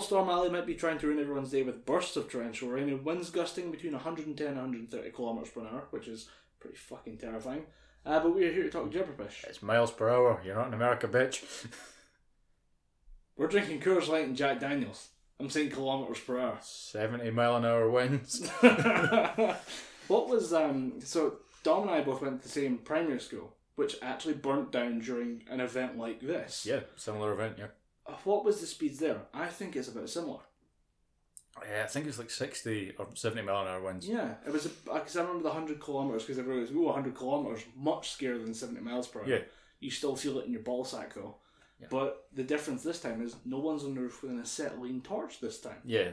Storm Ali might be trying to ruin everyone's day with bursts of torrential rain and winds gusting between 110 and 130 kilometers per hour, which is pretty fucking terrifying. Uh, but we're here to talk Gibberpish. It's miles per hour. You're not in America, bitch. We're drinking Coors Light and Jack Daniels. I'm saying kilometers per hour. 70 mile an hour winds. what was um? So Dom and I both went to the same primary school, which actually burnt down during an event like this. yeah, similar event, yeah. What was the speeds there? I think it's about similar. Yeah, I think it's like 60 or 70 mile an hour winds. Yeah, it was because I remember the hundred kilometers because everyone was, "Oh, hundred kilometers, much scarier than seventy miles per hour." Yeah. you still feel it in your ball sack though. Yeah. But the difference this time is no one's on the roof with an acetylene torch this time, Yeah.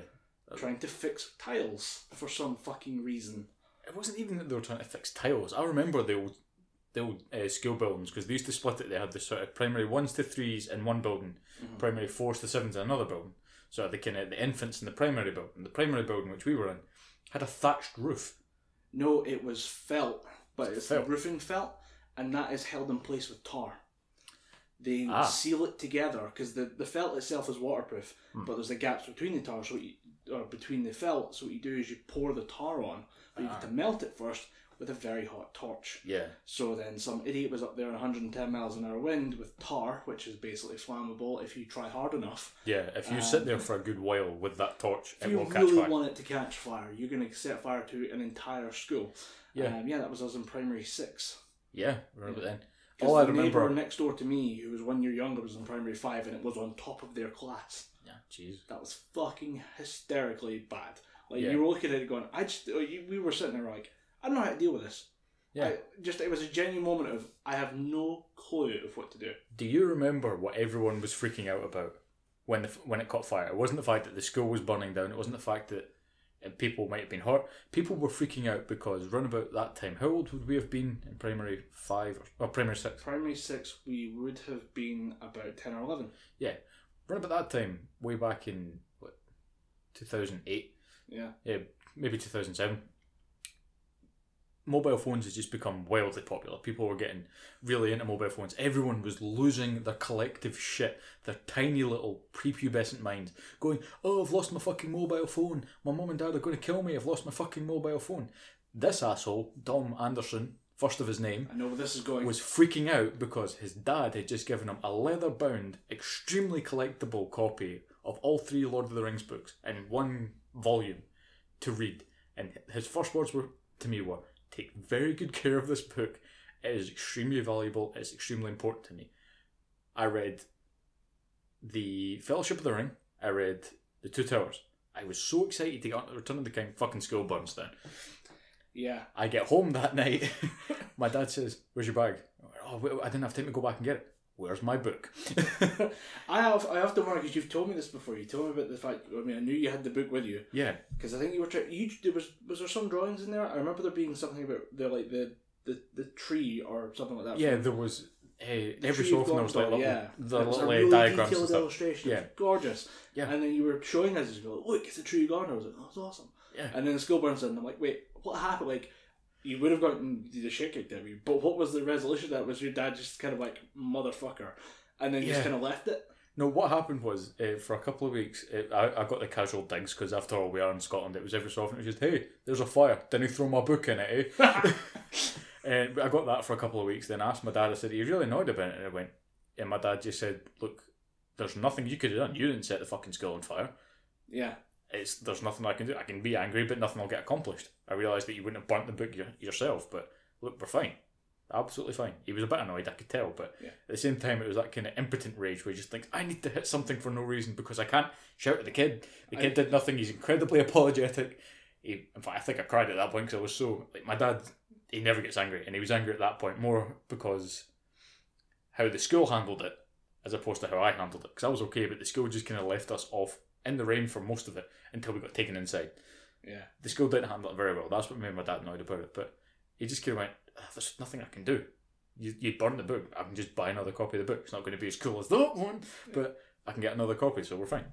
trying to fix tiles for some fucking reason. It wasn't even that they were trying to fix tiles. I remember the old the old uh, school buildings because they used to split it. They had the sort of primary ones to threes in one building, primary fours to sevens in another building. So the kind of the infants in the primary building. The primary building which we were in had a thatched roof. No, it was felt, but it's Felt. roofing felt, and that is held in place with tar. They Ah. seal it together because the, the felt itself is waterproof, Hmm. but there's the gaps between the tar, so you, or between the felt. So what you do is you pour the tar on, but you have to melt it first with a very hot torch. Yeah. So then some idiot was up there in 110 miles an hour wind with tar, which is basically flammable if you try hard enough. Yeah. If you sit there for a good while with that torch, it you will catch really fire. want it to catch fire, you're going to set fire to an entire school. Yeah. um, yeah, that was us in primary six. Yeah. Remember then. Because All I the remember. neighbour next door to me, who was one year younger, was in primary five, and it was on top of their class. Yeah. Jeez. That was fucking hysterically bad. Like Yeah. you were looking at it, going, "I just," we were sitting there like, "I don't know how to deal with this." Yeah. I, just it was a genuine moment of I have no clue of what to do. Do you remember what everyone was freaking out about when the, when it caught fire? It wasn't the fact that the school was burning down. It wasn't the fact that uh, people might have been hurt. People were freaking out because run about that time, how old would we have been in primary five or, or primary six? Primary six, we would have been about ten or eleven. Yeah, run about that time, way back in what two thousand eight, Yeah, yeah, maybe two thousand seven. Mobile phones has just become wildly popular. People were getting really into mobile phones. Everyone was losing their collective shit, their tiny little prepubescent minds, going, Oh, I've lost my fucking mobile phone. My mum and dad are going to kill me. I've lost my fucking mobile phone. This asshole, Dom Anderson, first of his name, I know where this is going. was freaking out because his dad had just given him a leather bound, extremely collectible copy of all three Lord of the Rings books in one volume to read. And his first words were to me were, Take very good care of this book. It is extremely valuable, it's extremely important to me. I read The Fellowship of the Ring, I read The Two Towers. I was so excited to get on to Return of the King, fucking school burns down. yeah, I get home that night. my dad says, "Where's your bag?" Oh, I didn't have time to go back and get it. Where's my book? I have I have to wonder because you've told me this before. You told me about the fact. I mean, I knew you had the book with you yeah, because I think you were trying. You there was was there some drawings in there? I remember there being something about the like the the, the tree or something like that. yeah. There was hey, the every so often there was like little, yeah. the It was a little uh, really diagrams and stuff. illustration. Yeah. Gorgeous. Yeah. And then you were showing us, you like, "Look, it's a tree Gondor." I was like, "Oh, that's awesome." Yeah. And then the school burns in. and I'm like, "Wait, what happened?" Like. You would have gotten the shit kicked out of you, but what was the resolution? That was your dad just kind of like motherfucker, and then just kind of left it. No, what happened was uh, for a couple of weeks, uh, I, I got the casual digs because after all, we are in Scotland. It was every so often. It was just, hey, there's a fire. Didn't you throw my book in it, eh? and I got that for a couple of weeks. Then I asked my dad. I said, "Are you really annoyed about it?" And I went, and my dad just said, "Look, there's nothing you could have done. You didn't set the fucking school on fire. Yeah, It's there's nothing I can do. I can be angry, but nothing will get accomplished. I realised that you wouldn't have burnt the book your, yourself, but look, we're fine." Absolutely fine. He was a bit annoyed, I could tell, but Yeah. at the same time, it was that kind of impotent rage where he just thinks, I need to hit something for no reason because I can't shout at the kid. The kid did nothing. He's incredibly apologetic. He, in fact, I think I cried at that point because I was so like my dad. He never gets angry, and he was angry at that point more because how the school handled it as opposed to how I handled it. Because I was okay, but the school just kind of left us off in the rain for most of it until we got taken inside. yeah. The school didn't handle it very well. That's what made my dad annoyed about it. But he just kind of went, "Ah, "There's nothing I can do. You you burned the book. I can just buy another copy of the book. It's not going to be as cool as that one, but I can get another copy, so we're fine."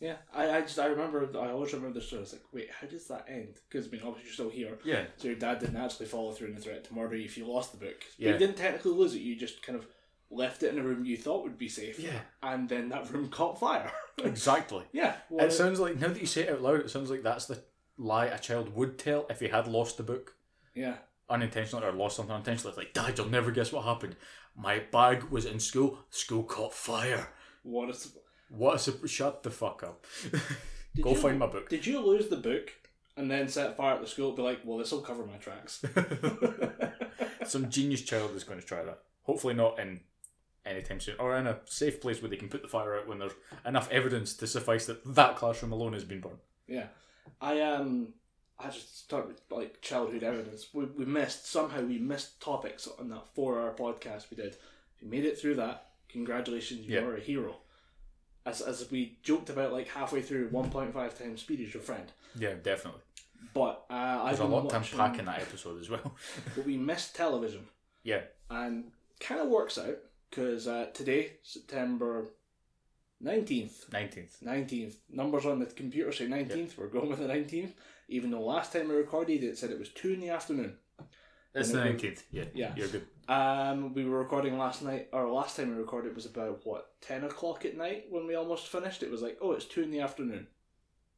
Yeah, I, I just I remember I always remember the story. I was like, wait, how does that end? Because I mean, obviously you're still here, Yeah, so your dad didn't actually follow through in the threat to murder you if you lost the book. But Yeah. you didn't technically lose it. You just kind of left it in a room you thought would be safe. Yeah. and then that room caught fire. exactly. yeah, well, It sounds like now that you say it out loud, it sounds like that's the lie a child would tell if he had lost the book yeah, unintentionally or lost something unintentionally. It's like, Dad, you'll never guess what happened. My bag was in school. School caught fire. what is? What a shut the fuck up. Go you- find my book. Did you lose the book and then set fire at the school? Be like, well, this will cover my tracks. Some genius child is going to try that. Hopefully not in any time soon, or in a safe place where they can put the fire out when there's enough evidence to suffice that that classroom alone has been burned. Yeah, I um, I just start with like childhood evidence. We, we missed somehow we missed topics on that four-hour podcast we did. If you made it through that, congratulations, you Yeah. are a hero. As as we joked about like halfway through, one point five times speed is your friend. Yeah, definitely. But uh, I've a lot to watching, unpack in that episode as well. But we missed television, yeah, and kind of works out because uh, today, September nineteenth, 19th. 19th. Numbers on the computer say 19th. We're going with the 19th. Even though last time we recorded it said it was 2 in the afternoon. It's And the it was- 19th. Yeah, Yeah. you're good. Um, we were recording last night, or last time we recorded was about, what, 10 o'clock at night when we almost finished? It was like, oh, it's 2 in the afternoon.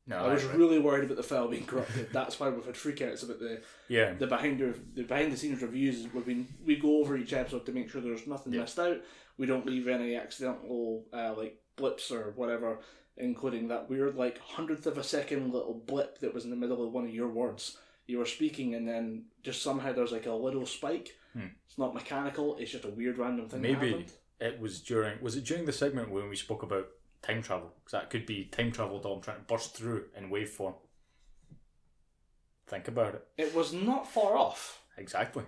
No, I was right. really worried about the file being corrupted. That's why we've had freakouts about the, yeah, the behind the, the behind the scenes reviews. We've been we go over each episode to make sure there's nothing Yeah. missed out. We don't leave any accidental uh, like blips or whatever, including that weird like hundredth of a second little blip that was in the middle of one of your words. You were speaking and then just somehow there's like a little spike. Hmm. It's not mechanical. It's just a weird random thing. that maybe it was during. Was it during the segment when we spoke about time travel? Because that could be time travel Dom trying to burst through in waveform. Think about it. It was not far off. Exactly.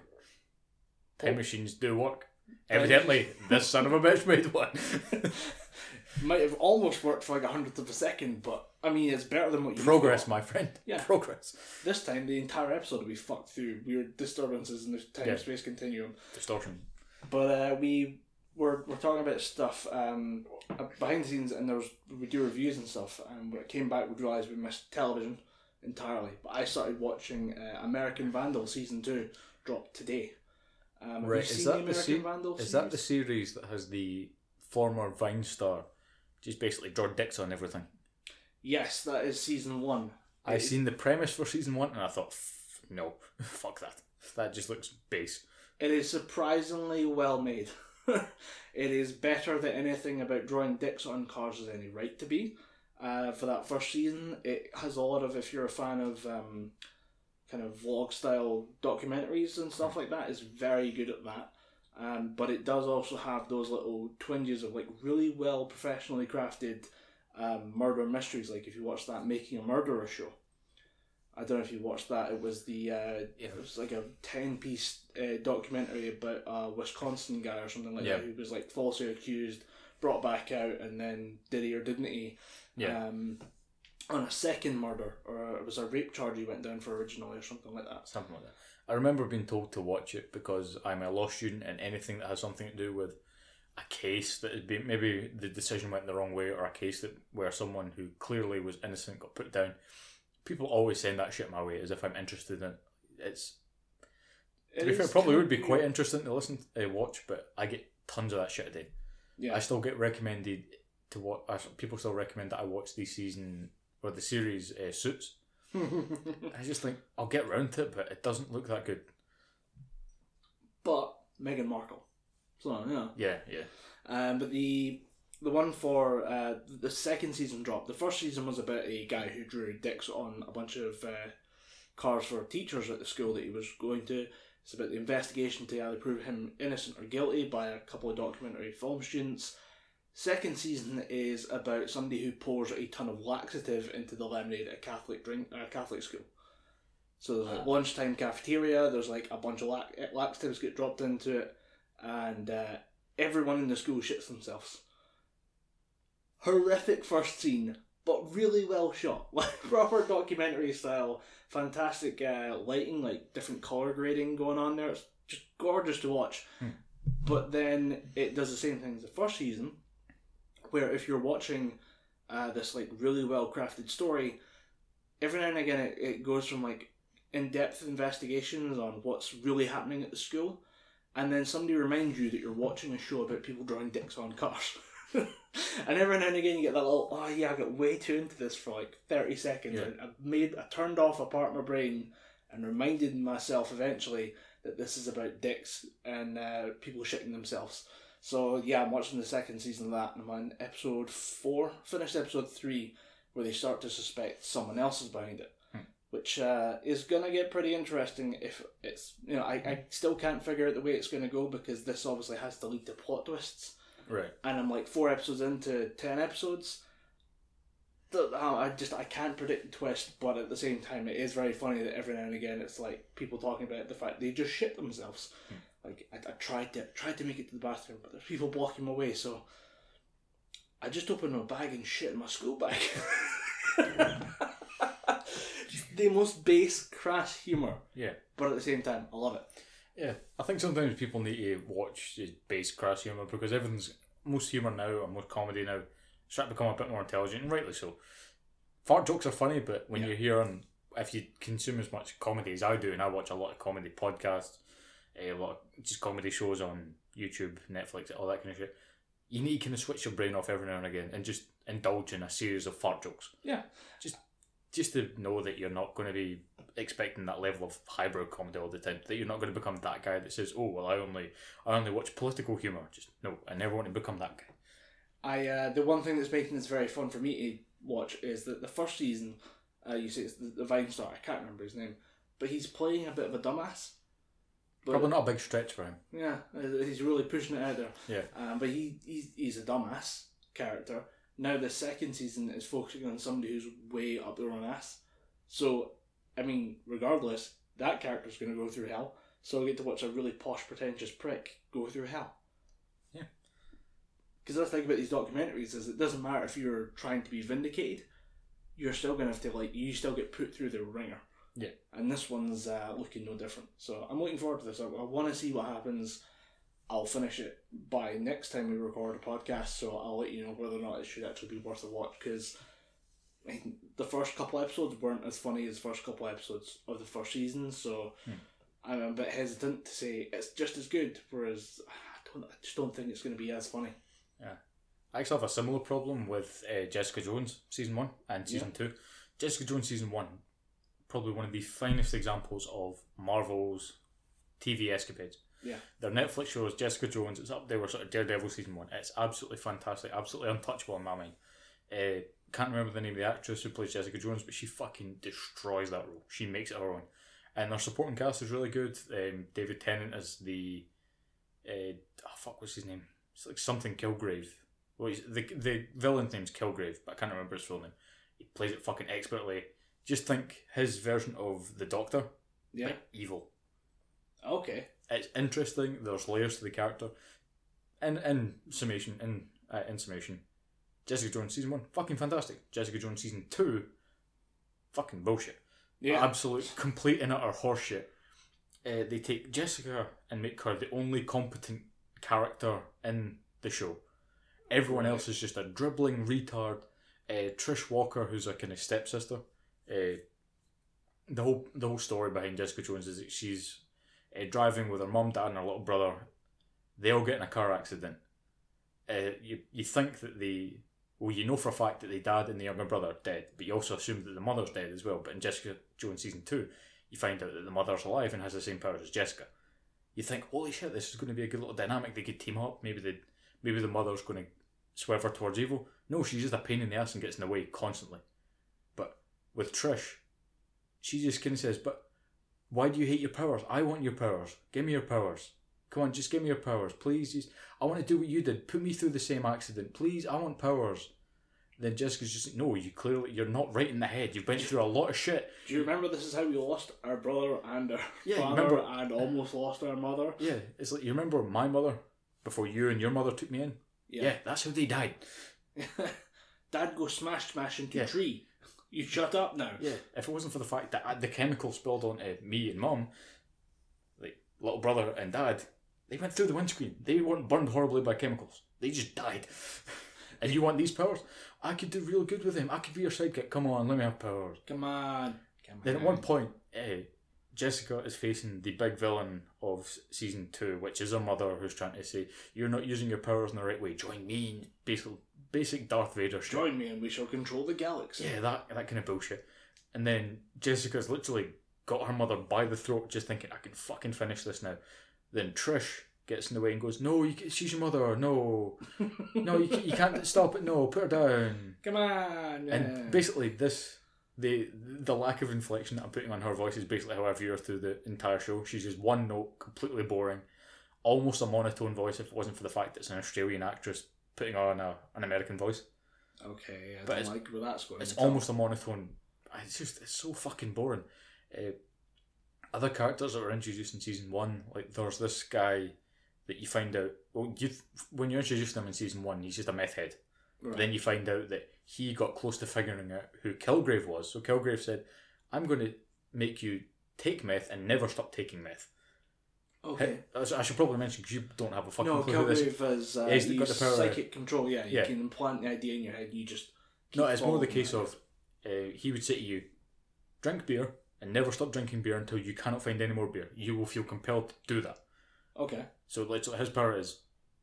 Time Oh. machines do work. Evidently, this son of a bitch made one. Might have almost worked for like a hundredth of a second, but I mean it's better than what you Progress, my friend. Yeah. Progress. This time, the entire episode will be fucked through weird disturbances in the time Yeah. space continuum. Distortion. But uh, we were we're talking about stuff um, uh, behind the scenes, and there was we do reviews and stuff. And when it came back, we realised we missed television entirely. But I started watching uh, American Vandal season two, dropped today. Um, Right, is that the the se- Vandal? Is that the series? series that has the former Vine star, just basically draw dicks on everything? Yes, that is season one. I It- seen the premise for season one and I thought, no, fuck that. That just looks base. It is surprisingly well made. it is better than anything about drawing dicks on cars has any right to be. Uh, for that first season, it has a lot of, if you're a fan of um, kind of vlog style documentaries and stuff like that, is very good at that. Um, but it does also have those little twinges of like really well professionally crafted um, murder mysteries. Like if you watch that Making a Murderer show, I don't know if you watched that. It was the uh, it was like a ten piece uh, documentary about a Wisconsin guy or something like Yeah. that who was like falsely accused, brought back out, and then did he or didn't he? Yeah. Um, on a second murder, or it was a rape charge he went down for originally, or something like that. Something like that. I remember being told to watch it because I'm a law student and anything that has something to do with a case that had been maybe the decision went the wrong way or a case that where someone who clearly was innocent got put down. People always send that shit my way as if I'm interested in it. It's to It be fair, it probably would be quite interesting to listen uh, watch, but I get tons of that shit a day. Yeah, I still get recommended to watch. People still recommend that I watch the season or the series uh, Suits. I just think I'll get round to it, but it doesn't look that good. but Meghan Markle. So yeah. Yeah, yeah, Um, but the the one for uh, the second season dropped. The first season was about a guy who drew dicks on a bunch of uh, cars for teachers at the school that he was going to. It's about the investigation to either prove him innocent or guilty by a couple of documentary film students. Second season is about somebody who pours a ton of laxative into the lemonade at a Catholic drink uh, Catholic school. So there's like lunchtime cafeteria. There's like a bunch of lax- laxatives get dropped into it, and uh, everyone in the school shits themselves. Horrific first scene, but really well shot, like proper documentary style. Fantastic uh, lighting, like different color grading going on there. It's just gorgeous to watch. But then it does the same thing as the first season, where if you're watching uh, this like really well crafted story, every now and again it, it goes from like in depth investigations on what's really happening at the school, and then somebody reminds you that you're watching a show about people drawing dicks on cars. and every now and again you get that little, oh yeah, I got way too into this for like 30 seconds. Yeah. and I made, I turned off a part of my brain and reminded myself eventually that this is about dicks and uh, people shitting themselves. So yeah, I'm watching the second season of that, and I'm on episode four, finished episode three, where they start to suspect someone else is behind it, which uh, is gonna get pretty interesting. If it's you know, I, I still can't figure out the way it's gonna go because this obviously has to lead to plot twists, Right. and I'm like four episodes into ten episodes. Uh, I just I can't predict the twist, but at the same time, it is very funny that every now and again it's like people talking about the fact they just shit themselves. Like I, I tried to tried to make it to the bathroom, but there's people blocking my way, so I just opened my bag and shit in my school bag. the most base crass humor, Yeah. but at the same time, I love it. Yeah, I think sometimes people need to watch base crass humour because everything's most humour now and most comedy now is trying to become a bit more intelligent and rightly so. Fart jokes are funny, but when Yeah. you're hearing if you consume as much comedy as I do, and I watch a lot of comedy podcasts, eh, a lot of just comedy shows on YouTube, Netflix, all that kind of shit. You need to kind of switch your brain off every now and again and just indulge in a series of fart jokes. Yeah. Just just to know that you're not going to be expecting that level of highbrow comedy all the time. That you're not going to become that guy that says, "Oh, well, I only I only watch political humor." Just no, I never want to become that guy. I uh, the one thing that's making this very fun for me to watch is that the first season, uh, you say it's the, the Vine star. I can't remember his name, but he's playing a bit of a dumbass. But, Probably not a big stretch for him. Yeah, uh, he's really pushing it out there. Yeah. Um, but he he's, he's a dumbass character. Now the second season is focusing on somebody who's way up their own ass. So, I mean, regardless, that character's going to go through hell. So I get to watch a really posh, pretentious prick go through hell. Yeah. Because the thing about these documentaries is it doesn't matter if you're trying to be vindicated, you're still going to have to like you still get put through the ringer. Yeah. And this one's uh, looking no different. So I'm looking forward to this. I, I want to see what happens. I'll finish it by next time we record a podcast, so I'll let you know whether or not it should actually be worth a watch. Because I mean, the first couple episodes weren't as funny as the first couple episodes of the first season, so I'm a bit hesitant to say it's just as good. Whereas I don't, I just don't think it's going to be as funny. Yeah. I actually have a similar problem with uh, Jessica Jones season one and season two. Jessica Jones season one, probably one of the finest examples of Marvel's TV escapades. Yeah. Their Netflix shows Jessica Jones. It's up there with sort of Daredevil season one. It's absolutely fantastic, absolutely untouchable in my mind. Uh, can't remember the name of the actress who plays Jessica Jones, but she fucking destroys that role. She makes it her own, and their supporting cast is really good. Um, David Tennant is the, uh, oh fuck, what's his name? It's like something Kilgrave. Well, he's, the the villain's name's Kilgrave, but I can't remember his full name. He plays it fucking expertly. Just think his version of the Doctor, Yeah. evil. Okay. It's interesting. There's layers to the character. In in summation, in uh, in summation, Jessica Jones season one, fucking fantastic. Jessica Jones season two, fucking bullshit. Yeah. Absolute complete and utter horseshit. Uh, they take Jessica and make her the only competent character in the show. Everyone else is just a dribbling retard. Uh, Trish Walker, who's a kind of stepsister. Uh, the whole the whole story behind Jessica Jones is that she's uh, driving with her mum, dad, and her little brother. They all get in a car accident. Uh, you you think that the well, you know for a fact that the dad and the younger brother are dead, but you also assume that the mother's dead as well. But in Jessica Jones season two, you find out that the mother's alive and has the same powers as Jessica. You think, holy shit, this is going to be a good little dynamic. They could team up. Maybe the maybe the mother's going to swerve her towards evil. No, she's just a pain in the ass and gets in the way constantly. But with Trish, she just kind of says, "But why do you hate your powers? I want your powers. Give me your powers. Come on, just give me your powers, please. Just, I want to do what you did. Put me through the same accident, please. I want powers." Then Jessica's just no. You clearly you're not right in the head. You've been through a lot of shit. Do you remember this is how we lost our brother and our Yeah, father remember- and almost lost our mother? Yeah, it's like you remember my mother before you and your mother took me in. Yeah, that's how they died. Dad go smash smash into Yeah. a tree. You shut up now. Yeah, if it wasn't for the fact that uh, the chemical spilled onto me and mum, like little brother and dad, they went through the windscreen. They weren't burned horribly by chemicals. They just died. and you want these powers? I could do real good with him. I could be your sidekick. Come on, let me have powers. Come on. Come Then at one point, uh, Jessica is facing the big villain of season two, which is her mother, who's trying to say, "You're not using your powers in the right way. Join me." in Basic, Darth Vader shit. Join me and we shall control the galaxy. Yeah, that that kind of bullshit. And then Jessica's literally got her mother by the throat, just thinking, "I can fucking finish this now." Then Trish gets in the way and goes, "No, you, she's your mother. No, no, you, you can't stop it. No, put her down." Come on. yeah. And basically, this the the lack of inflection that I'm putting on her voice is basically how I view her through the entire show. She's just one note, completely boring, almost a monotone voice. If it wasn't for the fact that it's an Australian actress putting on a, an American voice, Okay, I But don't it's- like where that's going. it's almost a monotone. It's just it's so fucking boring. Uh, other characters that were introduced in season one, like there's this guy that you find out. Well, you when you introduce them in season one, he's just a meth head. Right. Then you find out that he got close to figuring out who Kilgrave was. So Kilgrave said, "I'm going to make you take meth and never stop taking meth." Okay. I should probably mention because you don't have a fucking No, clue who this. Kilgrave has uh, he's got the power- psychic control. Yeah, you Yeah. can implant the idea in your head. You just keep No, it's more the case of uh, he would say to you, "Drink beer and never stop drinking beer until you cannot find any more beer. You will feel compelled to do that." Okay. So literally, his power is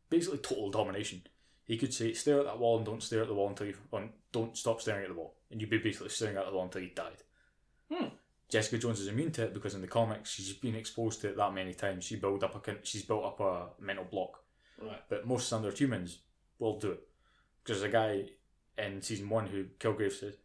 basically total domination. He could say, "Stare at that wall and don't stare at the wall until you don't stop staring at the wall," and you'd be basically staring at the wall until you died. Hmm. Jessica Jones is immune to it because in the comics she's been exposed to it that many times. She built up a she's built up a mental block. Right. But most standard humans will do it because there's a guy in season one who Kilgrave says,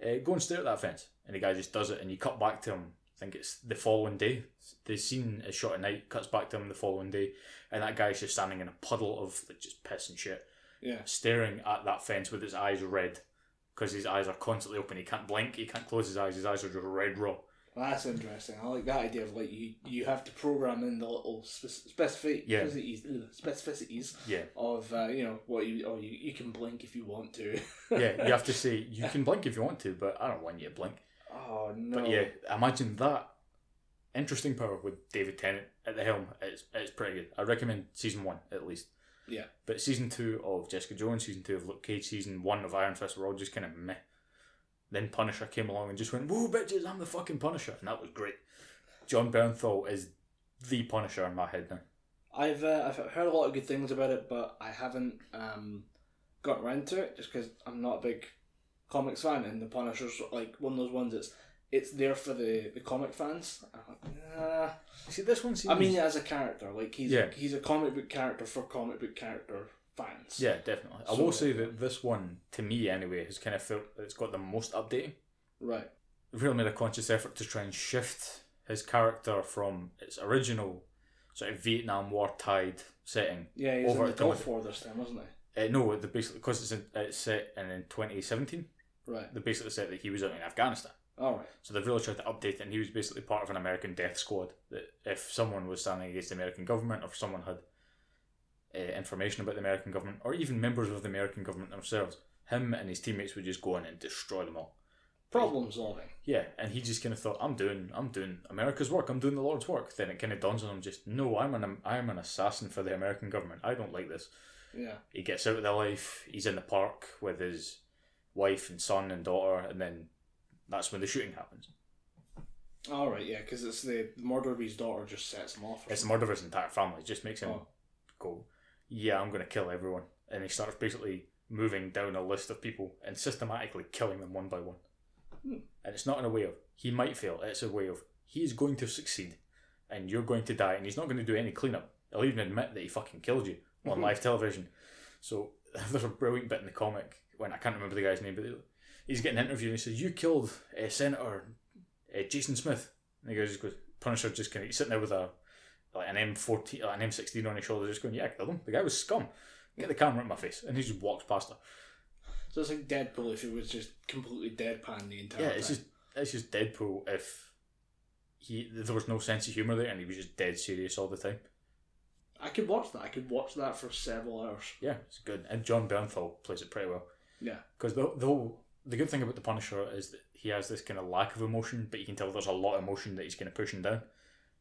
eh, "Go and stare at that fence," and the guy just does it, and you cut back to him. I think it's the following day. The scene is shot at night, cuts back to him the following day, and that guy's just standing in a puddle of like, just piss and shit, Yeah. staring at that fence with his eyes red because his eyes are constantly open. He can't blink. He can't close his eyes. His eyes are just red raw. Well, that's interesting. I like that idea of like you you have to program in the little specific Yeah. specificities Yeah, of uh, you know what you or you, you can blink if you want to. yeah. You have to say you can blink if you want to, but I don't want you to blink. oh no. But yeah, imagine that interesting power with David Tennant at the helm. It's it's pretty good. I recommend season one at least. Yeah. But season two of Jessica Jones, season two of Luke Cage, season one of Iron Fist were all just kind of meh. Then Punisher came along and just went, "Whoa, bitches! I'm the fucking Punisher," and that was great. Jon Bernthal is the Punisher in my head now. I've uh, I've heard a lot of good things about it, but I haven't um, got around to it just because I'm not a big comics fan, and the Punisher's like one of those ones that's it's there for the, the comic fans. I'm like, nah. See, this one seems. I mean, as a character, like he's Yeah. he's a comic book character for comic book character fans. yeah, definitely. I So- will say that this one, to me anyway, has kind of felt it's got the most updating. Right. really made a conscious effort to try and shift his character from its original sort of Vietnam War tied setting. Yeah, he's Over in the Gulf War this time, wasn't he? Uh, no, the basically because it's, in, it's set in, in 2017. Right. They basically said that he was out in Afghanistan. All right. So they've really tried to update it, and he was basically part of an American death squad. That if someone was standing against the American government, or if someone had uh, information about the American government, or even members of the American government themselves, him and his teammates would just go in and destroy them all. Problem solving. Yeah, and he just kind of thought, "I'm doing, I'm doing America's work. I'm doing the Lord's work." Then it kind of dawns on him, just no, I'm an, I'm an assassin for the American government. I don't like this. Yeah. He gets out of their life. He's in the park with his wife and son and daughter, and then that's when the shooting happens. All right. Yeah, because it's the murder of his daughter just sets him off. It's the murder of his entire family. It just makes him Oh. go, "Yeah, I'm going to kill everyone," and he starts basically moving down a list of people and systematically killing them one by one. Hmm. And it's not in a way of he might fail. It's a way of he's going to succeed, and you're going to die, and he's not going to do any cleanup. He'll even admit that he fucking killed you on Mhm. live television. So there's a brilliant bit in the comic when I can't remember the guy's name, but he's getting an interview and he says, "You killed uh, Senator uh, Jason Smith," and he goes, just goes Punisher just kind of he's sitting there with a like an M fourteen, like an M sixteen on his shoulder, just going, "Yeah, I killed him. The guy was scum. Get the camera in my face," and he just walks past her. So it's like Deadpool if it was just completely deadpan the entire time. Yeah, time. it's just it's just Deadpool if he there was no sense of humor there and he was just dead serious all the time. I could watch that. I could watch that for several hours. Yeah, it's good, and Jon Bernthal plays it pretty well. Yeah. because the the whole, the good thing about the Punisher is that he has this kind of lack of emotion, but you can tell there's a lot of emotion that he's kind of pushing down,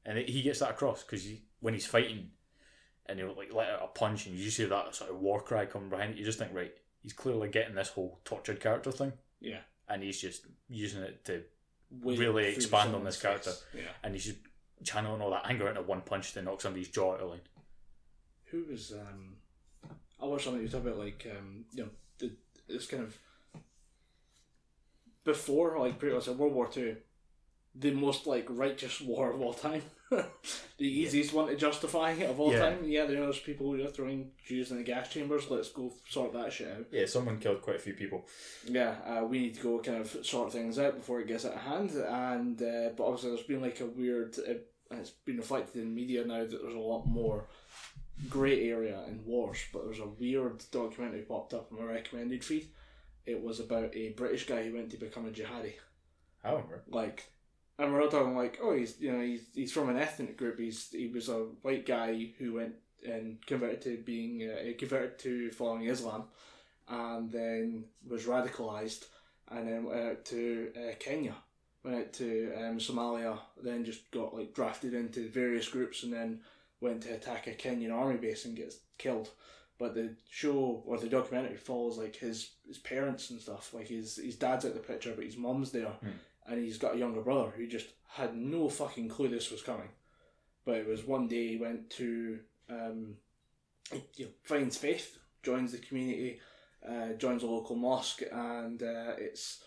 and it, he gets that across because when he's fighting, and he'll like let out a punch, and you just hear that sort of war cry coming behind it, you just think right, he's clearly getting this whole tortured character thing, Yeah. and he's just using it to, Way Really expand on this character. Yeah. and he's just channeling all that anger into one punch to knock somebody's jaw out of line. Who was um? I watched something you talk about like um, you know, the this kind of before like pretty much like World War Two, the most like righteous war of all time, the easiest one to justify of all Yeah. time. Yeah, there's people who are throwing Jews in the gas chambers. Let's go sort that shit out. Yeah, someone killed quite a few people. Yeah, uh, we need to go kind of sort things out before it gets out of hand. And uh, but obviously, there's been like a weird. Uh, it's been reflected in media now that there's a lot more grey area in wars. But there's a weird documentary popped up on my recommended feed. It was about a British guy who went to become a jihadi. However, Like, and we're all talking like, oh, he's you know he's he's from an ethnic group. He's he was a white guy who went and converted to being uh, converted to following Islam, and then was radicalized, and then went out to uh, Kenya, went out to um, Somalia, then just got like drafted into various groups, and then went to attack a Kenyan army base and gets killed. But the show or the documentary follows like his his parents and stuff. Like his his dad's out the picture, but his mom's there and he's got a younger brother who just had no fucking clue this was coming. But it was one day he went to um, he, you know, finds faith, joins the community, uh, joins a local mosque, and uh, it's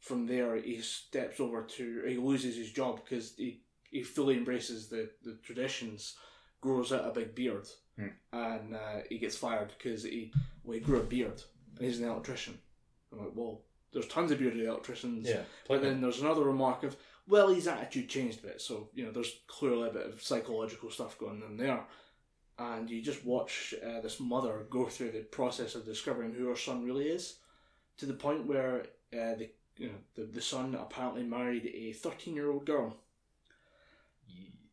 from there he steps over to he loses his job because he he fully embraces the the traditions, grows out a big beard, Hmm. and uh, he gets fired because he well he grew a beard and he's an electrician. I'm like, well, there's tons of bearded electricians. yeah, But then there's another remark of, well, his attitude changed a bit, so you know there's clearly a bit of psychological stuff going on there, and you just watch uh, this mother go through the process of discovering who her son really is, to the point where uh, the you know the, the son apparently married a 13 year old girl,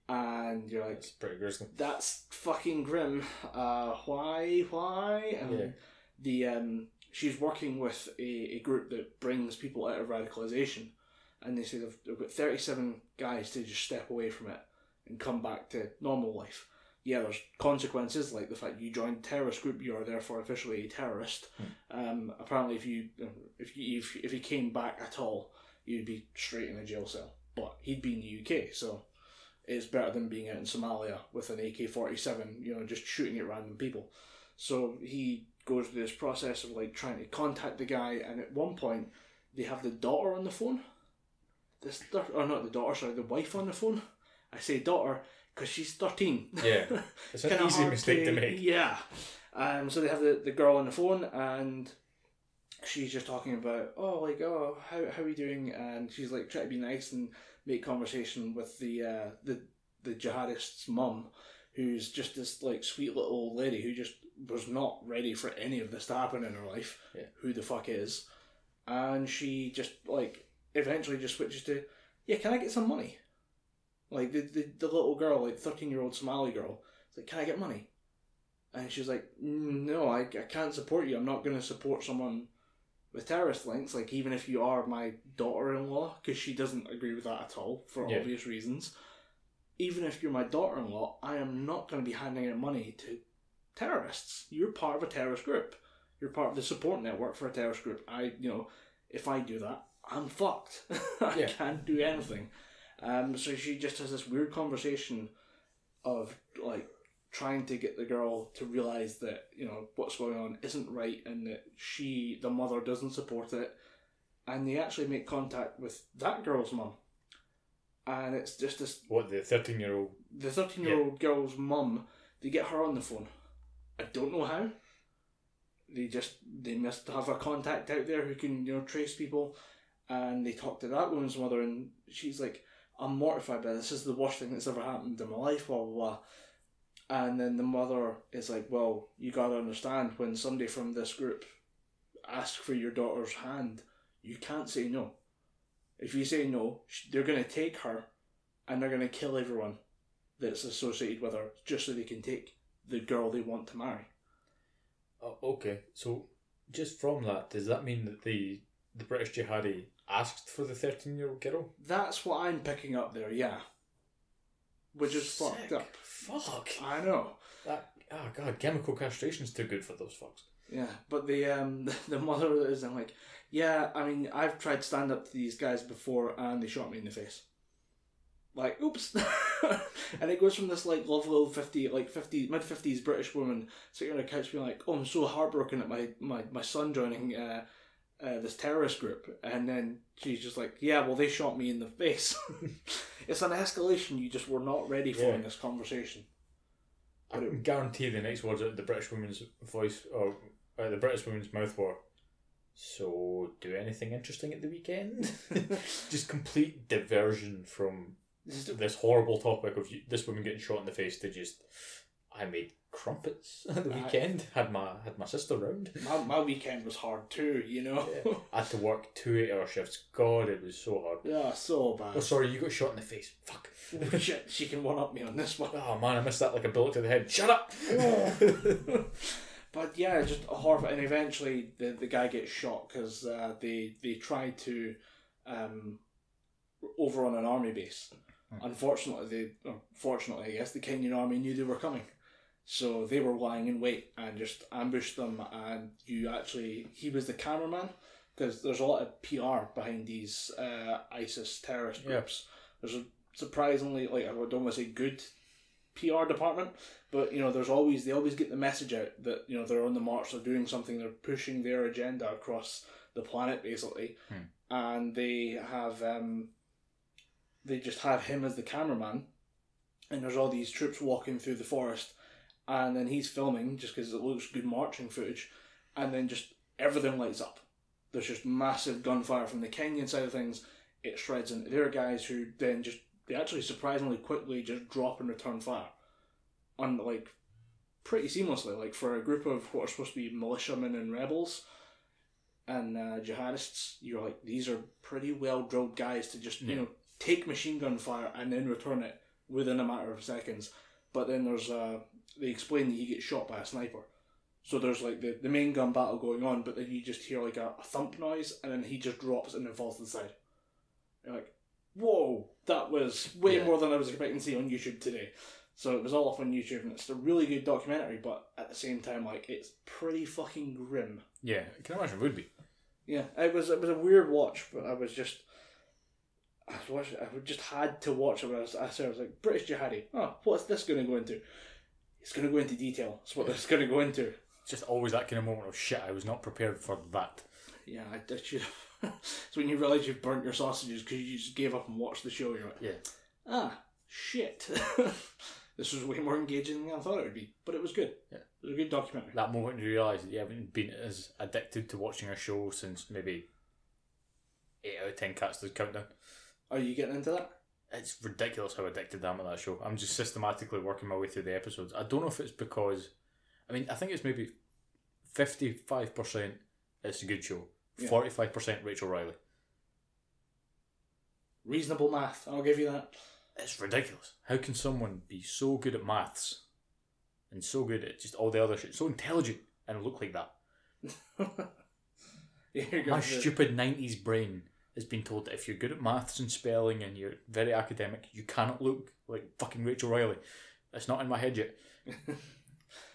and you're like, That's pretty gruesome. that's fucking grim. Uh, why? Why? Um, Yeah. The um, she's working with a, a group that brings people out of radicalization, and they say they've, they've got thirty seven guys to just step away from it and come back to normal life. Yeah, there's consequences like the fact you joined a terrorist group, you are therefore officially a terrorist. Um, apparently, if you if you if, if he came back at all, you'd be straight in a jail cell. But he'd be in the UK, so it's better than being out in Somalia with an AK forty seven, you know, just shooting at random people. So he goes through this process of like trying to contact the guy, and at one point they have the daughter on the phone. This thir- or not the daughter, sorry, the wife on the phone. I say daughter because she's thirteen. Yeah, it's an easy mistake to make. Yeah. Um, so they have the, the girl on the phone and she's just talking about, oh, like, oh, how, how are you doing? And she's like trying to be nice and make conversation with the uh, the the jihadist's mum, who's just this like sweet little old lady who just was not ready for any of this to happen in her life. Yeah. Who the fuck is? And she just like eventually just switches to, yeah, can I get some money? Like the the, the little girl, like thirteen year old Somali girl, is like, can I get money? And she's like, "Mm, no, I, I can't support you. I'm not going to support someone with terrorist links. Like even if you are my daughter-in-law, because she doesn't agree with that at all for Yeah. obvious reasons. Even if you're my daughter-in-law, I am not going to be handing out money to terrorists. You're part of a terrorist group. You're part of the support network for a terrorist group. I, you know, if I do that, I'm fucked. I Yeah. can't do anything. Um, so she just has this weird conversation of like trying to get the girl to realize that you know what's going on isn't right and that she, the mother, doesn't support it. And they actually make contact with that girl's mum, and it's just this What the thirteen-year-old? the 13 year old girl's mum, they get her on the phone. I don't know how. They just, they must have a contact out there who can, you know, trace people. And they talk to that woman's mother, and she's like, I'm mortified by this. This is the worst thing that's ever happened in my life, blah, blah, blah. And then the mother is like, Well, you gotta understand when somebody from this group asks for your daughter's hand, you can't say no. If you say no, they're gonna take her and they're gonna kill everyone that's associated with her just so they can take the girl they want to marry. Oh, okay, so just from that, does that mean that the the British jihadi asked for the thirteen-year-old girl? That's what I'm picking up there, yeah. Which is fucked up. Fuck. I know. That oh god, chemical castration's too good for those fucks. Yeah, but the um the mother is then like, yeah, I mean, I've tried stand up to these guys before and they shot me in the face. Like, oops, and it goes from this like lovely little fifty, like fifty mid fifties British woman sitting on a couch being like, "Oh, I'm so heartbroken at my my, my son joining uh, uh, this terrorist group," and then she's just like, "Yeah, well, they shot me in the face." it's an escalation you just were not ready for Yeah. in this conversation. I can guarantee the next words out the British woman's voice or uh, the British woman's mouth were. So, do anything interesting at the weekend? just complete diversion from this horrible topic of you, this woman getting shot in the face to just. I made crumpets at the I- weekend. Had my had my sister round. My, my weekend was hard too, you know. I had to work two eight hour shifts. God, it was so hard. Yeah, so bad. Oh, sorry, you got shot in the face. Fuck. Shit, she can one up me on this one. Oh man, I missed that like a bullet to the head. Shut up. But yeah, just a horror. And eventually, the the guy gets shot because uh, they they tried to um, overrun an army base. Unfortunately, they or fortunately, I guess the Kenyan army knew they were coming, so they were lying in wait and just ambushed them. And you actually, he was the cameraman because there's a lot of PR behind these uh, ISIS terrorist Yeah. groups. There's a surprisingly like I don't want to say good PR department, but you know, there's always they always get the message out that you know they're on the march, they're doing something, they're pushing their agenda across the planet basically, and they have um, they just have him as the cameraman, and there's all these troops walking through the forest, and then he's filming just because it looks good marching footage, and then just everything lights up. There's just massive gunfire from the Kenyan side of things. It shreds into their guys who then just they actually surprisingly quickly just drop and return fire, on like pretty seamlessly. Like for a group of what are supposed to be militiamen and rebels and uh, jihadists, you're like these are pretty well drilled guys to just you Yeah. know take machine gun fire and then return it within a matter of seconds. But then there's uh, they explain that he gets shot by a sniper. So there's like the, the main gun battle going on, but then you just hear like a, a thump noise, and then he just drops and then falls to the side. You're like, whoa, that was way Yeah. more than I was expecting to see on YouTube today. So it was all off on YouTube, and it's a really good documentary, but at the same time, like it's pretty fucking grim. yeah, I can imagine it would be. Yeah, it was it was a weird watch, but I was just I watching, I just had to watch it. When I was, I said, I was like British jihadi. Oh, what's this going to go into? It's going to go into detail. That's what it's going to go into. It's just always that kind of moment of shit. I was not prepared for that. Yeah, I, I should. it's when you realise you've burnt your sausages because you just gave up and watched the show. You're like, Yeah. ah, shit. this was way more engaging than I thought it would be, but it was good. Yeah. It was a good documentary. That moment you realise that you haven't been as addicted to watching a show since maybe eight out of ten cats to countdown. Are you getting into that? It's ridiculous how addicted I am to that show. I'm just systematically working my way through the episodes. I don't know if it's because, I mean, I think it's maybe fifty-five percent. It's a good show. Forty-five percent Rachel Riley. Reasonable math. I'll give you that. It's ridiculous. How can someone be so good at maths and so good at just all the other shit, so intelligent and look like that? My stupid nineties brain has been told that if you're good at maths and spelling and you're very academic, you cannot look like fucking Rachel Riley. It's not in my head yet.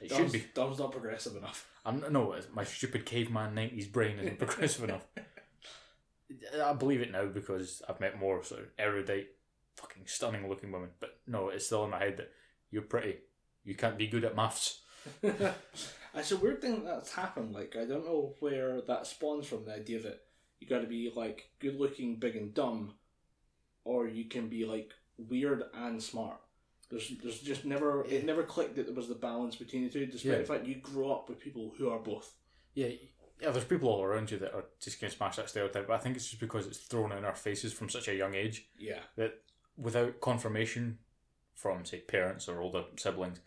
It should be. Dom's not progressive enough. I'm no, my stupid caveman nineties brain isn't progressive enough. I believe it now because I've met more sort of erudite, fucking stunning looking women. But no, it's still in my head that you're pretty. You can't be good at maths. it's a weird thing that's happened. Like I don't know where that spawns from. The idea that you got to be like good looking, big and dumb, or you can be like weird and smart. There's there's just never it never clicked that there was the balance between the two. Despite Yeah. the fact you grow up with people who are both. Yeah, yeah. There's people all around you that are just going to smash that stereotype. But I think it's just because it's thrown in our faces from such a young age Yeah, that without confirmation from say parents or older siblings,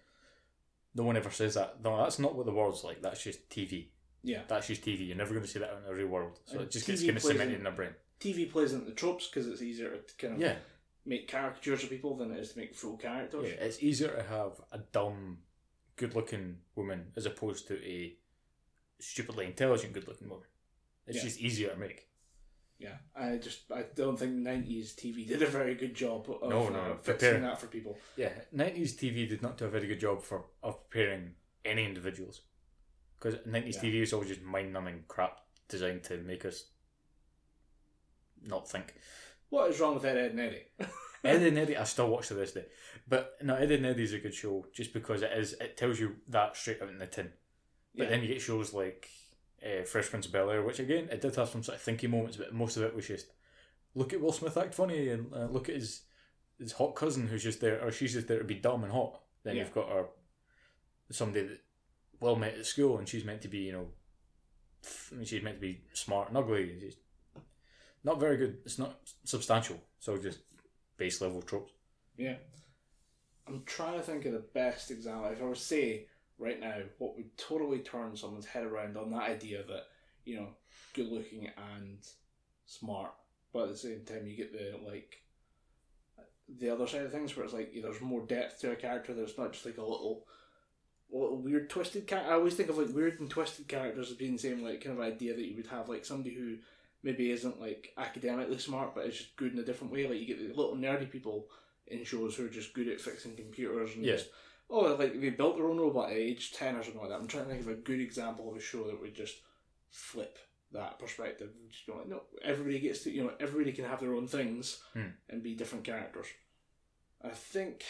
no one ever says that. No, that's not what the world's like. That's just TV. Yeah. That's just TV. You're never going to see that in the real world. So And it just gets TV kind of cemented in- their brain. TV plays into the tropes because it's easier to kind of Yeah, make caricatures of people than it is to make full characters. yeah. It's easier to have a dumb, good-looking woman as opposed to a stupidly intelligent, good-looking woman. It's Yeah. just easier to make. Yeah, I just I don't think nineties TV did a very good job of No, uh, no, fixing prepare- that for people. Yeah, nineties TV did not do a very good job for of preparing any individuals, because 90s Yeah. TV is all just mind numbing crap designed to make us not think. What is wrong with Ed, Ed and Eddie? Ed and Eddie, I still watch to this day. But no, Ed and Eddie is a good show just because it is. It tells you that straight out in the tin. But Yeah. then you get shows like uh, Fresh Prince of Bel Air, which again it did have some sort of thinky moments, but most of it was just look at Will Smith act funny and uh, look at his his hot cousin who's just there, or she's just there to be dumb and hot. Then Yeah. you've got her somebody that well met at school, and she's meant to be you know, she's meant to be smart and ugly. She's not very good. It's not substantial. So just base level tropes. Yeah. I'm trying to think of the best example. If I were to say right now what would totally turn someone's head around on that idea that, you know, good looking and smart, but at the same time you get the like the other side of things where it's like there's more depth to a character There's not just like a little little weird twisted character. I always think of like weird and twisted characters as being the same like kind of idea that you would have like somebody who maybe isn't like academically smart but is just good in a different way. Like you get the little nerdy people in shows who are just good at fixing computers and Yeah. just oh like they built their own robot at age ten or something like that. I'm trying to think of a good example of a show that would just flip that perspective. Just go like, no, everybody gets to you know everybody can have their own things Hmm. and be different characters. I think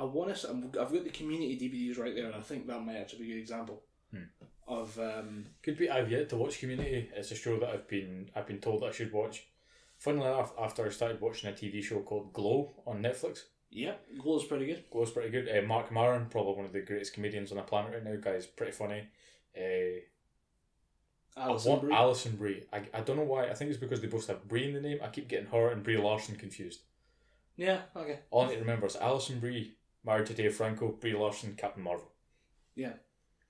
I want to. I've got the community DVDs right there, and I think that might actually be a good example Hmm. of. Um, Could be. I've yet to watch Community. It's a show that I've been I've been told I should watch. Funnily enough, after I started watching a TV show called Glow on Netflix, yeah, Glow's pretty good. Glow's pretty good. Uh, Marc Maron, probably one of the greatest comedians on the planet right now. Guy's pretty funny. Uh, Alison Brie. Alison Brie. I, I don't know why. I think it's because they both have Brie in the name. I keep getting her and Brie Larson confused. yeah, okay. All I need to remember is Alison Brie, married to Dave Franco, Brie Larson, Captain Marvel. Yeah.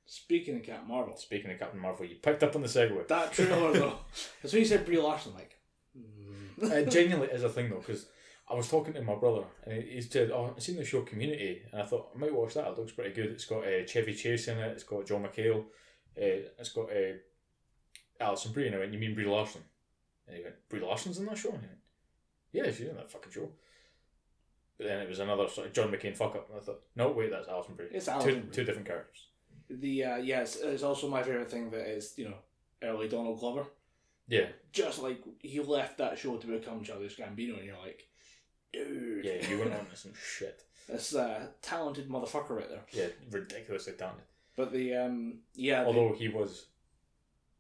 Speaking of Captain Marvel, Speaking of Captain Marvel, you picked up on the segue. that trailer though, as soon as you said Brie Larson, like, mm. it genuinely is a thing though, because I was talking to my brother and he he said, "Oh, I've seen the show Community," and I thought I might watch that. It looks pretty good. It's got uh, Chevy Chase in it. It's got John McHale. Uh, it's got uh, Alison Brie. And I went, "You mean Brie Larson?" And he went, "Brie Larson's in that show?" And he went, "Yeah, she's in that fucking show." But then it was another sort of John McCain fuck up, and I thought, "No, wait, that's Alison Brie. It's two, Brie. two different characters." the uh, yes, it's also my favorite thing that is you know early Donald Glover. Yeah, Just like he left that show to become Childish Gambino, and you're like, dude, yeah, you went on to some shit. this uh, talented motherfucker right there. Yeah, ridiculously talented. But the um, yeah, the- Although he was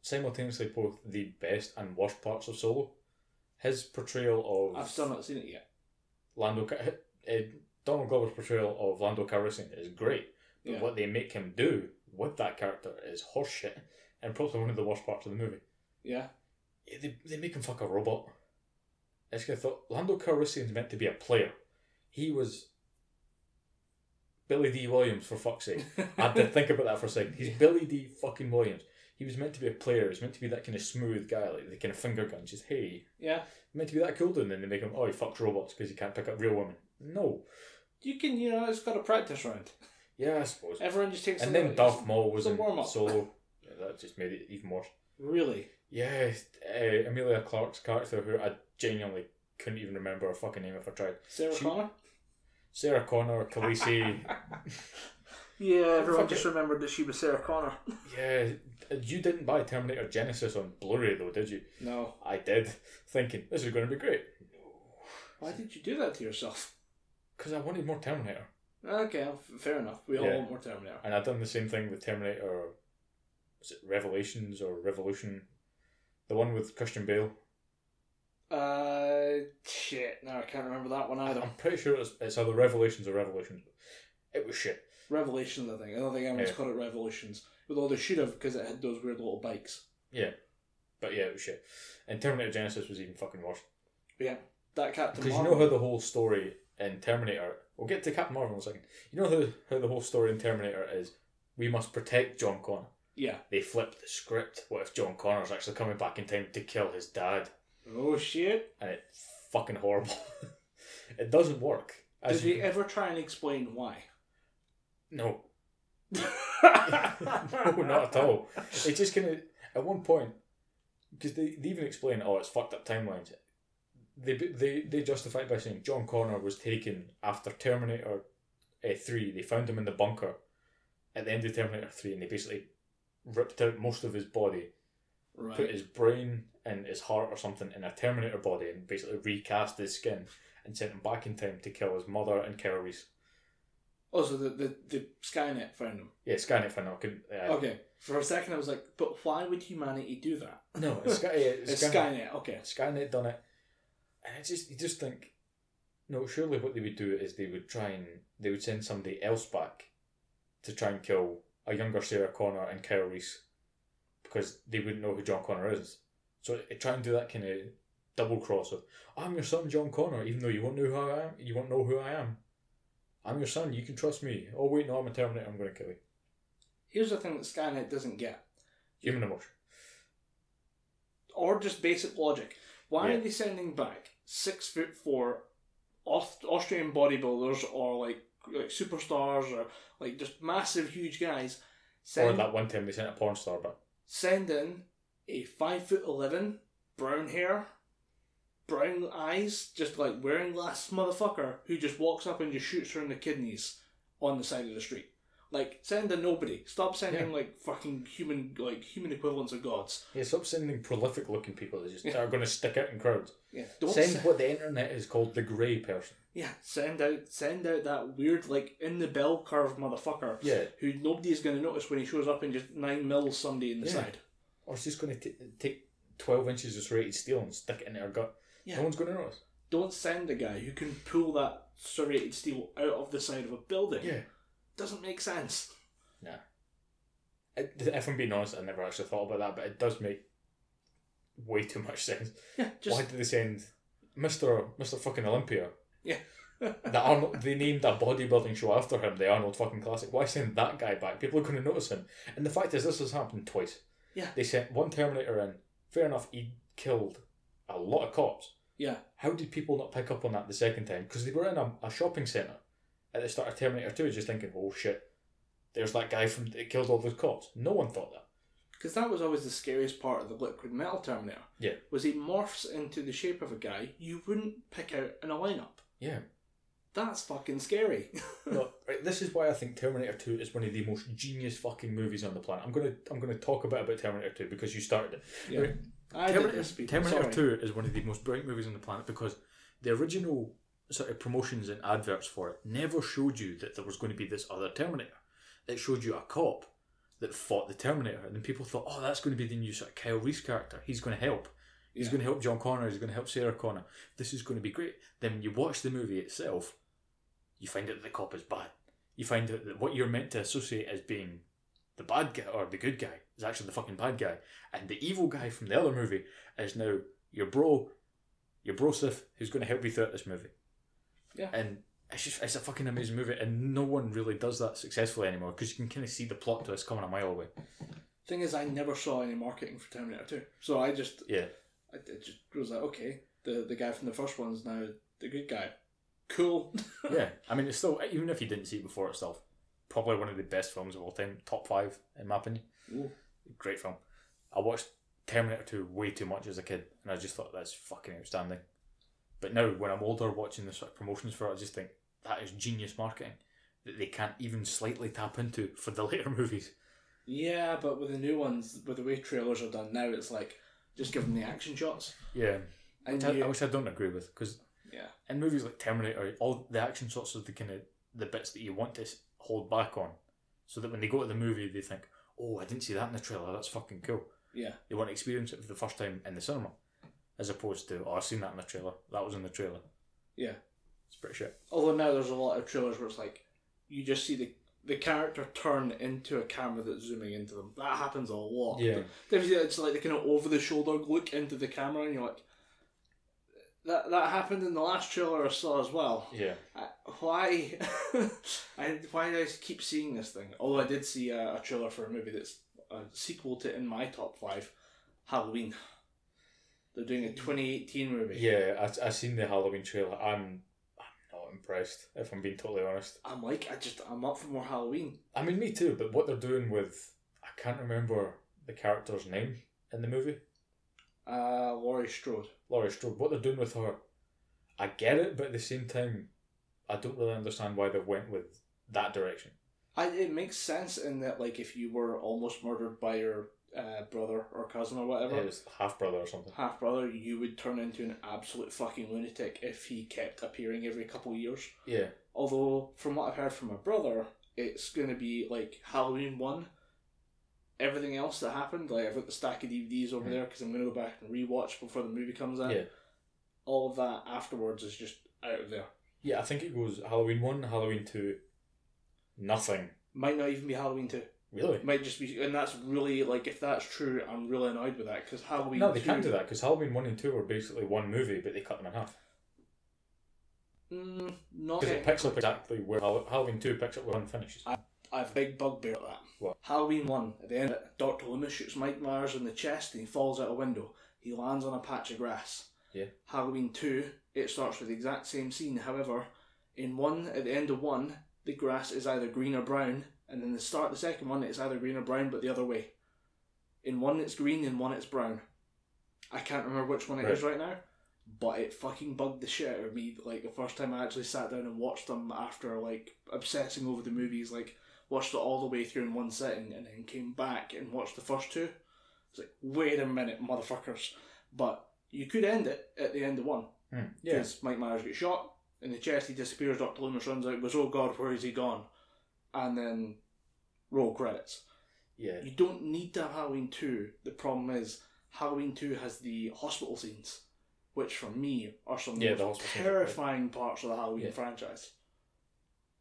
simultaneously both the best and worst parts of Solo. His portrayal of I've still not seen it yet. Lando, Uh, Donald Glover's portrayal of Lando Calrissian is great, but Yeah. what they make him do with that character is horseshit, and probably one of the worst parts of the movie. Yeah, Yeah, They, they make him fuck a robot. I just thought Lando Calrissian's meant to be a player. He was Billy Dee Williams for fuck's sake. I had to think about that for a second. He's Billy Dee fucking Williams. He was meant to be a player. He was meant to be that kind of smooth guy, like the kind of finger gun. Just hey, yeah. meant to be that cool, dude and then they make him oh he fucks robots because he can't pick up real women. No, You can, you know, it's got a practice round. yeah, I suppose. Everyone just takes. And then little- Darth Maul was a in warm-up. Solo. Yeah, that just made it even worse. Really, Yeah, uh, Emilia Clarke's character, who I genuinely couldn't even remember her fucking name if I tried. Sarah She- Connor. Sarah Connor, Khaleesi. Yeah, everyone just it. remembered that she was Sarah Connor. yeah, you didn't buy Terminator Genisys on Blu-ray though, did you? No, I did, thinking this is going to be great No. why did you do that to yourself? Because I wanted more Terminator, Okay, fair enough. We all Yeah. want more Terminator. and I'd done the same thing with Terminator. Was it Revelations or Revolution? The one with Christian Bale. Uh, shit. No, I can't remember that one either. I'm pretty sure it's, it's either Revelations or Revolutions. It was shit. Revelations, I think. I don't think anyone's Yeah. called it Revolutions. Although they should have because it had those weird little bikes. Yeah, but yeah, it was shit. And Terminator Genisys was even fucking worse. But yeah, that Captain Because you know how the whole story in Terminator. We'll get to Captain Marvel in a second. You know how, how the whole story in Terminator is we must protect John Connor. Yeah. They flipped the script. What if John Connor's actually coming back in time to kill his dad? Oh shit. And it's fucking horrible. it doesn't work. Did they ever try and explain why? No. no, not at all. It just kind of, at one point, because they, they even explain, oh, it's fucked up timelines. They, they, they justify it by saying John Connor was taken after Terminator uh, 3. They found him in the bunker at the end of Terminator 3 and they basically ripped out most of his body, Right. put his brain and his heart or something in a Terminator body and basically recast his skin and sent him back in time to kill his mother and Kyle Reese. Oh, so the, the, the Skynet found him. Yeah, Skynet found couldn't- Uh, Okay. For a second, I was like, but why would humanity do that? No, it's, Sky, it's, It's Skynet. Skynet. Okay. Skynet done it, and I just you just think, no, surely what they would do is they would try and they would send somebody else back to try and kill a younger Sarah Connor and Kyle Reese because they wouldn't know who John Connor is. So they try and do that kind of double cross of I'm your son John Connor, even though you won't know who I am. You won't know who I am. I'm your son. You can trust me. Oh wait, no, I'm a Terminator. I'm going to kill you. Here's the thing that Skynet doesn't get, Human emotion. or just basic logic. Why Yeah. are they sending back six foot four Aust- Austrian bodybuilders or like like superstars or like just massive huge guys? Or Send that one time they sent a porn star but send in a five foot eleven, brown hair, brown eyes, just like wearing glass motherfucker who just walks up and just shoots her in the kidneys on the side of the street. Like send a nobody. Stop sending Yeah. like fucking human like human equivalents of gods. Yeah, stop sending prolific looking people that just Yeah. are going to stick out in crowds. Yeah, don't Send send, what the internet is called the grey person. yeah send out send out that weird like in the bell curve motherfucker Yeah. who nobody's gonna notice when he shows up and just nine mils somebody in the Yeah. side. Or just going to take 12 inches of serrated steel and stick it in her gut. Yeah. No one's going to notice. Don't send a guy who can pull that serrated steel out of the side of a building. Yeah. Doesn't make sense. Nah. It, if I'm being honest, I never actually thought about that, but it does make way too much sense. Yeah, just Why did they send Mr. Mr. fucking Olympia? yeah. The Arnold, they named a bodybuilding show after him, the Arnold fucking Classic. Why send that guy back? People are going to notice him. And the fact is, this has happened twice. Yeah. They sent one Terminator in. Fair enough, he killed a lot of cops. yeah, How did people not pick up on that the second time? Because they were in a, a shopping centre at the start of Terminator 2, just thinking, oh shit, there's that guy from that killed all those cops. No one thought that. because that was always the scariest part of the liquid metal Terminator. Yeah. was he morphs into the shape of a guy you wouldn't pick out in a lineup. Yeah. That's fucking scary. no, right, this is why I think Terminator 2 is one of the most genius fucking movies on the planet. I'm gonna I'm gonna talk a bit about Terminator 2 because you started it. yeah. Right. I did Terminator, this. Terminator 2 is one of the most brilliant movies on the planet because the original sort of promotions and adverts for it never showed you that there was going to be this other Terminator. It showed you a cop that fought the Terminator, and then people thought, oh, that's going to be the new sort of Kyle Reese character. He's going to help. He's Yeah. going to help John Connor. He's going to help Sarah Connor. This is going to be great. Then when you watch the movie itself, you find out that the cop is bad. You find out that what you're meant to associate as being the bad guy or the good guy is actually the fucking bad guy, and the evil guy from the other movie is now your bro, your bro Sif, who's going to help you throughout this movie. Yeah. And it's just it's a fucking amazing movie, and no one really does that successfully anymore because you can kind of see the plot twist coming a mile away. Thing is, I never saw any marketing for Terminator 2. So I just, Yeah. I, it just was like, okay, the, the guy from the first one's now the good guy. Cool. yeah, I mean, it's still even if you didn't see it before itself, probably one of the best films of all time, top five in my opinion. Ooh. Great film. I watched Terminator Two way too much as a kid, and I just thought that's fucking outstanding. But now, when I'm older, watching the sort of promotions for it, I just think that is genius marketing that they can't even slightly tap into for the later movies. Yeah, but with the new ones, with the way trailers are done now, it's like just give them the action shots. Yeah, And which I, you, I wish I don't agree with because yeah, in movies like Terminator, all the action shots are the kind of the bits that you want to hold back on, so that when they go to the movie, they think, "Oh, I didn't see that in the trailer. That's fucking cool." yeah, They want to experience it for the first time in the cinema, as opposed to, "Oh, I've seen that in the trailer. That was in the trailer." yeah. It's pretty shit. Although now there's a lot of trailers where it's like you just see the the character turn into a camera that's zooming into them. That happens a lot. Yeah. It's like the kind of over the shoulder look into the camera, and you're like, that that happened in the last trailer I saw as well. Yeah. I, why? I, why do I keep seeing this thing? Although I did see a, a trailer for a movie that's a sequel to in my top five, Halloween. They're doing a 2018 movie. Yeah, I I seen the Halloween trailer. I'm I'm not impressed if I'm being totally honest. I'm like, I just I'm up for more Halloween. I mean, me too. But what they're doing with I can't remember the character's name in the movie. Uh, Laurie Strode. Laurie Strode. What they're doing with her, I get it, but at the same time, I don't really understand why they went with that direction. I, it makes sense in that, like, if you were almost murdered by your uh, brother or cousin or whatever, was half brother or something. half brother, you would turn into an absolute fucking lunatic if he kept appearing every couple years. Yeah. Although, from what I've heard from my brother, it's going to be like Halloween 1. Everything else that happened, like I've got the stack of DVDs over Mm. there because I'm going to go back and rewatch before the movie comes out. Yeah. All of that afterwards is just out of there. Yeah, I think it goes Halloween 1, Halloween 2, nothing. Might not even be Halloween 2. Really? It might just be, and that's really, like, if that's true, I'm really annoyed with that because Halloween No, they 2 can't do that because Halloween 1 and 2 were basically one movie, but they cut them in half. Mm, not Because it picks up exactly where Halloween 2 picks up where one finishes. I have a big bugbear at that. What? Halloween 1, at the end it, Dr. Loomis shoots Mike Myers in the chest and he falls out a window. He lands on a patch of grass. Yeah. Halloween 2, it starts with the exact same scene. However, in 1, at the end of 1, the grass is either green or brown, and then the start of the second one, it's either green or brown, but the other way. In 1, it's green, in 1, it's brown. I can't remember which one it is right now, but it fucking bugged the shit out of me. Like, the first time I actually sat down and watched them after, like, obsessing over the movies, like, watched it all the way through in one sitting and then came back and watched the first two. It's like, wait a minute, motherfuckers. But you could end it at the end of one. Hmm. Yeah. Mike Myers gets shot in the chest, he disappears, Dr. Loomis runs out, goes, oh god, where is he gone? And then roll credits. Yeah. You don't need to have Halloween 2. The problem is, Halloween 2 has the hospital scenes, which for me are some of the Yeah, the most hospital scenes terrifying parts of the Halloween Yeah. franchise.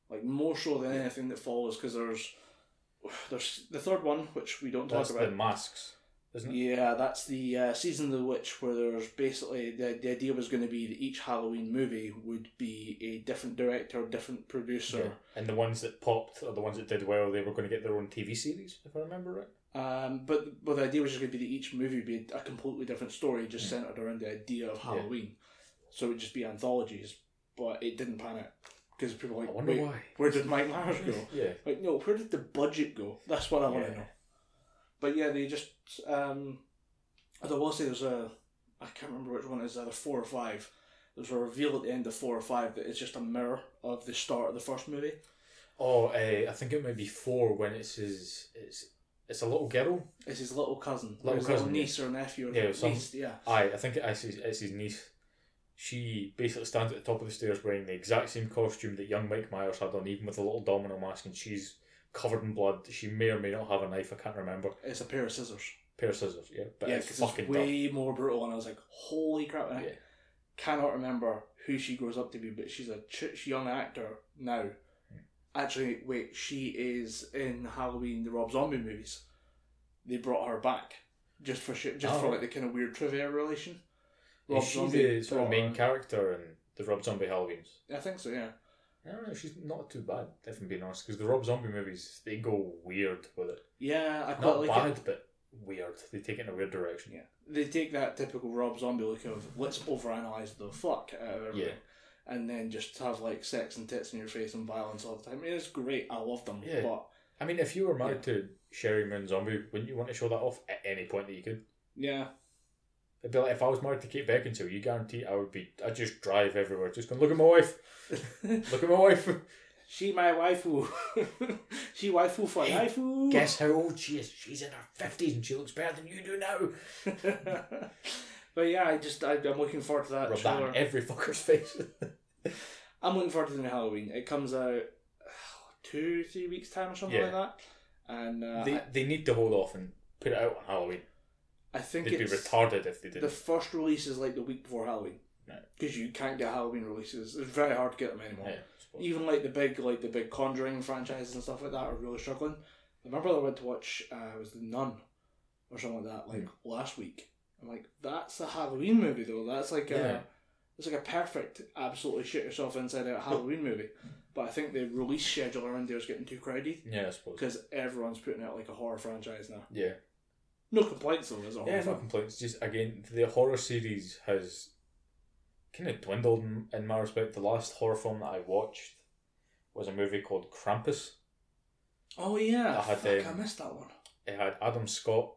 Like, more so than anything that follows, because there's. There's the third one, which we don't talk That's about. the masks, isn't it? Yeah, that's the uh, season of the witch where there's basically the the idea was going to be that each Halloween movie would be a different director, different producer. Yeah. And the ones that popped, or the ones that did well, they were going to get their own TV series, if I remember right. Um, but but the idea was just going to be that each movie would be a completely different story, just centered around the idea of Yeah. Halloween. So it would just be anthologies, but it didn't pan out because people were I like, wonder wait, why. where did Mike Myers go? Yeah. Like, no, where did the budget go? That's what I want to know. But yeah, they just. Um, although I will say there's a. I can't remember which one it is, either four or five. There's a reveal at the end of four or five that it's just a mirror of the start of the first movie. Oh, uh, I think it might be four when it's his. It's it's a little girl. It's his little cousin, Little his cousin, little niece or nephew or Yeah, some- niece. Yeah, Aye, I think it's, his, it's his niece. She basically stands at the top of the stairs wearing the exact same costume that young Mike Myers had on, even with a little domino mask, and she's covered in blood. She may or may not have a knife. I can't remember. it's a pair of scissors. Pair of scissors, yeah, but yeah, it's fucking it's way more brutal. And I was like, holy crap! And I cannot remember who she grows up to be, but she's a ch- young actor now. Hmm. Actually, wait, she is in Halloween, the Rob Zombie movies. They brought her back just for shit, just Oh. for like the kind of weird trivia relation. Rob Is she the sort of main character in the Rob Zombie Halloweens? I think so. Yeah. I don't know. She's not too bad, if I'm being honest, because the Rob Zombie movies they go weird with it. Yeah, I quite Not like bad, it. but weird. They take it in a weird direction. Yeah, they take that typical Rob Zombie look of let's overanalyze the fuck out of everything, Yeah. and then just have like sex and tits in your face and violence all the time. I mean, it's great. I love them. Yeah. But I mean, if you were married to Sheri Moon Zombie, wouldn't you want to show that off at any point that you could? yeah, It'd be like if I was married to Kate Beckinsale, you guarantee I would be. I'd just drive everywhere, just going, look at my wife, look at my wife. she my waifu. she waifu for Hey, waifu. Guess how old she is? She's in her fifties and she looks better than you do now. but yeah, I just I, I'm looking forward to that. Rub that in every fucker's face. I'm looking forward to the new Halloween. It comes out two, three weeks time or something Yeah. like that, and uh, they I, they need to hold off and put it out on Halloween. I think They'd be it's retarded if they the didn't. first release is like the week before Halloween. Right. Because you can't get Halloween releases. It's very hard to get them anymore. Yeah, Even like the big like the big Conjuring franchises and stuff like that are really struggling. My brother went to watch uh, it was the Nun or something like that like Hmm. last week. I'm like, that's a Halloween movie though. That's like Yeah. a it's like a perfect, absolutely shit yourself inside out Halloween movie. But I think the release schedule around there is getting too crowded yeah, I suppose. because everyone's putting out like a horror franchise now. Yeah, No complaints though, as a horror yeah, no complaints. Just again, the horror series has kind of dwindled in, in my respect. The last horror film that I watched was a movie called Krampus. Oh yeah, I had, Fuck, um, I missed that one. It had Adam Scott,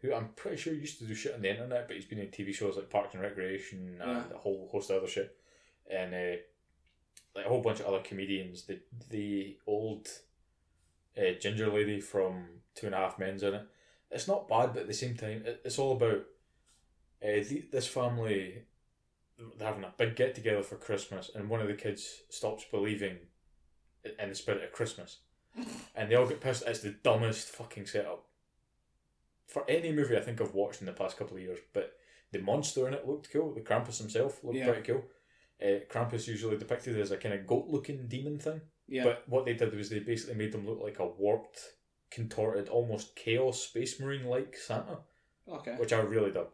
who I'm pretty sure used to do shit on the internet, but he's been in TV shows like Parks and Recreation and Yeah. a whole host of other shit. And uh, like a whole bunch of other comedians. The the old uh, ginger lady from Two and a Half Men's in it. It's not bad, but at the same time, it, it's all about uh, the, this family. They're having a big get together for Christmas, and one of the kids stops believing in the spirit of Christmas, and they all get pissed. It's the dumbest fucking setup for any movie I think I've watched in the past couple of years. But the monster in it looked cool. The Krampus himself looked Yeah. pretty cool. Uh, Krampus usually depicted as a kind of goat-looking demon thing, Yeah. but what they did was they basically made them look like a warped, contorted, almost chaos space marine-like Santa, okay. which I really dug.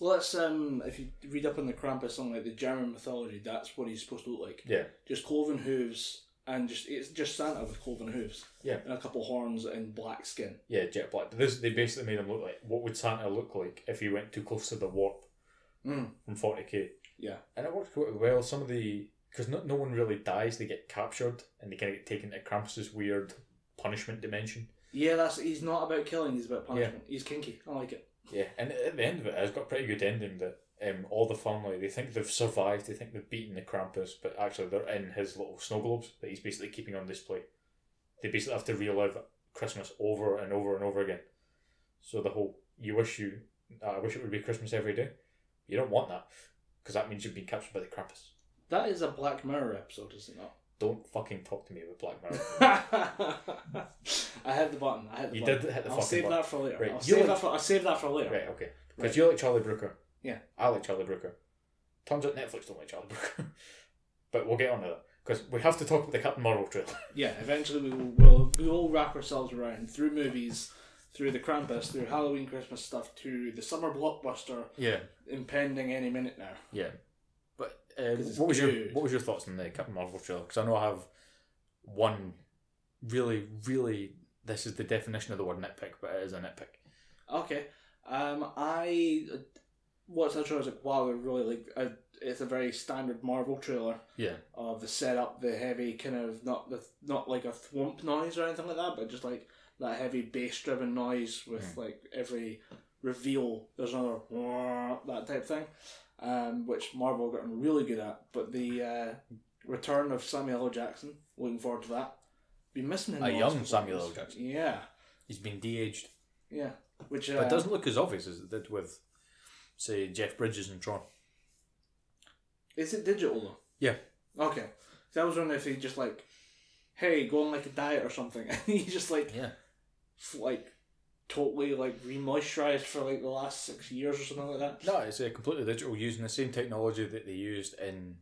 Well, that's um. If you read up on the Krampus on like the German mythology, that's what he's supposed to look like. Yeah, Just cloven hooves and just it's just Santa with cloven hooves. Yeah. And a couple horns and black skin. yeah, jet black. This, they basically made him look like what would Santa look like if he went too close to the warp Mm. from 40k. Yeah. And it worked quite well. Some of the because no, no one really dies; they get captured and they kind of get taken to Krampus's weird punishment dimension. Yeah, that's he's not about killing. He's about punishment. He's kinky. I like it. Yeah, and at the end of it, it's got a pretty good ending. That um, all the family they think they've survived. They think they've beaten the Krampus, but actually they're in his little snow globes that he's basically keeping on display. They basically have to relive Christmas over and over and over again. So the whole you wish you, uh, I wish it would be Christmas every day. You don't want that because that means you've been captured by the Krampus. That is a Black Mirror episode, is it not? Don't fucking talk to me about Black Mirror. I hit the button. I hit the You button. did hit the I'll fucking save button. that for later. Right, I'll save like- that for. I'll save that for later. right, okay. Because Right. you like Charlie Brooker. Yeah. I like Charlie Brooker. Turns out Netflix don't like Charlie Brooker. but we'll get on to that. Because we have to talk about the Captain Marvel trailer. Yeah, eventually we will we'll, we will wrap ourselves around through movies, through the Krampus, through Halloween, Christmas stuff, to the summer blockbuster Yeah. impending any minute now. Yeah. It's what was your what was your thoughts on the Captain Marvel trailer? Because I know I have one really, really. This is the definition of the word nitpick, but it is a nitpick. Okay, um, I watched that trailer. I was like, wow, I really like. Uh, it's a very standard Marvel trailer Yeah. of the setup, the heavy kind of not the not like a thwomp noise or anything like that, but just like that heavy bass driven noise with like every reveal. There's another that type thing, um, which Marvel gotten really good at. But the uh, return of Samuel L. Jackson, looking forward to that. Been missing him A young Samuel L. Jackson. Yeah, He's been de-aged, yeah. Which uh, but it doesn't look as obvious as it did with, say, Jeff Bridges and Tron. Is it digital though? Yeah. Okay. So I was wondering if he just like, hey, go on like a diet or something, and he just like, Yeah. like, totally like remoisturized for like the last six years or something like that. No, it's uh, completely digital, using the same technology that they used in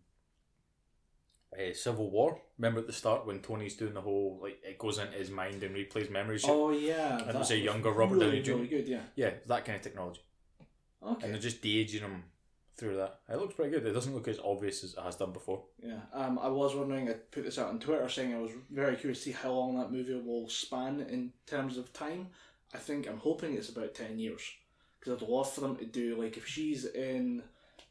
uh, Civil War. Remember at the start when Tony's doing the whole like it goes into his mind and replays memories. Oh yeah, And it that was a younger Robert really, Downey Jr. Really good, yeah. Yeah, that kind of technology. Okay. and they're just de-aging him through that. It looks pretty good. It doesn't look as obvious as it has done before. Yeah, um, I was wondering. I put this out on Twitter saying I was very curious to see how long that movie will span in terms of time. I think I'm hoping it's about ten years because I'd love for them to do like if she's in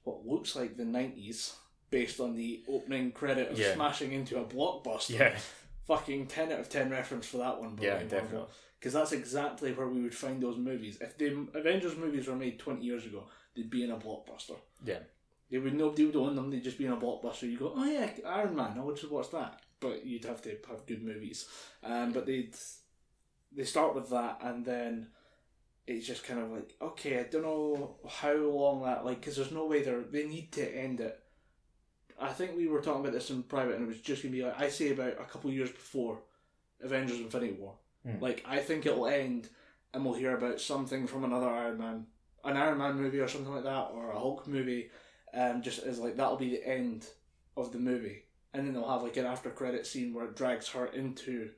what looks like the nineties, based on the opening credit of Yeah. smashing into a blockbuster. Yeah, fucking ten out of ten reference for that one. yeah, definitely. Because that's exactly where we would find those movies. If the Avengers movies were made twenty years ago, they'd be in a blockbuster. Yeah, They would nobody would own them. They'd just be in a blockbuster. You go, oh yeah, Iron Man. I'll just watch that. But you'd have to have good movies. Um, but they they start with that, and then it's just kind of like, okay, I don't know how long that like because there's no way they they need to end it. I think we were talking about this in private, and it was just gonna be like I say about a couple years before Avengers: Infinity War. Hmm. Like I think it'll end, and we'll hear about something from another Iron Man, an Iron Man movie or something like that, or a Hulk movie. Um, just as like that'll be the end of the movie, and then they'll have like an after credit scene where it drags her into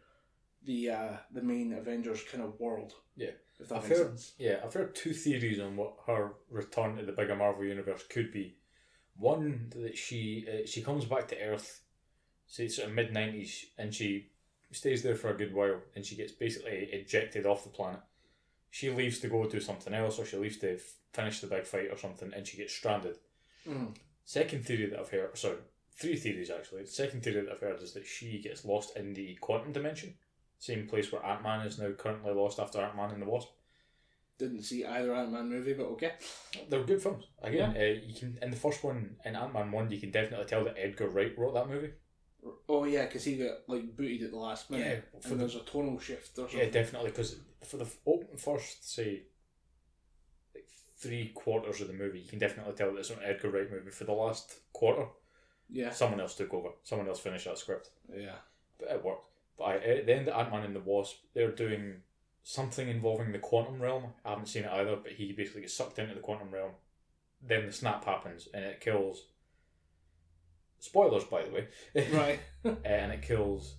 the uh the main Avengers kind of world. Yeah. if that I've makes heard, sense. yeah, I've heard two theories on what her return to the bigger Marvel universe could be. One that she uh, she comes back to Earth, say sort of mid nineties, and she stays there for a good while, and she gets basically ejected off the planet. She leaves to go do something else, or she leaves to f- finish the big fight or something, and she gets stranded. Mm. Second theory that I've heard, sorry, three theories actually. Second theory that I've heard is that she gets lost in the quantum dimension, same place where Ant Man is now currently lost after Ant Man and the Wasp. Didn't see either Ant Man movie, but okay. They're good films. Again, uh, you can in the first one in Ant Man one, you can definitely tell that Edgar Wright wrote that movie. Oh yeah, because he got like booted at the last minute, Yeah, for the- there's a tonal shift or something. Yeah, definitely. Because for the open first, say, like three quarters of the movie, you can definitely tell that it's an Edgar Wright movie. For the last quarter, yeah, someone else took over. Someone else finished that script, yeah. but it worked. But I, at the end of Ant Man and the Wasp, they're doing something involving the quantum realm. I haven't seen it either, but he basically gets sucked into the quantum realm. Then the snap happens, and it kills. Spoilers, by the way. Right, and it kills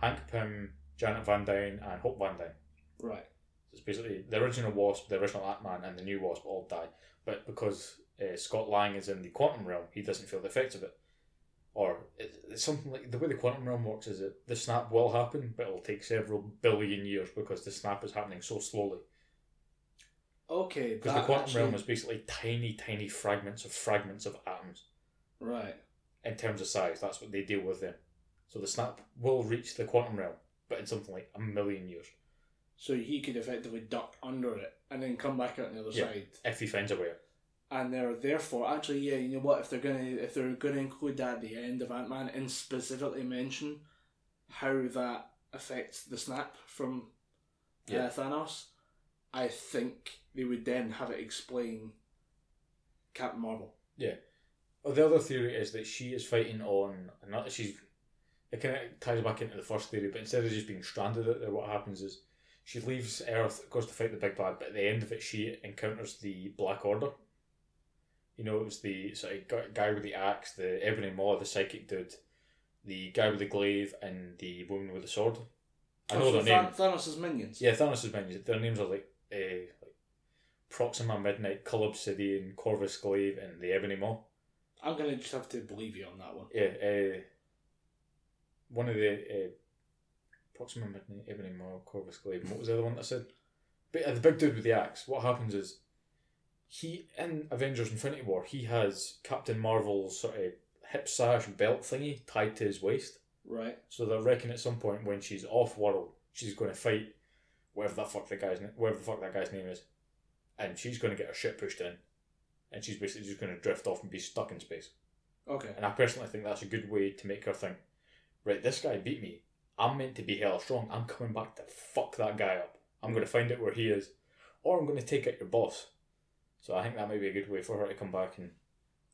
Hank Pym, Janet Van Dyne, and Hope Van Dyne. right. It's basically the original Wasp, the original Ant Man, and the new Wasp all die. But because uh, Scott Lang is in the quantum realm, he doesn't feel the effects of it. Or it, it's something like the way the quantum realm works is that the snap will happen, but it'll take several billion years because the snap is happening so slowly. Okay, Because the quantum actually- realm is basically tiny, tiny fragments of fragments of atoms right. in terms of size. That's what they deal with then. So the snap will reach the quantum realm, but in something like a million years So he could effectively duck under it and then come back out on the other Yeah. side. if he finds a way. And they're therefore actually, yeah, you know what? If they're gonna if they're gonna include that at the end of Ant Man and specifically mention how that affects the snap from Yeah. uh, Thanos, I think they would then have it explain Captain Marvel. Yeah. Well, the other theory is that she is fighting on not she's it kind of ties back into the first theory, but instead of just being stranded out there, what happens is she leaves Earth, goes to fight the big bad, but at the end of it, she encounters the Black Order. You know, it was the sort of guy with the axe, the Ebony Maw, the psychic dude, the guy with the glaive, and the woman with the sword. I know Oh, so their name. Tha- Thanos' minions. Yeah, Thanos' minions. Their names are like, uh, like Proxima Midnight, Cull Obsidian, Corvus Glaive, and the Ebony Maw. I'm gonna just have to believe you on that one. Yeah, uh, one of the uh, Proxima Midnight, Ebony Maw, Corvus Glaive. and What was the other one that I said? But uh, the big dude with the axe. What happens is he in Avengers Infinity War he has Captain Marvel's sort of hip sash belt thingy tied to his waist. Right. So they're reckon at some point when she's off world, she's going to fight whatever the fuck the guy's whatever the fuck that guy's name is, and she's going to get her shit pushed in, and she's basically just going to drift off and be stuck in space. Okay. And I personally think that's a good way to make her think, right, this guy beat me. I'm meant to be hell strong. I'm coming back to fuck that guy up. I'm hmm. going to find out where he is, or I'm going to take out your boss. So I think that might be a good way for her to come back and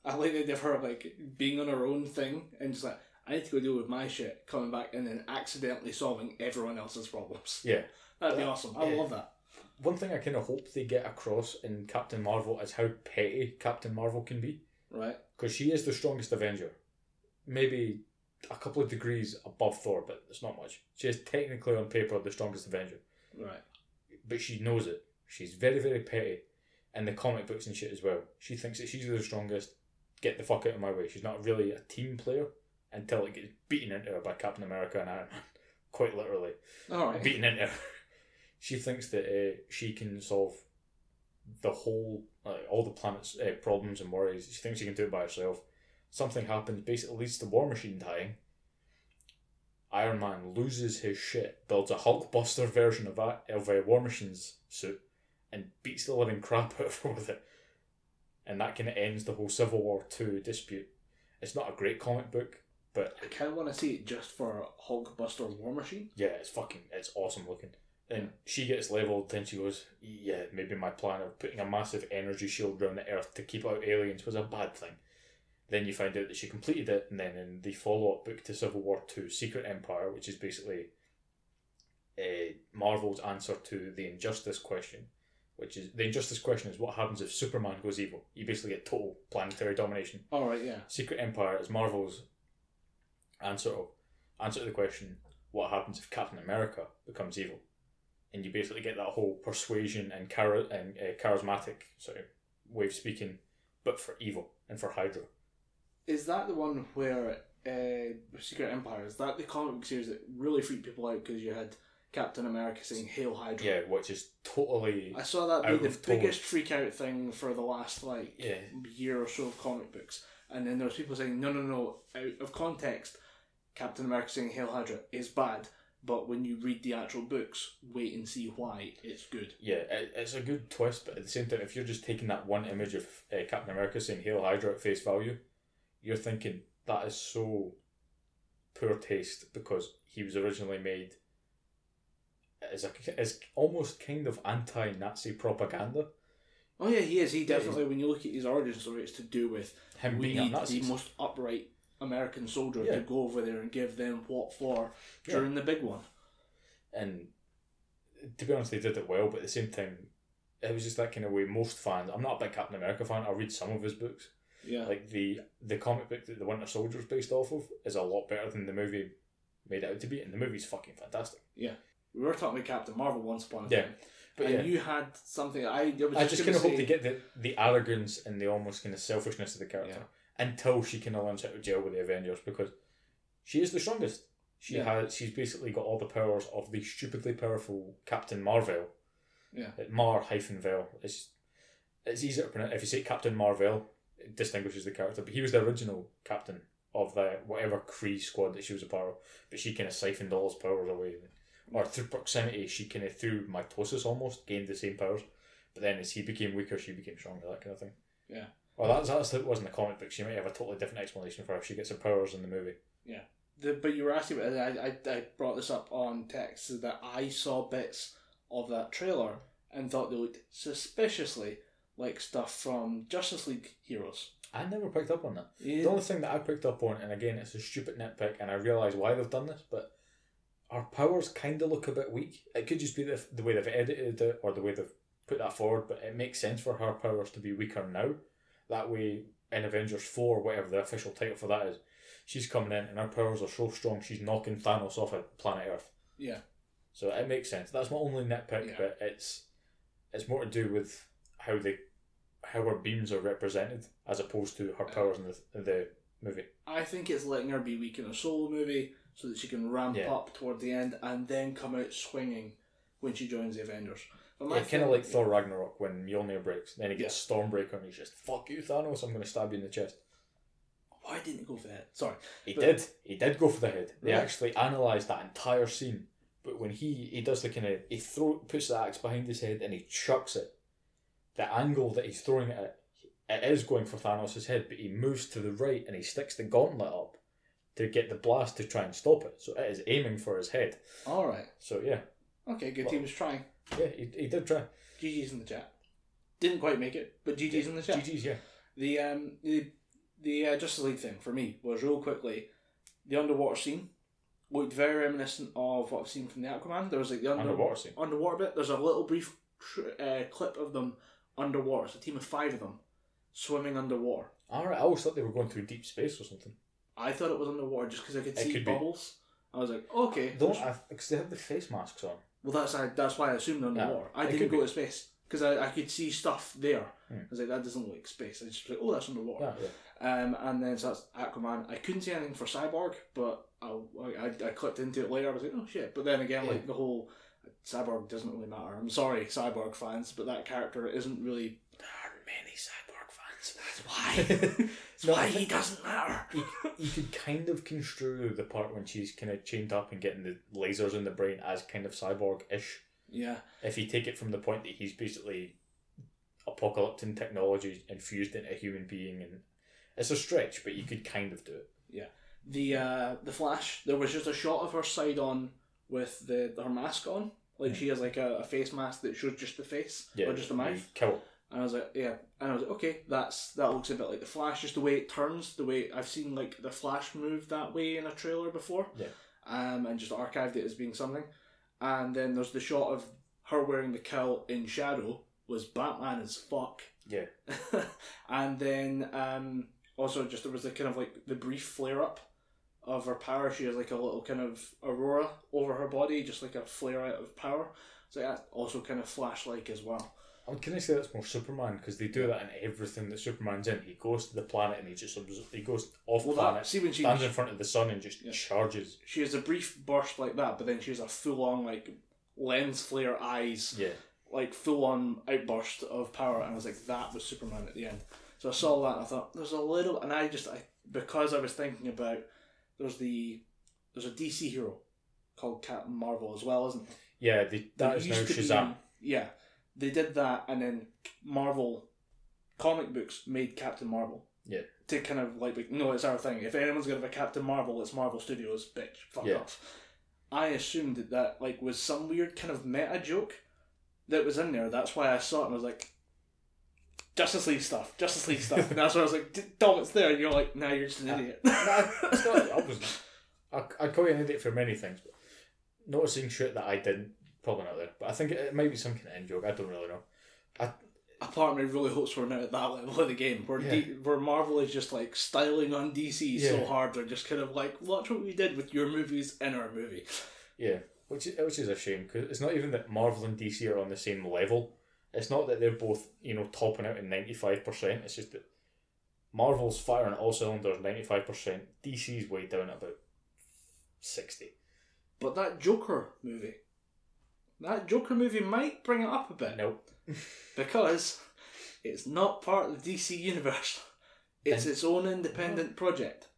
I like the idea of her like being on her own thing and just like I need to go deal with my shit, coming back and then accidentally solving everyone else's problems. yeah. That'd be awesome. I Yeah. love that. One thing I kind of hope they get across in Captain Marvel is how petty Captain Marvel can be. Right. because she is the strongest Avenger. Maybe a couple of degrees above Thor, but it's not much. She is technically on paper the strongest Avenger, Right. but she knows it. She's very, very petty in the comic books and shit as well. She thinks that she's the strongest. Get the fuck out of my way. She's not really a team player until it gets beaten into her by Captain America and Iron Man. Quite literally All right. beaten into her. She thinks that uh, she can solve the whole, uh, all the planet's uh, problems and worries. She thinks she can do it by herself. Something happens, basically leads to War Machine dying. Iron Man loses his shit, builds a Hulkbuster version of that of uh, War Machine's suit, and beats the living crap out of her with it. And that kind of ends the whole Civil War Two dispute. It's not a great comic book, but I kind of want to see it just for Hulkbuster War Machine. yeah, it's fucking, it's awesome looking. And she gets leveled, then she goes, yeah, maybe my plan of putting a massive energy shield around the Earth to keep out aliens was a bad thing. Then you find out that she completed it, and then in the follow-up book to Civil War Two, Secret Empire, which is basically uh, Marvel's answer to the injustice question, which is the injustice question is what happens if Superman goes evil? You basically get total planetary domination. All right. Yeah. Secret Empire is Marvel's answer of answer to the question what happens if Captain America becomes evil, and you basically get that whole persuasion and char- and uh, charismatic sort of way of speaking, but for evil and for Hydra. Is that the one where uh, Secret Empire? Is that the comic series that really freaked people out because you had Captain America saying "Hail Hydra"? Yeah, which is totally I saw that be the biggest freak out thing for the last like yeah year or so of comic books. And then there was people saying, no, no, no, out of context, Captain America saying Hail Hydra is bad, but when you read the actual books, wait and see why it's good. yeah it, it's a good twist, but at the same time, if you're just taking that one image of uh, Captain America saying "Hail Hydra" at face value, you're thinking that is so poor taste because he was originally made as a as almost kind of anti-Nazi propaganda. Oh yeah, he is. He definitely. When you look at his origin story, it's to do with Him we being the most upright American soldier Yeah. to go over there and give them what for during the big one. and to be honest, they did it well. But at the same time, it was just that kind of way. Most fans, I'm not a big Captain America fan. I'll read some of his books. Yeah, Like the the comic book that the Winter Soldier is based off of is a lot better than the movie made out to be, and the movie's fucking fantastic. We were talking about Captain Marvel once upon a Yeah, time, But and yeah, you had something. I, I was I just, kind of hope they get the, the arrogance and the almost kind of selfishness of the character until she kind of learns how to gel with the Avengers because she is the strongest. She Yeah. has she's basically got all the powers of the stupidly powerful Captain Marvel. Yeah. Mar hyphen Vel. It's it's easy to pronounce. If you say Captain Marvel, it distinguishes the character. But he was the original captain of the whatever Kree squad that she was a part of. But she kind of siphoned all his powers away. Or through proximity, she kind of through mitosis almost gained the same powers. But then as he became weaker, she became stronger. That kind of thing. Yeah. Well, that's that's it was in the comic book. She might have a totally different explanation for how she gets her powers in the movie. The, but you were asking about I, I, I brought this up on text that I saw bits of that trailer and thought they looked suspiciously like stuff from Justice League Heroes. I never picked up on that. Yeah. The only thing that I picked up on, and again, it's a stupid nitpick, and I realise why they've done this, but our powers kind of look a bit weak. It could just be the, the way they've edited it or the way they've put that forward, but it makes sense for her powers to be weaker now. That way, in Avengers 4, whatever the official title for that is, she's coming in and her powers are so strong she's knocking Thanos off of planet Earth. Yeah. So it makes sense. That's my only nitpick, Yeah. but it's it's more to do with how they how her beams are represented as opposed to her powers in the, in the movie. I think it's letting her be weak in a solo movie so that she can ramp Yeah. up toward the end and then come out swinging when she joins the Avengers. But Yeah, kind of like Thor Ragnarok when Mjolnir breaks. Then he gets Stormbreaker and he's just, fuck you, Thanos, I'm going to stab you in the chest. Why didn't he go for the head? Sorry. He But- did. He did go for the head. They actually analysed that entire scene. But when he, he does the kind of, he throw, puts the axe behind his head and he chucks it. The angle that he's throwing it at, it is going for Thanos' head, but he moves to the right and he sticks the gauntlet up to get the blast to try and stop it. So it is aiming for his head. All right. So yeah, Okay, good. He was trying. yeah, he, he did try. GG's in the chat. Didn't quite make it, but GG's in the chat. GG's, yeah. The um the the uh, Justice League thing for me was real quickly the underwater scene looked very reminiscent of what I've seen from the Aquaman. There was like the under, Underwater scene. underwater bit. There's a little brief tr- uh, clip of them underwater. It's a team of five of them swimming underwater. Alright, I always thought they were going through deep space or something. I thought it was underwater just because I could It see could be. bubbles. I was like, okay. Don't because they have the face masks on. Well, that's I, that's why I assumed underwater. I it didn't could go be. to space because I, I could see stuff there. Hmm. I was like, that doesn't look like space. I just like, oh, that's underwater. Yeah, yeah. Um, and then so that's Aquaman. I couldn't see anything for Cyborg, but I, I, I clicked into it later. I was like, oh shit! But then again, Yeah. like the whole Cyborg doesn't really matter. I'm sorry, Cyborg fans, but that character isn't really. There aren't many cyborg fans. That's why. No, why he doesn't matter. you, you could kind of construe the part when she's kind of chained up and getting the lasers in the brain as kind of cyborg-ish. Yeah, If you take it from the point that he's basically apocalyptic technology infused into a human being, and it's a stretch, but you could kind of do it. Yeah. The uh, the Flash. There was just a shot of her side on with the her mask on. Like she has like a, a face mask that shows just the face or just the mouth. Kill. And I was like, yeah. And I was like, okay, that's that looks a bit like the Flash, just the way it turns, the way I've seen like the Flash move that way in a trailer before. Yeah. Um, and just archived it as being something. And then there's the shot of her wearing the cowl in shadow was Batman as fuck. Yeah. and then um, also just there was a kind of like the brief flare up of her power. She has like a little kind of aurora over her body, just like a flare out of power. So that's also kind of flash like as well. Oh, I would kind of say that's more Superman because they do that in everything that Superman's in. He goes to the planet and he just he goes off Well, planet, that, see when she stands in front of the sun and just Yeah. charges. she has a brief burst like that, but then she has a full on like lens flare eyes, Yeah. like full on outburst of power, and I was like, that was Superman at the end. So I saw that and I thought there's a little, and I just I because I was thinking about there's the there's a DC hero called Captain Marvel as well, isn't there? Yeah, they, that is now to be- Shazam. yeah, they did that, and then Marvel comic books made Captain Marvel. Yeah. To kind of like, like, no, it's our thing. If anyone's gonna have a Captain Marvel, it's Marvel Studios, bitch. Fuck Yeah. off. I assumed that that like was some weird kind of meta joke that was in there. That's why I saw it and I was like, Justice League stuff, Justice League stuff. and that's why I was like, "D- Dom, it's there. And you're like, nah, you're just an idiot. Nah, it's not, I was, I, I'd call you an idiot for many things, but noticing shit that I didn't, probably not there. But I think it, it might be some kind of in joke. I don't really know. a part of me really hopes we're not at that level of the game where Yeah. D- where Marvel is just like styling on DC so hard they're just kind of like watch what we did with your movies in our movie. Yeah, which is, which is a shame because it's not even that Marvel and DC are on the same level. It's not that they're both you know topping out in ninety five percent. It's just that Marvel's firing at all cylinders ninety five percent. DC's way down at about sixty. But that Joker movie, that Joker movie might bring it up a bit Nope. because it's not part of the DC universe. It's its own independent project.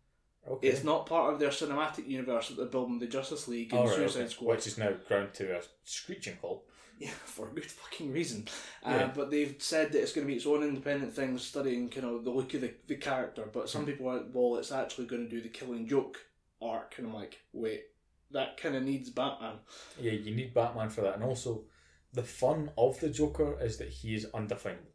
Okay. It's not part of their cinematic universe that they're building the Justice League and All right, Suicide okay. Squad. Which is now ground to a screeching halt. Yeah, for a good fucking reason. Yeah. Uh, but they've said that it's going to be its own independent thing, studying kind of the look of the, the character. But Hmm. some people are like, well, it's actually going to do the Killing Joke arc, and I'm like, wait, that kind of needs Batman. Yeah, you need Batman for that, and also the fun of the Joker is that he is undefinable.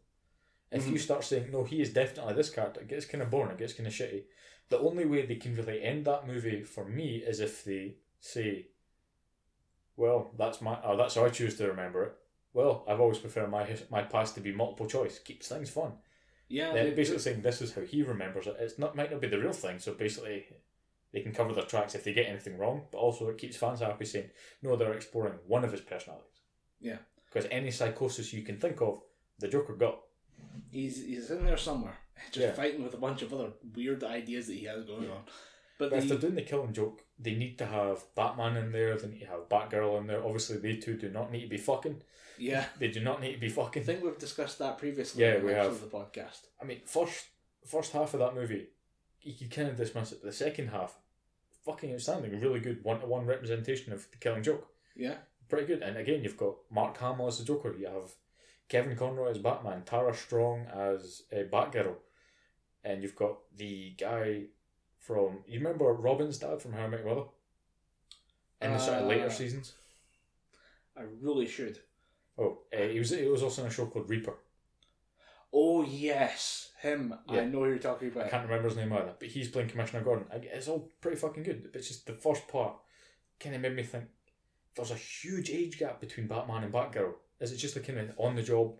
If you mm-hmm. start saying no, he is definitely this character, it gets kind of boring, it gets kind of shitty. The only way they can really end that movie for me is if they say, "Well, that's my, oh, that's how I choose to remember it." Well, I've always preferred my my past to be multiple choice, keeps things fun. Yeah, They're basically saying this is how he remembers it. It's not might not be the real thing, so basically they can cover their tracks if they get anything wrong, but also it keeps fans happy saying, no, they're exploring one of his personalities. Yeah. Because any psychosis you can think of, the Joker got. he's he's in there somewhere, just Yeah. fighting with a bunch of other weird ideas that he has going on. But But if they're doing the killing joke, they need to have Batman in there, they need to have Batgirl in there. Obviously, they two do not need to be fucking. yeah, They do not need to be fucking. I think we've discussed that previously. Yeah, in we have. of the podcast. I mean, first first half of that movie, you can kind of dismiss it. The second half, fucking outstanding. Really good one to one representation of the killing joke. Yeah, pretty good. And again, you've got Mark Hamill as the Joker. You have Kevin Conroy as Batman, Tara Strong as uh, Batgirl, and you've got the guy from you remember Robin's dad from How I Met Your Mother. In the sort of later Uh, seasons. I really should. Oh, uh, he was he was also in a show called Reaper. Oh yes, him. I know who you're talking about. I can't remember his name either, but he's playing Commissioner Gordon. It's all pretty fucking good. But it's just the first part kind of made me think there's a huge age gap between Batman and Batgirl. Is it just a kind of on the job?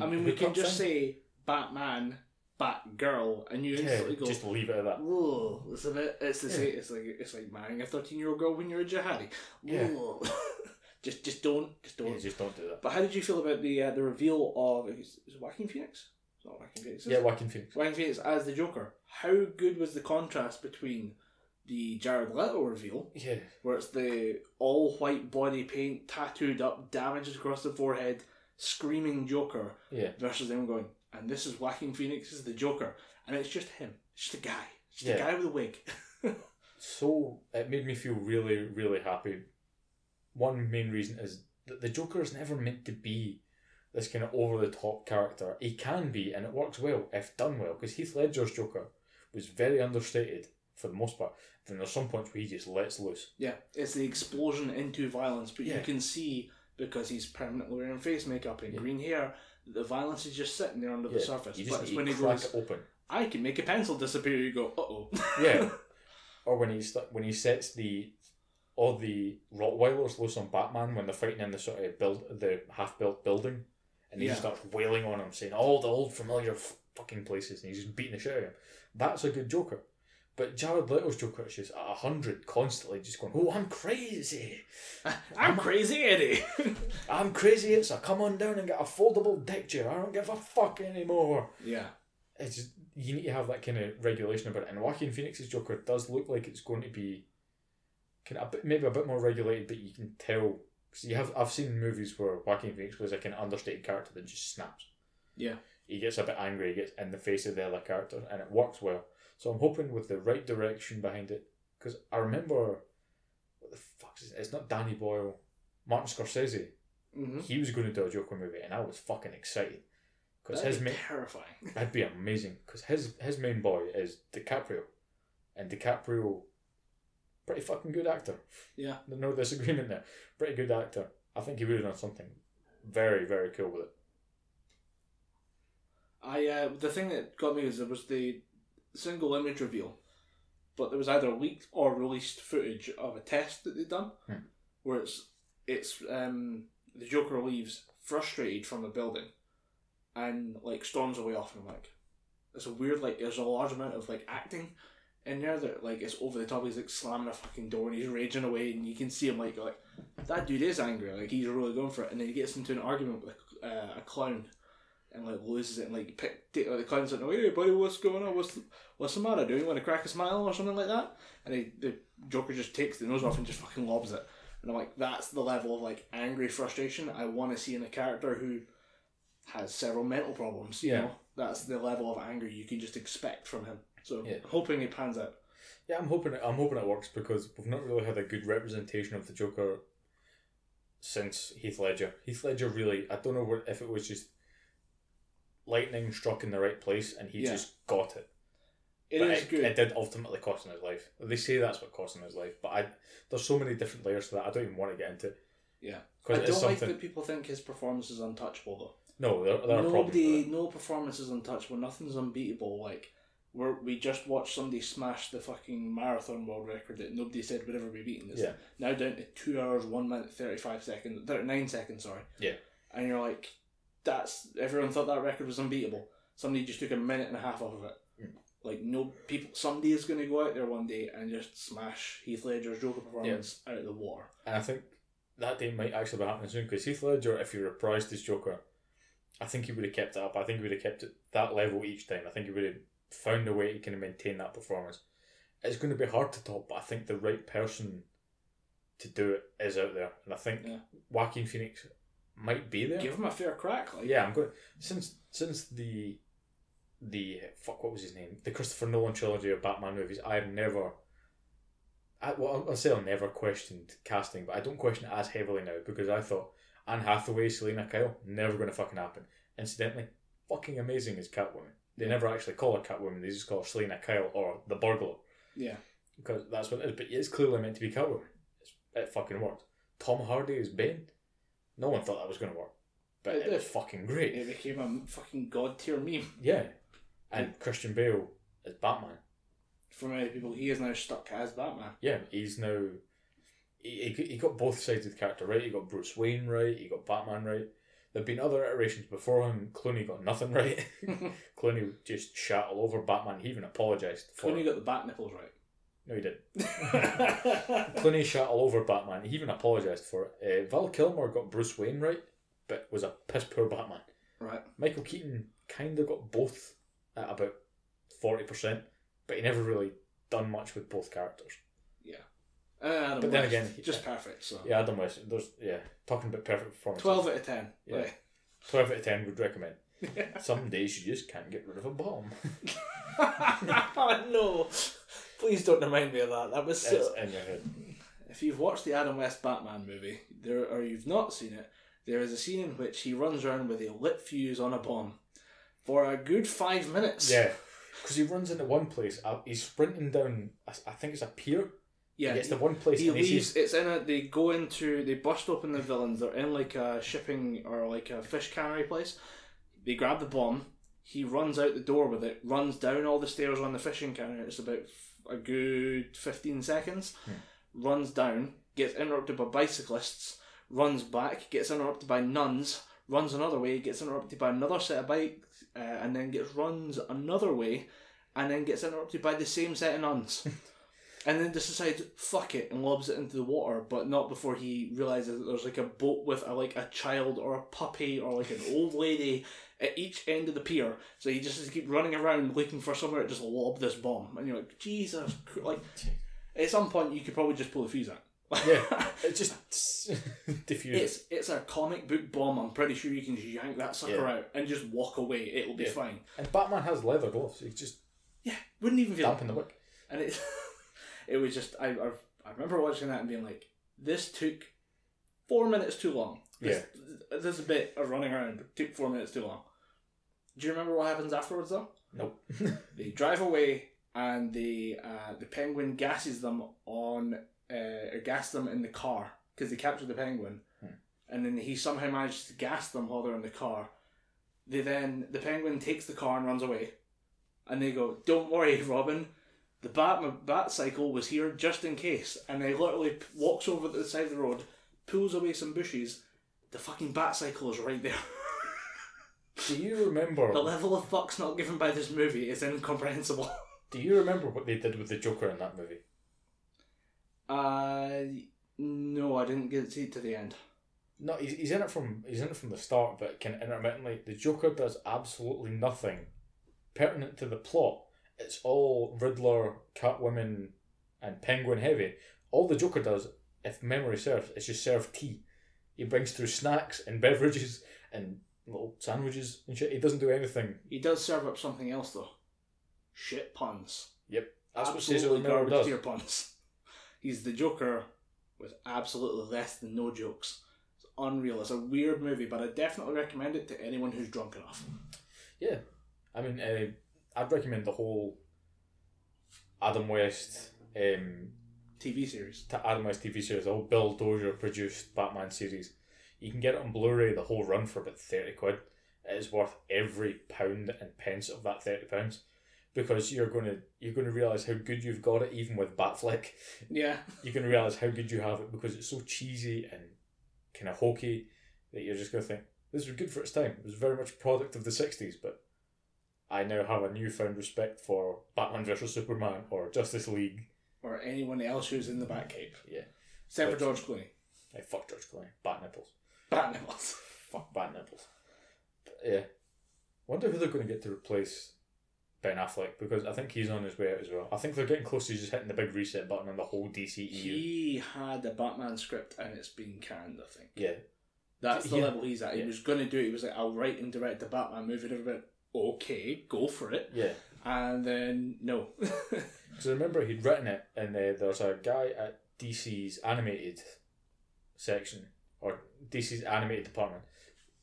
I mean, we can just say Batman, Batgirl, and you yeah, instantly go, just leave it at that. "Whoa!" It's a bit. It's the Yeah. same. It's like it's like marrying a thirteen-year-old girl when you're a jihadi. Yeah. Just, just don't, just don't. Yeah, just don't do that. But how did you feel about the uh, the reveal of is is it Joaquin Phoenix? It's not Joaquin Phoenix. is Yeah? Joaquin Phoenix. Joaquin Phoenix as the Joker. How good was the contrast between the Jared Leto reveal, Yeah, where it's the all white body paint, tattooed up, damages across the forehead, screaming Joker, yeah, versus them going, and this is Joaquin Phoenix as the Joker, and it's just him, it's just a guy, it's just Yeah. a guy with a wig. so it made me feel really, really happy. One main reason is that the Joker is never meant to be this kind of over the top character. He can be, and it works well if done well. Because Heath Ledger's Joker was very understated for the most part. Then there's some points where he just lets loose. yeah, it's the explosion into violence, but you can see because he's permanently wearing face makeup and Yeah. green hair. The violence is just sitting there under the surface. You just But it's when he goes, it open. I can make a pencil disappear. You go, uh oh. Yeah. or when he's when he sets the all the Rottweilers loose on Batman when they're fighting in the sort of build the half built building, and he just Yeah. starts wailing on him, saying all the old familiar f- fucking places, and he's just beating the shit out of him. That's a good Joker. But Jared Leto's Joker is just at a hundred, constantly just going, "Oh, I'm crazy, I'm crazy Eddie. I'm crazy." It's a come on down and get a foldable deck chair. I don't give a fuck anymore. yeah. It's just you need to have that kind of regulation about it. And Joaquin Phoenix's Joker does look like it's going to be kind of a bit, maybe a bit more regulated, but you can tell. Cause you have I've seen movies where Joaquin Phoenix was like an understated character that just snaps. Yeah. He gets a bit angry, he gets in the face of the other character, and it works well. So I'm hoping with the right direction behind it, because I remember what the fuck is it? It's not Danny Boyle, Martin Scorsese. hmm He was going to do a Joker movie, and I was fucking excited. because his be main terrifying. that'd be amazing because his his main boy is DiCaprio, and DiCaprio, pretty fucking good actor. Yeah. No disagreement there. Pretty good actor. I think he would have done something very very cool with it. I uh, the thing that got me is there was the single image reveal, but there was either leaked or released footage of a test that they'd done, Hmm. where it's it's um, the Joker leaves frustrated from a building, and like storms away off, and I'm like, it's a weird like there's a large amount of like acting in there that like it's over the top. He's like slamming a fucking door and he's raging away, and you can see him like like that dude is angry, like he's really going for it, and then he gets into an argument with uh, a clown and like loses it and like pick take, like, the clown's like, hey buddy, what's going on? What's the, what's the matter? Do you want to crack a smile or something like that? And he, the Joker just takes the nose off and just fucking lobs it. And I'm like, that's the level of like angry frustration I want to see in a character who has several mental problems. You Yeah. know, that's the level of anger you can just expect from him. So Yeah. hoping it pans out. Yeah, I'm hoping it, I'm hoping it works because we've not really had a good representation of the Joker since Heath Ledger. Heath Ledger really, I don't know what, if it was just lightning struck in the right place and he Yeah. just got it. It but is it, good. it did ultimately cost him his life. They say that's what cost him his life, but I there's so many different layers to that. I don't even want to get into. it. Yeah. I don't like that people think his performance is untouchable though. no, there, there are problems. Nobody, no performance is untouchable. Nothing's unbeatable. Like we're, we just watched somebody smash the fucking marathon world record that nobody said would ever be beaten. It's Yeah. now down to two hours, one minute, thirty five seconds, thirty nine seconds. Sorry. Yeah. And you're like, that's everyone thought that record was unbeatable. Somebody just took a minute and a half off of it. Mm. Like no people, somebody is going to go out there one day and just smash Heath Ledger's Joker performance out of the water. And I think that day might actually be happening soon because Heath Ledger, if he reprised his Joker, I think he would have kept it up. I think he would have kept it that level each time. I think he would have found a way to kind of maintain that performance. It's going to be hard to top, but I think the right person to do it is out there, and I think Yeah. Joaquin Phoenix might be there. Give him a fair crack. Like yeah, I'm going since since the the fuck what was his name the Christopher Nolan trilogy of Batman movies. I've never. I, well, I'll say I've never questioned casting, but I don't question it as heavily now because I thought Anne Hathaway, Selina Kyle, never going to fucking happen. Incidentally, fucking amazing as Catwoman. They never actually call her Catwoman; they just call her Selina Kyle or the Burglar yeah. because that's what it is. But it's clearly meant to be Catwoman. It's, it fucking worked. Tom Hardy is Bane. No one thought that was going to work, but It it, was fucking great. It became a fucking god tier meme. Yeah, and Christian Bale as Batman. For many people, he is now stuck as Batman. Yeah, he's now. He, he, he got both sides of the character right. He got Bruce Wayne right. He got Batman right. There've been other iterations before him. Clooney got nothing right. Clooney just shat all over Batman. He even apologised for Clooney got the bat nipples right. No, he didn't. Clooney shat all over Batman. He even apologised for it. Uh, Val Kilmer got Bruce Wayne right, but was a piss poor Batman. right. Michael Keaton kind of got both at about forty percent, but he never really done much with both characters. Uh, Adam But then West, again, he- just perfect. So Yeah, Adam West. There's yeah, talking about perfect performance. twelve out of ten. Yeah. Right. Twelve out of ten would recommend. Some days you just can't get rid of a bomb. oh no! Please don't remind me of that. That was It's so. in your head. If you've watched the Adam West Batman movie, there or you've not seen it, there is a scene in which he runs around with a lit fuse on a bomb for a good five minutes. Yeah, because he runs into one place. Uh, he's sprinting down. I think it's a pier. Yeah. it's the one place he leaves. It's in a. They go into. They bust open the villains. They're in like a shipping or like a fish cannery place. They grab the bomb. He runs out the door with it. Runs down all the stairs on the fishing cannery. It's about a good fifteen seconds. Runs down. Gets interrupted by bicyclists. Runs back. Gets interrupted by nuns. Runs another way. Gets interrupted by another set of bikes. Uh, and then gets runs another way. And then gets interrupted by the same set of nuns and then just decides fuck it and lobs it into the water, but not before he realizes that there's like a boat with a, like a child or a puppy or like an old lady at each end of the pier. So he just has to keep running around looking for somewhere to just lob this bomb, and you're like, Jesus, like at some point you could probably just pull the fuse out. Yeah, it just diffuses. It's it's a comic book bomb. I'm pretty sure you can just yank that sucker Yeah. out and just walk away. It'll be Yeah. fine. And Batman has leather gloves. He just Yeah, wouldn't even feel. dampen the wick. and it it was just I, I I remember watching that and being like, this took four minutes too long. This, this bit of running around took four minutes too long. Do you remember what happens afterwards though? Nope. They drive away and the uh, the penguin gasses them on uh, or gas them in the car because they captured the penguin, Hmm. and then he somehow manages to gas them while they're in the car. They then the penguin takes the car and runs away, and they go, "Don't worry, Robin." The bat bat cycle was here just in case, and he literally p- walks over to the side of the road, pulls away some bushes. The fucking bat cycle is right there. Do you remember? the level of fucks not given by this movie is incomprehensible. Do you remember what they did with the Joker in that movie? Uh, no, I didn't get to see it to the end. No, he's, he's in it from he's in it from the start, but can intermittently the Joker does absolutely nothing pertinent to the plot. It's all Riddler, Catwoman, and Penguin heavy. All the Joker does, if memory serves, is just serve tea. He brings through snacks and beverages and little sandwiches and shit. He doesn't do anything. He does serve up something else though. Shit puns. Yep, that's what Cecil absolutely garbage does. tier puns. He's the Joker with absolutely less than no jokes. It's unreal. It's a weird movie, but I definitely recommend it to anyone who's drunk enough. Yeah, I mean, uh, I'd recommend the whole Adam West, um, TV series. to Adam West TV series, the whole Bill Dozier produced Batman series. You can get it on Blu-ray, the whole run for about thirty quid. It is worth every pound and pence of that thirty pounds, because you're gonna you're gonna realize how good you've got it, even with Batfleck. Yeah. You're gonna realize how good you have it because it's so cheesy and kind of hokey that you're just gonna think this was good for its time. It was very much a product of the '60s, but I now have a newfound respect for Batman vs Superman or Justice League. Or anyone else who's in the Batcave. Yeah. Except for George Clooney. Hey, fuck George Clooney. Bat nipples. Bat nipples. Fuck bat nipples. But, yeah. Wonder who they're going to get to replace Ben Affleck because I think he's on his way out as well. I think they're getting close to just hitting the big reset button on the whole DCEU. He had a Batman script and it's been canned, I think. yeah. That's the Yeah. level he's at. He Yeah. was going to do it. He was like, I'll write and direct the Batman movie. And everybody, okay, go for it. Yeah. And then, no. Because I remember he'd written it, and uh, there's a guy at DC's animated section, or DC's animated department,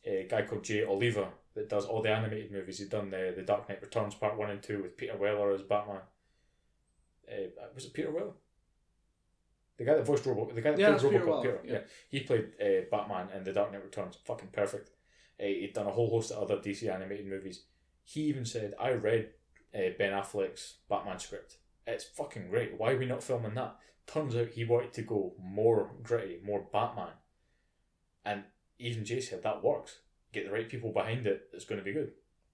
a guy called Jay Oliva that does all the animated movies. He'd done the, the Dark Knight Returns Part 1 and 2 with Peter Weller as Batman. Uh, was it Peter Weller? The guy that voiced Robot, the guy that Yeah, played Peter Robocop, Weller, Peter, yeah. yeah. He played uh, Batman in The Dark Knight Returns. Fucking perfect. Uh, he'd done a whole host of other DC animated movies. He even said, I read uh, Ben Affleck's Batman script. It's fucking great. Why are we not filming that? Turns out he wanted to go more gritty, more Batman. And even Jay said that works. Get the right people behind it, it's going to be good.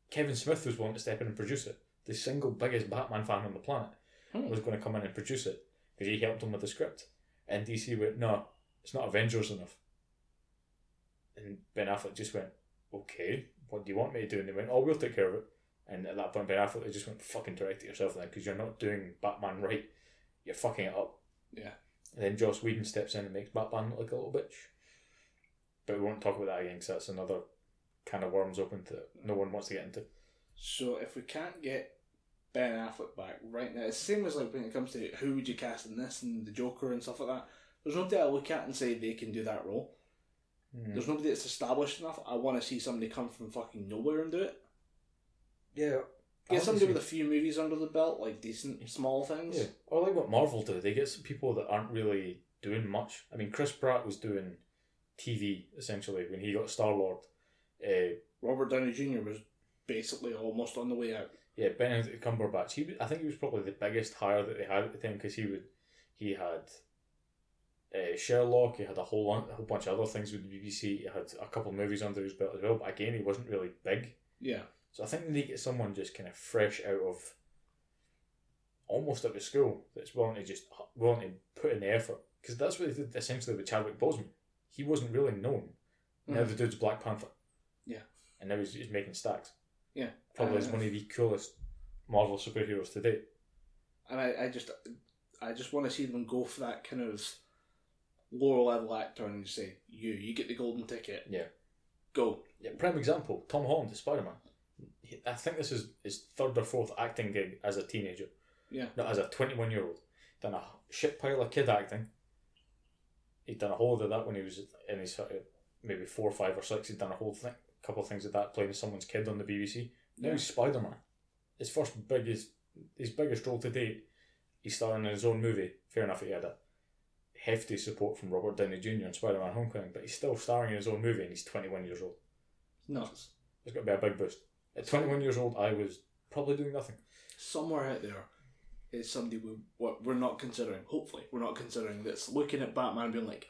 Kevin Smith was willing to step in and produce it. The single biggest Batman fan on the planet Hmm. was going to come in and produce it because he helped him with the script. And DC went, no, it's not Avengers enough. And Ben Affleck just went, okay, what do you want me to do? And they went, oh, we'll take care of it. And at that point, Ben Affleck just went, fucking direct it yourself then because you're not doing Batman right. You're fucking it up. Yeah. And then Joss Whedon steps in and makes Batman look like a little bitch. But we won't talk about that again because that's another kind of worms open to no one wants to get into. so if we can't get Ben Affleck back right now, it's the same as like when it comes to who would you cast in this and the Joker and stuff like that. There's nobody I look at and say they can do that role. Hmm. There's nobody that's established enough. I want to see somebody come from fucking nowhere and do it. Yeah. Get somebody with a few movies under the belt, like decent small things. Yeah, or like what Marvel do. They get some people that aren't really doing much. I mean, Chris Pratt was doing TV essentially when he got Star Lord. Uh, Robert Downey Jr. was basically almost on the way out. yeah, Benedict Cumberbatch. He, was- I think he was probably the biggest hire that they had at the time because he would, he had. Uh, Sherlock, he had a whole a whole bunch of other things with the BBC. He had a couple of movies under his belt as well. But again, he wasn't really big. Yeah. So I think they need to get someone just kind of fresh out of almost out of school that's willing to just willing to put in the effort because that's what they did essentially with Chadwick Boseman. He wasn't really known. Now Mhm. the dude's Black Panther. Yeah. and now he's, he's making stacks. Yeah. Probably is Uh, one of the coolest Marvel superheroes to date. and I, I just I just want to see them go for that kind of lower level actor and just say you you get the golden ticket Yeah. go Yeah, prime example: Tom Holland as Spider Man. I think this is his third or fourth acting gig as a teenager. Yeah. Not as a twenty-one year old. Done a shit pile of kid acting. He'd done a whole lot of that when he was in his uh, maybe four, five, or six. He'd done a whole thing, a couple of things of that, playing someone's kid on the BBC. Now Yeah. he's Spider Man. His first biggest, his biggest role to date. He's starring in his own movie. Fair enough, he had a hefty support from Robert Downey Jr. in Spider Man Homecoming, but he's still starring in his own movie and he's 21 years old. Nuts. There's got to be a big boost. At 21 years old, I was probably doing nothing. Somewhere out there is somebody we what we're not considering. Hopefully, we're not considering that's looking at Batman and being like,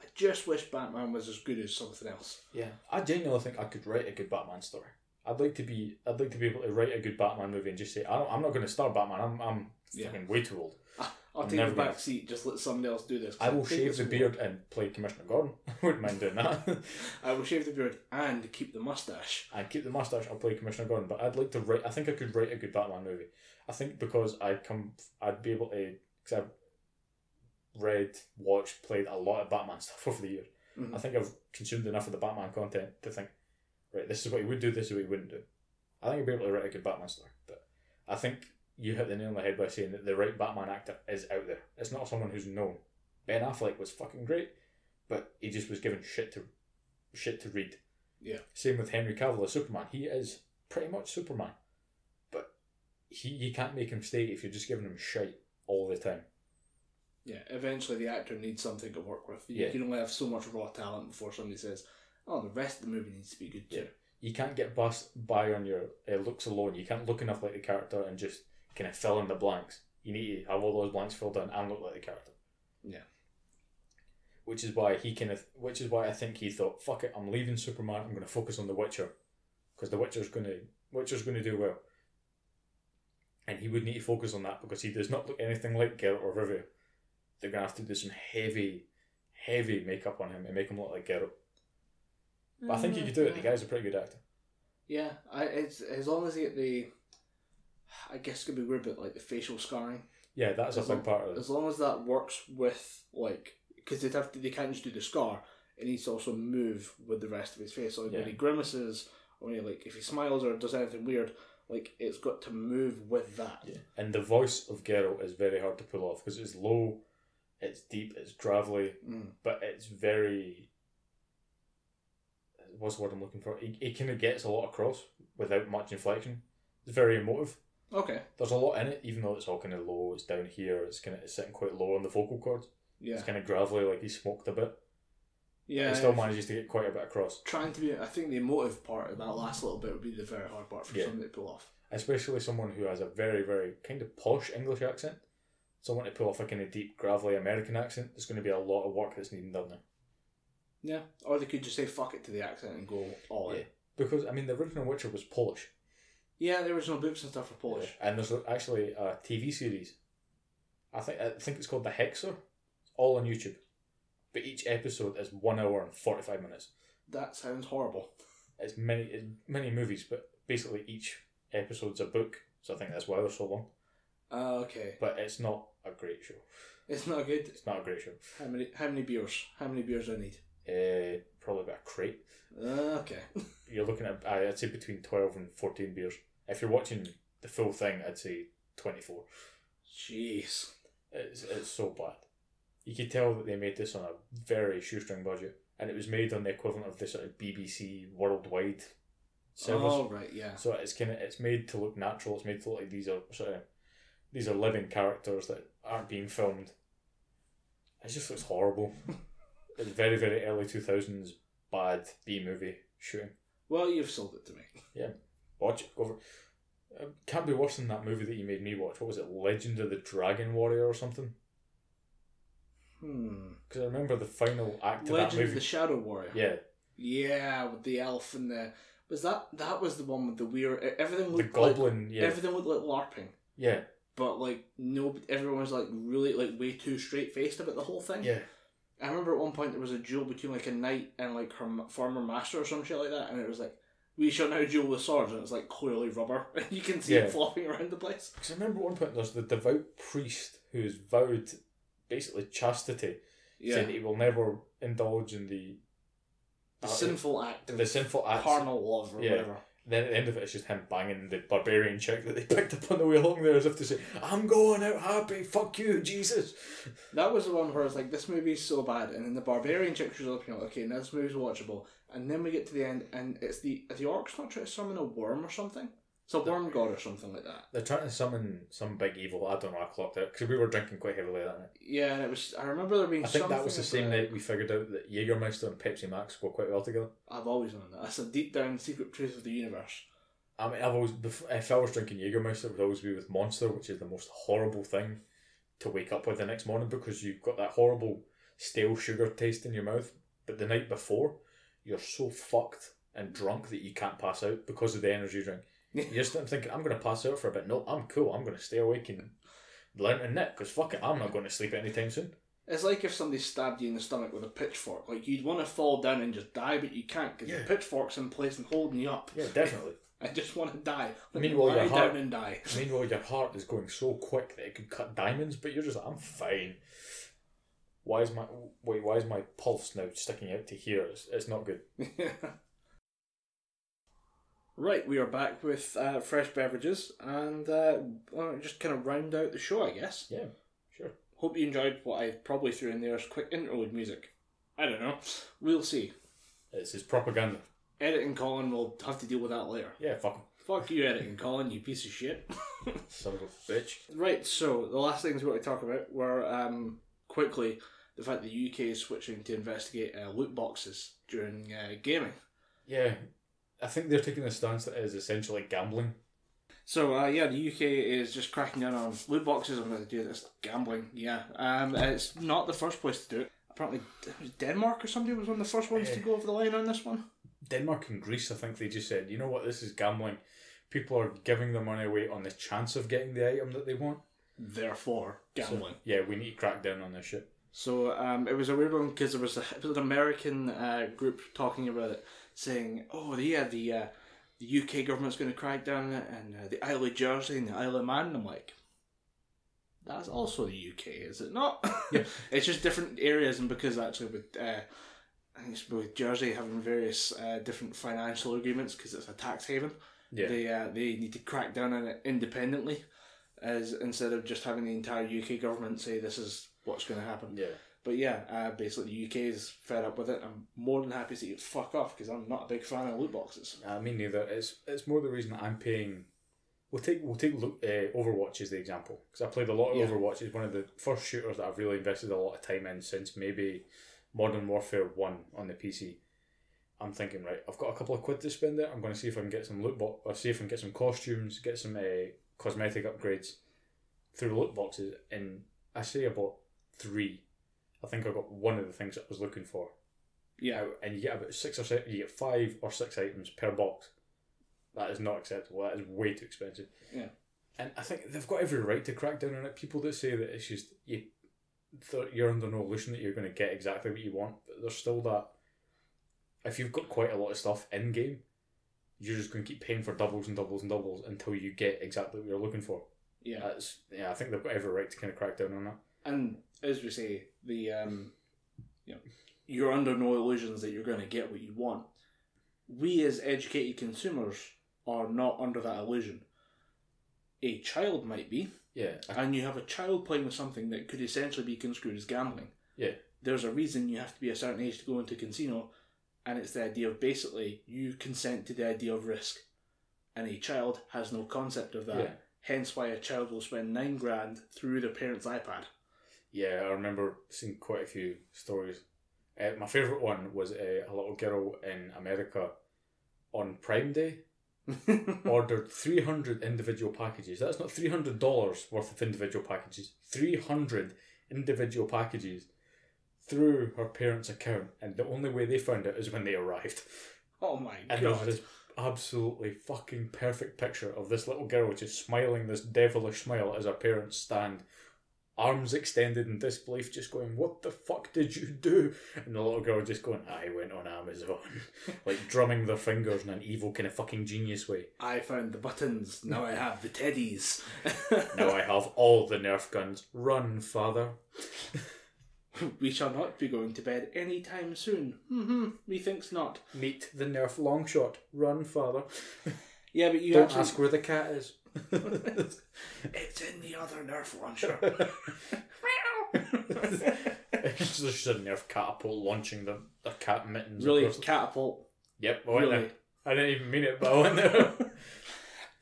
I just wish Batman was as good as something else. Yeah, I genuinely think I could write a good Batman story. I'd like to be, I'd like to be able to write a good Batman movie and just say, I don't, I'm not going to star Batman. I'm, I'm Yeah. fucking way too old. I'll take never the back seat. Just let somebody else do this. I will shave the more- beard and play Commissioner Gordon. I wouldn't mind doing that. I will shave the beard and keep the mustache. I'd keep the mustache. I'll play Commissioner Gordon, but I'd like to write. I think I could write a good Batman movie. I think because I'd come, I'd be able to. Because I've read, watched, played a lot of Batman stuff over the years. Mhm. I think I've consumed enough of the Batman content to think, right, this is what he would do. This is what he wouldn't do. I think I'd be able to write a good Batman story. But I think you hit the nail on the head by saying that the right Batman actor is out there. It's not someone who's known. Ben Affleck was fucking great, but he just was given shit to shit to read. Yeah. Same with Henry Cavill as Superman. He is pretty much Superman, but he you can't make him stay if you're just giving him shit all the time. Yeah, eventually the actor needs something to work with. You Yeah. can only have so much raw talent before somebody says, "Oh, the rest of the movie needs to be good too." You can't get bust by on your uh, looks alone. You can't look enough like the character and just kind of fill in the blanks. You need to have all those blanks filled in and look like the character. Yeah. Which is why he kind of, which is why I think he thought, "Fuck it, I'm leaving Superman. I'm going to focus on The Witcher, because The Witcher's going to, Witcher's going to do well." And he would need to focus on that because he does not look anything like Geralt of Rivia. They're going to have to do some heavy, heavy makeup on him and make him look like Geralt. But I think he mm, could do it. The guy's a pretty good actor. Yeah, I it's as long as he get the, I guess it could be weird, but like the facial scarring. Yeah, that's a big long- part of it. As long as that works with like, because they'd have to, they can't just do the scar. It needs to also move with the rest of his face. So like Yeah. when he grimaces, or when he like if he smiles or does anything weird, like it's got to move with that. Yeah. And the voice of Geralt is very hard to pull off because it's low, it's deep, it's gravelly, Mm. but it's very. What's the word I'm looking for? He, he kind of gets a lot across without much inflection. It's very emotive. Okay. There's a lot in it, even though it's all kind of low. It's down here. It's kind of it's sitting quite low on the vocal cords. Yeah. It's kind of gravelly, like he smoked a bit. Yeah. he still manages to get quite a bit across. trying to be. I think the emotive part of that last little bit would be the very hard part for Yeah. somebody to pull off. especially someone who has a very, very kind of posh English accent. Someone to pull off a kind of deep, gravelly American accent. There's going to be a lot of work that's needed done there. Yeah. Or they could just say fuck it to the accent and go all in. Because I mean, the original Witcher was Polish, Yeah, the original books and stuff are Polish. and there's actually a TV series. I think I think it's called The Hexer. It's all on YouTube, but each episode is one hour and forty five minutes. That sounds horrible. It's many it's many movies, but basically each episode's a book. So I think that's why they're so long. Uh, okay. But it's not a great show. It's not good. It's not a great show. How many? How many beers? How many beers do I need? Uh, probably about a crate. Uh, okay. you're looking at I- I'd say between twelve and fourteen beers. If you're watching the full thing, I'd say twenty four. Jeez. It's it's so bad. You could tell that they made this on a very shoestring budget, and it was made on the equivalent of the sort of BBC worldwide service. Oh right, yeah. So it's kind of it's made to look natural. It's made to look like these are sort of these are living characters that aren't being filmed. It just looks horrible. it's very very early two thousands bad B movie shooting. Well, you've sold it to me. Watch it. Go for it. can't be worse than that movie that you made me watch. What was it? Legend of the Dragon Warrior or something? Hmm. Because I remember the final act of that Legend of the Shadow Warrior. yeah, Yeah, with the elf and the was that that was the one with the weird everything the looked like goblin. yeah, everything looked like LARPing, yeah, but like no, everyone was like really like way too straight faced about the whole thing. yeah. I remember at one point there was a duel between like a knight and like her former master or some shit like that, and it was like we shall now duel with swords, and it's like clearly rubber, and you can see Yeah. it flopping around the place. Because I remember at one point there's the devout priest who has vowed basically chastity, Yeah, saying he will never indulge in the the uh, sinful act of the sinful acts. carnal love or Yeah. whatever. Then at the end of it, it's just him banging the barbarian chick that they picked up on the way along there, as if to say, "I'm going out happy. Fuck you, Jesus." That was the one where it's like this movie's so bad, and then the barbarian chick shows up, you're like, okay, now this movie's watchable. And then we get to the end, and it's the the orcs not trying to summon a worm or something. A god or something like that. They're trying to summon some big evil. I don't know. I clocked it because we were drinking quite heavily that night. Yeah, and it was. I remember there being. I think that was the same night we figured out that Jägermeister and Pepsi Max go quite well together. I've always known that. That's a deep down secret truth of the universe. I mean, I've always if I was drinking Jägermeister, it would always be with Monster, which is the most horrible thing to wake up with the next morning because you've got that horrible stale sugar taste in your mouth. But the night before, you're so fucked and drunk that you can't pass out because of the energy drink. You're just thinking, I'm going to pass out for a bit. No, I'm cool. I'm going to stay awake and learn to knit because fuck it, I'm not going to sleep anytime soon. It's like if somebody stabbed you in the stomach with a pitchfork. Like you'd want to fall down and just die, but you can't because Yeah. the pitchfork's in place and holding you up. Yeah, definitely. I just want to die. Let me Meanwhile, lie your heart- down and die. Meanwhile, your heart is going so quick that it could cut diamonds, but you're just like, I'm fine. Why is my wait? Why is my pulse now sticking out to here? It's, it's not good. right, we are back with uh, fresh beverages and uh, just kind of round out the show, I guess. Yeah, sure. Hope you enjoyed what I probably threw in there as quick interlude music. I don't know. We'll see. It's his propaganda. Editing Colin will have to deal with that later. Yeah, fuck him. Fuck you, editing Colin, you piece of shit. Son of a bitch. Right, so the last things we want to talk about were um, quickly the fact that the UK is switching to investigate uh, loot boxes during uh, gaming. Yeah, I think they're taking a stance that is essentially gambling. So uh, yeah, the UK is just cracking down on loot boxes. I'm going to do this gambling. Yeah, um, it's not the first place to do it. Apparently, it Denmark or somebody was one of the first ones to go over the line on this one. Denmark and Greece, I think they just said, you know what, this is gambling. People are giving their money away on the chance of getting the item that they want. Therefore, So, gambling. yeah, we need to crack down on this shit. So um, it was a weird one because there was, a, was an American uh, group talking about it, saying, "Oh yeah, the uh, the UK government's going to crack down on it, and uh, the Isle of Jersey and the Isle of Man." And I'm like, "That's also the UK, is it not?" Yeah. it's just different areas, and because actually with uh, I think it's with Jersey having various uh, different financial agreements because it's a tax haven, Yeah. they uh, they need to crack down on it independently, as instead of just having the entire UK government say this is what's going to happen. yeah. But yeah, uh, basically the UK is fed up with it. I'm more than happy to see it fuck off because I'm not a big fan of loot boxes. I mean, neither. It's it's more the reason I'm paying. We'll take we'll take look, uh, Overwatch as the example because I played a lot of Yeah. Overwatch. It's one of the first shooters that I've really invested a lot of time in since maybe Modern Warfare One on the PC. I'm thinking right. I've got a couple of quid to spend there. I'm going to see if I can get some loot box or see if I can get some costumes, get some uh, cosmetic upgrades through loot boxes. And I say about three. I think I got one of the things I was looking for Yeah, and you get about six or six, you get five or six items per box. That is not acceptable. That is way too expensive. Yeah. And I think they've got every right to crack down on it. People that say that it's just you, you're under no illusion that you're going to get exactly what you want, but there's still that. If you've got quite a lot of stuff in game, you're just going to keep paying for doubles and doubles and doubles until you get exactly what you're looking for. yeah. That's yeah. I think they've got every right to kind of crack down on that. And as we say, the um, you know, you're under no illusions that you're going to get what you want. We as educated consumers are not under that illusion. A child might be, Yeah. And you have a child playing with something that could essentially be construed as gambling. Yeah. There's a reason you have to be a certain age to go into a casino, and it's the idea of basically you consent to the idea of risk, and a child has no concept of that. Yeah. Hence, why a child will spend nine grand through their parents' iPad. Yeah, I remember seeing quite a few stories. Uh, my favourite one was uh, a little girl in America on Prime Day ordered 300 individual packages. That's not $300 worth of individual packages, 300 individual packages through her parents' account. And the only way they found it is when they arrived. oh my And there's god! this absolutely fucking perfect picture of this little girl just smiling this devilish smile as her parents stand, arms extended in disbelief, just going, What the fuck did you do? And the little girl just going, I went on Amazon. like drumming their fingers in an evil kind of fucking genius way. I found the buttons. Now I have the teddies. Now I have all the Nerf guns. Run, father. we shall not be going to bed any time soon. Hmm. Methinks not. Meet the Nerf long shot. Run, father. Yeah, but you Don't actually. ask where the cat is. It's in the other Nerf launcher. Wow! It's just a Nerf catapult launching the, the cat mittens. really, across catapult. Yep, oh, I went Really. there. I didn't even mean it, but I went there.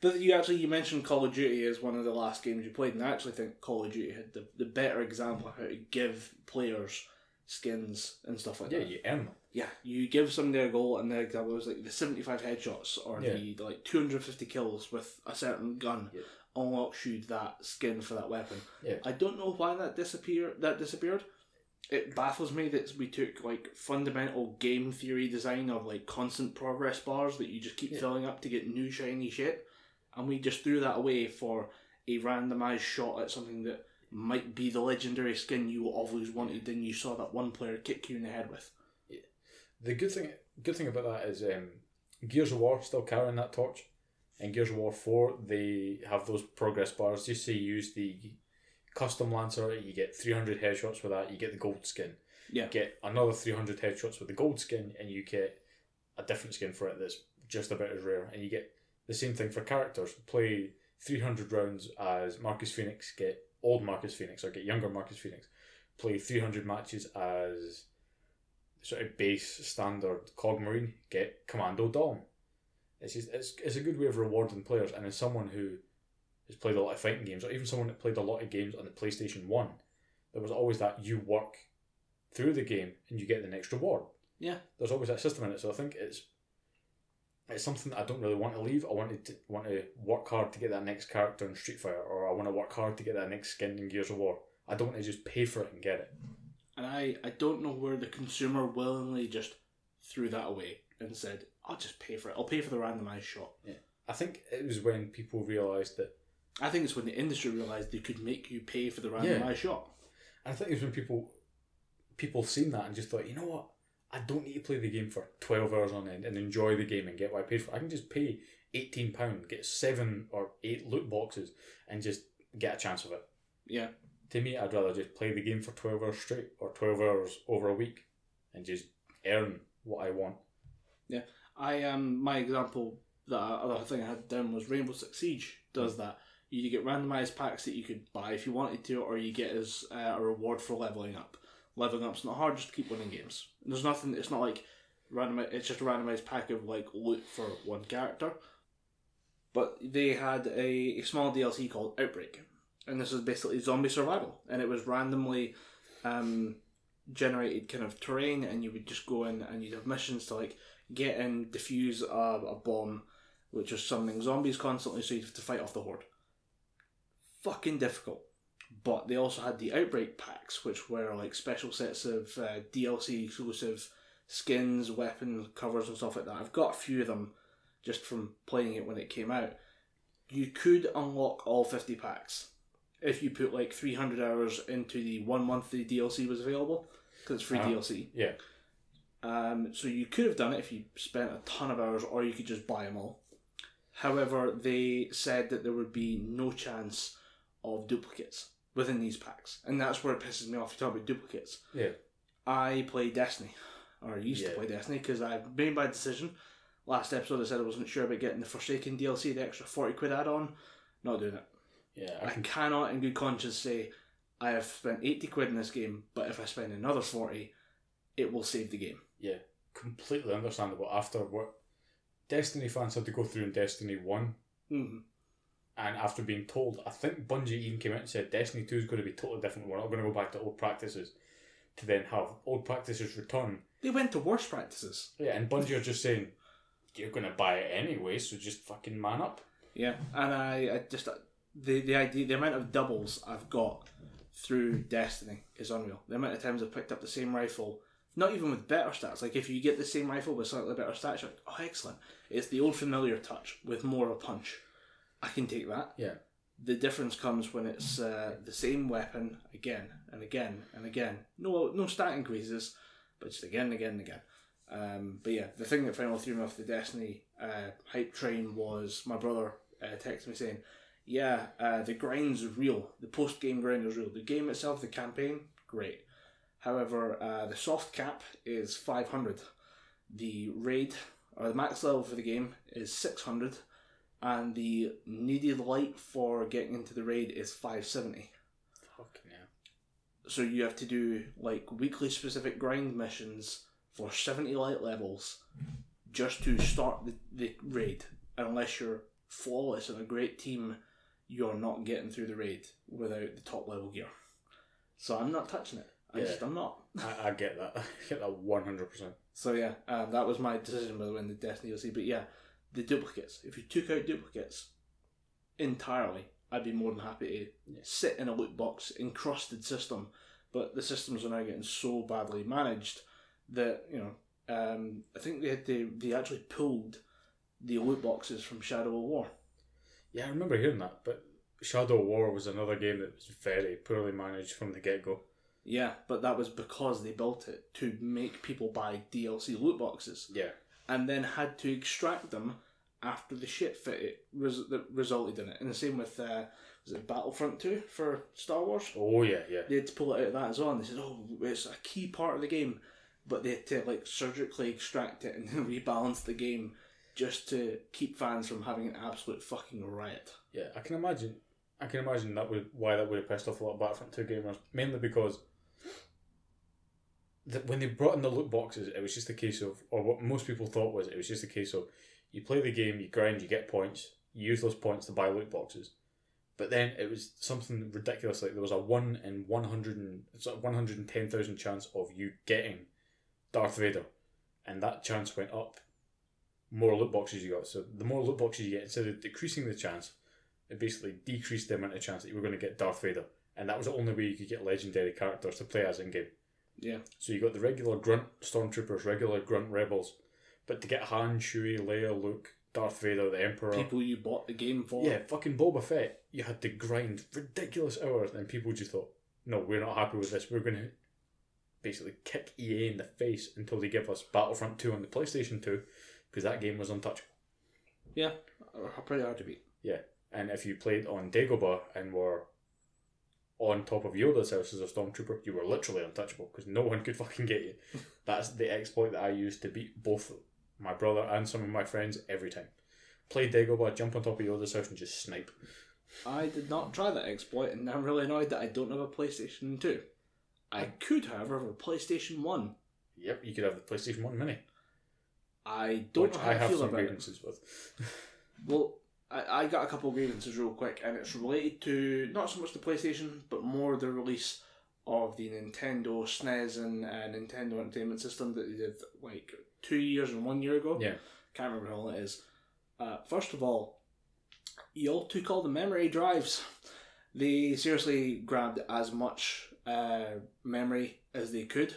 But you actually you mentioned Call of Duty as one of the last games you played, and I actually think Call of Duty had the, the better example of how to give players skins and stuff like Yeah, that. you earn them. Yeah, you give somebody a goal, and the example was like the seventy-five headshots or Yeah. the like two hundred fifty kills with a certain gun Yeah. unlocks you that skin for that weapon. Yeah. I don't know why that disappear that disappeared. It baffles me that we took like fundamental game theory design of like constant progress bars that you just keep Yeah. filling up to get new shiny shit, and we just threw that away for a randomized shot at something that might be the legendary skin you always wanted, and you saw that one player kick you in the head with. The good thing, good thing about that is um, Gears of War still carrying that torch. In Gears of War Four, they have those progress bars. Just say you use the custom lancer, you get three hundred headshots with that. You get the gold skin. Yeah. Get another three hundred headshots with the gold skin, and you get a different skin for it that's just about as rare. And you get the same thing for characters. Play three hundred rounds as Marcus Phoenix. Get old Marcus Phoenix or get younger Marcus Phoenix. Play three hundred matches as sort of base standard cog marine get commando dom it's just it's, it's a good way of rewarding players and as someone who has played a lot of fighting games or even someone that played a lot of games on the playstation 1 there was always that you work through the game and you get the next reward Yeah. there's always that system in it so i think it's it's something that i don't really want to leave i wanted to want to work hard to get that next character in street fighter or i want to work hard to get that next skin in gears of war i don't want to just pay for it and get it And I, I don't know where the consumer willingly just threw that away and said, I'll just pay for it. I'll pay for the randomized shot. Yeah. i think it was when people realized that I think it's when the industry realised they could make you pay for the randomized shot. I think it was when people people seen that and just thought, you know what, I don't need to play the game for twelve hours on end and enjoy the game and get what I paid for. I can just pay eighteen pound, get seven or eight loot boxes, and just get a chance of it. Yeah. To me, I'd rather just play the game for twelve hours straight or twelve hours over a week, and just earn what I want. Yeah. I um my example the other thing I had down was Rainbow Six Siege does that. You get randomized packs that you could buy if you wanted to, or you get as uh, a reward for leveling up. Leveling up's not hard; just to keep winning games. There's nothing. It's not like random. It's just a randomized pack of like loot for one character. But they had a, a small DLC called Outbreak, and this is basically zombie survival, and it was randomly um, generated kind of terrain, and you would just go in and you'd have missions to like get in, defuse a, a bomb, which is summoning zombies constantly, so you have to fight off the horde. Fucking difficult. But they also had the Outbreak packs, which were like special sets of uh, DLC exclusive skins, weapons, covers, and stuff like that. I've got a few of them just from playing it when it came out. You could unlock all 50 packs if you put like 300 hours into the one month the DLC was available, because it's free Ah. DLC. Yeah, Um, so you could have done it if you spent a ton of hours, or you could just buy them all. However, they said that there would be no chance of duplicates within these packs, and that's where it pisses me off. You talk about duplicates. yeah, I play Destiny, or used to play Destiny, because I made my decision. Last episode, I said I wasn't sure about getting the Forsaken DLC, the extra forty quid add-on. Not doing it. yeah. I I can, cannot, in good conscience, say I have spent eighty quid in this game, but if I spend another forty, it will save the game. yeah, completely understandable. After what Destiny fans had to go through in Destiny One, hmm and after being told, I think Bungie even came out and said Destiny 2 is going to be totally different. We're not going to go back to old practices. To then have old practices return. They went to worse practices. Yeah, and Bungie are just saying, you're going to buy it anyway, so just fucking man up. Yeah, and I, I just the the idea the amount of doubles I've got through Destiny is unreal. The amount of times I've picked up the same rifle, not even with better stats. Like if you get the same rifle with slightly better stats, you're like, oh excellent. It's the old familiar touch with more of a punch. I can take that. Yeah. The difference comes when it's uh, the same weapon again and again and again. No no stat increases, but just again and again and again. Um, but yeah, the thing that finally threw me off the Destiny uh, hype train was my brother uh, texted me saying, "Yeah, uh, the grind's are real. The post game grind is real. The game itself, the campaign, great. However, uh, the soft cap is 500. The raid or the max level for the game is 600, and the needed light for getting into the raid is 570. Fucking hell. So you have to do like weekly specific grind missions for 70 light levels just to start the, the raid, unless you're flawless and a great team, you're not getting through the raid without the top level gear. So I'm not touching it. I Yeah. just I'm not. I, I get that. I get that one hundred percent. So yeah, um, that was my decision by the way in the Destiny DLC. But yeah, the duplicates. If you took out duplicates entirely, I'd be more than happy to Yeah. sit in a loot box encrusted system. But the systems are now getting so badly managed that you know. Um, I think they had they, they actually pulled the loot boxes from Shadow of War. Yeah, I remember hearing that. But Shadow of War was another game that was very poorly managed from the get go. Yeah, but that was because they built it to make people buy DLC loot boxes. Yeah, and then had to extract them after the shit fit it res- that resulted in it. And the same with uh, was it Battlefront Two for Star Wars? Oh yeah, yeah. They had to pull it out of that as well. And they said, "Oh, it's a key part of the game," but they had to like surgically extract it and rebalance the game just to keep fans from having an absolute fucking riot. Yeah, I can imagine. I can imagine that would why that would have pissed off a lot of Battlefront Two gamers. Mainly because that when they brought in the loot boxes, it was just a case of, or what most people thought was, it was just a case of, you play the game, you grind, you get points, you use those points to buy loot boxes. But then it was something ridiculous, like there was a one in one hundred and one hundred and ten thousand chance of you getting Darth Vader, and that chance went up. More loot boxes you got, so the more loot boxes you get, instead of decreasing the chance, it basically decreased the amount of chance that you were going to get Darth Vader, and that was the only way you could get legendary characters to play as in game. Yeah, So you got the regular grunt stormtroopers, regular grunt rebels, but to get Han, Chewie, Leia, Luke, Darth Vader, the Emperor, people you bought the game for. yeah, fucking Boba Fett, you had to grind ridiculous hours, and people just thought, no, we're not happy with this. We're going to basically kick EA in the face until they give us Battlefront 2 on the PlayStation 2, because that game was untouchable. yeah, pretty hard to beat. Yeah, and if you played on Dagobah and were on top of Yoda's house as a stormtrooper, you were literally untouchable because no one could fucking get you. That's the exploit that I used to beat both my brother and some of my friends every time. Play Dagobah, jump on top of Yoda's house and just snipe. I did not try that exploit, and I'm really annoyed that I don't have a PlayStation 2. I could, however, have a PlayStation 1. Yep, you could have the PlayStation 1 Mini, I don't which know how I I have feel some about it. with. Well, I, I got a couple of grievances real quick, and it's related to not so much the PlayStation, but more the release of the Nintendo SNES and uh, Nintendo Entertainment System that they did like two years and one year ago. Yeah. Can't remember how long it is. Uh, first of all, you all took all the memory drives. They seriously grabbed as much uh, memory as they could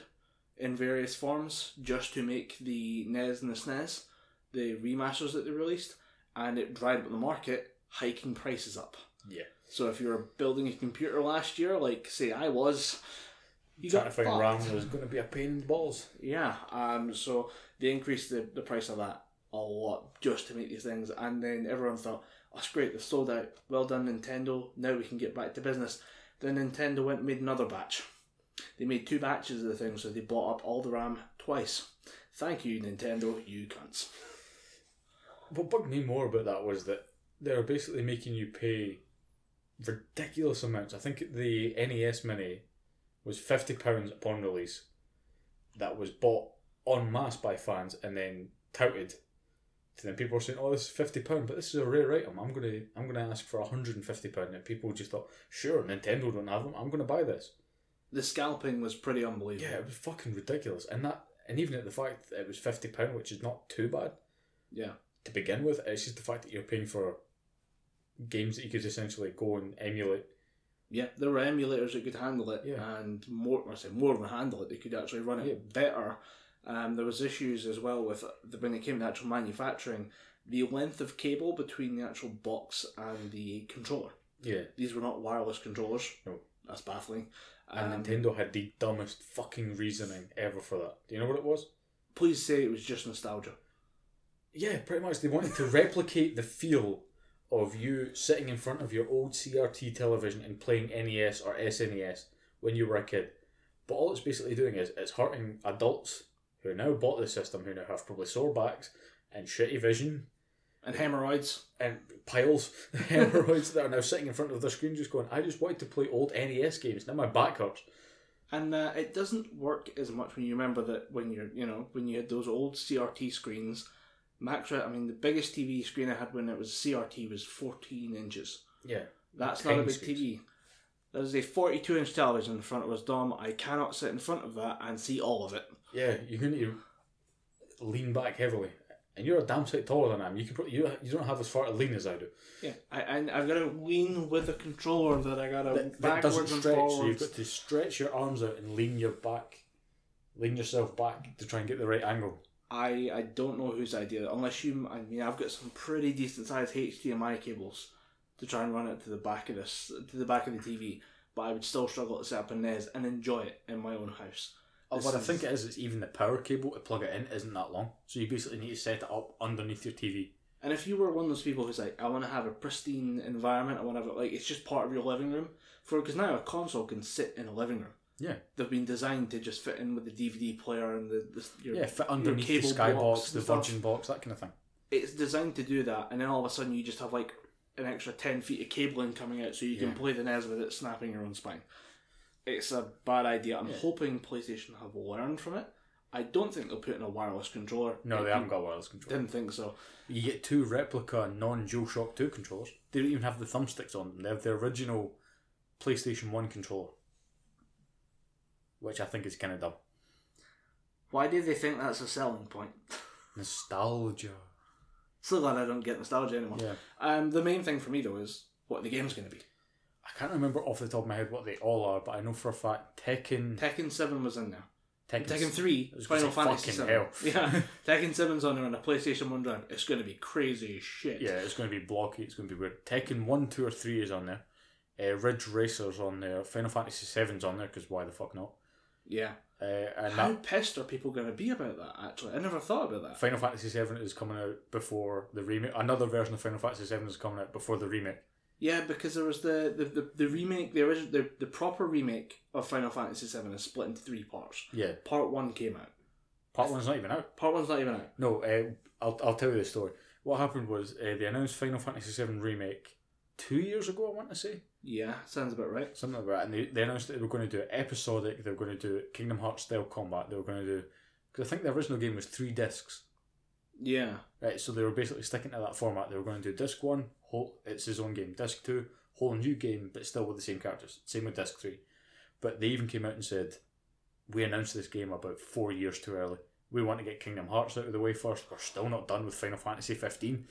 in various forms just to make the NES and the SNES, the remasters that they released, and it dried up the market, hiking prices up. Yeah. So if you were building a computer last year, like say I was, you Trying got to find fucked. RAM was going to be a pain in the balls. Yeah, um, so they increased the, the price of that a lot just to make these things, and then everyone thought, oh, that's great, they've sold out. Well done, Nintendo. Now we can get back to business. Then Nintendo went and made another batch. They made two batches of the thing, so they bought up all the RAM twice. Thank you, Nintendo, you cunts. What bugged me more about that was that they were basically making you pay ridiculous amounts. I think the NES Mini was fifty pounds upon release. That was bought en masse by fans and then touted. So then people were saying, "Oh, this is fifty pound, but this is a rare item. I'm gonna, I'm gonna ask for hundred and fifty pound." And people just thought, "Sure, Nintendo don't have them. I'm gonna buy this." The scalping was pretty unbelievable. Yeah, it was fucking ridiculous, and that, and even at the fact that it was fifty pound, which is not too bad Yeah. To begin with. It's just the fact that you're paying for games that you could essentially go and emulate. Yeah, there were emulators that could handle it, Yeah. and more. I say more than handle it. They could actually run it Yeah. better. Um, there was issues as well with the, when it came to actual manufacturing, the length of cable between the actual box and the controller. Yeah, These were not wireless controllers. No. that's baffling. and Um, Nintendo had the dumbest fucking reasoning ever for that. Do you know what it was? Please say it was just nostalgia. Yeah, pretty much. They wanted to replicate the feel of you sitting in front of your old CRT television and playing NES or SNES when you were a kid. But all it's basically doing is it's hurting adults who now bought the system, who now have probably sore backs and shitty vision And hemorrhoids. and piles of hemorrhoids that are now sitting in front of their screen just going, I just wanted to play old NES games, now my back hurts. And uh, it doesn't work as much when you remember that when you're, you know, when you had those old CRT screens, Max, I mean, the biggest TV screen I had when it was CRT was 14 inches. Yeah. That's not a big screens. TV. There's a 42 inch television in front of us, Dom. I cannot sit in front of that and see all of it. Yeah, you're going to lean back heavily. And you're a damn sight taller than I am. You can, you, you don't have as far to lean as I do. Yeah, I, and I've got to lean with the controller that I got to That, that backwards doesn't and stretch, so forwards. you've got to stretch your arms out and lean your back, lean yourself back to try and get the right angle. I, I don't know whose idea, unless you. I mean, I've got some pretty decent sized HDMI cables to try and run it to the back of this to the back of the TV, but I would still struggle to set up a NES and enjoy it in my own house. Oh, what I think it is, it's even the power cable to plug it in isn't that long. So you basically need to set it up underneath your TV. And if you were one of those people who's like, I want to have a pristine environment, I want to have it like it's just part of your living room. For because now a console can sit in a living room. Yeah. They've been designed to just fit in with the DVD player and the, the your, Yeah, fit underneath the cable Skybox, the. Virgin box, that kind of thing. It's designed to do that, and then all of a sudden you just have like an extra ten feet of cabling coming out, so you can Yeah. play the NES with it snapping your own spine. It's a bad idea. I'm Yeah. hoping PlayStation have learned from it. I don't think they'll put in a wireless controller. No, they I haven't got wireless control. Didn't think so. You get two replica non DualShock 2 controllers. They don't even have the thumbsticks on them. They have the original PlayStation 1 controller. Which I think is kind of dumb. Why do they think that's a selling point? Nostalgia. So glad I don't get nostalgia anymore. Yeah. Um, the main thing for me though is what the game's going to be. I can't remember off the top of my head what they all are, but I know for a fact Tekken. Tekken Seven was in there. Tekken, Tekken Three, I was gonna Final Fantasy fucking Seven. hell. Yeah, Tekken Seven's on there on a PlayStation One drive. It's going to be crazy shit. Yeah, it's going to be blocky. It's going to be weird. Tekken 1, 2, or 3 is on there. Uh, Ridge Racer's on there. Final Fantasy 7's on there, because why the fuck not? Yeah. Uh, and How that pissed are people going to be about that? Actually, I never thought about that. Final Fantasy 7 is coming out before the remake. Another version of Final Fantasy 7 is coming out before the remake. Yeah, because there was the the, the, the remake, the original, the, the proper remake of Final Fantasy Seven is split into three parts. Yeah. Part one came out. Part 1's not even out. Part one's not even out. No, uh, I'll, I'll tell you the story. What happened was uh, they announced Final Fantasy 7 remake two years ago, I want to say. Yeah, sounds about right. Something like that. And they, they announced that they were going to do it episodic, they were going to do it Kingdom Hearts style combat, they were going to do. Because I think the original game was three discs. Yeah. Right, so they were basically sticking to that format. They were going to do disc one, whole it's his own game. Disc two, whole new game, but still with the same characters. Same with disc three. But they even came out and said, We announced this game about four years too early. We want to get Kingdom Hearts out of the way first. We're still not done with Final Fantasy 15.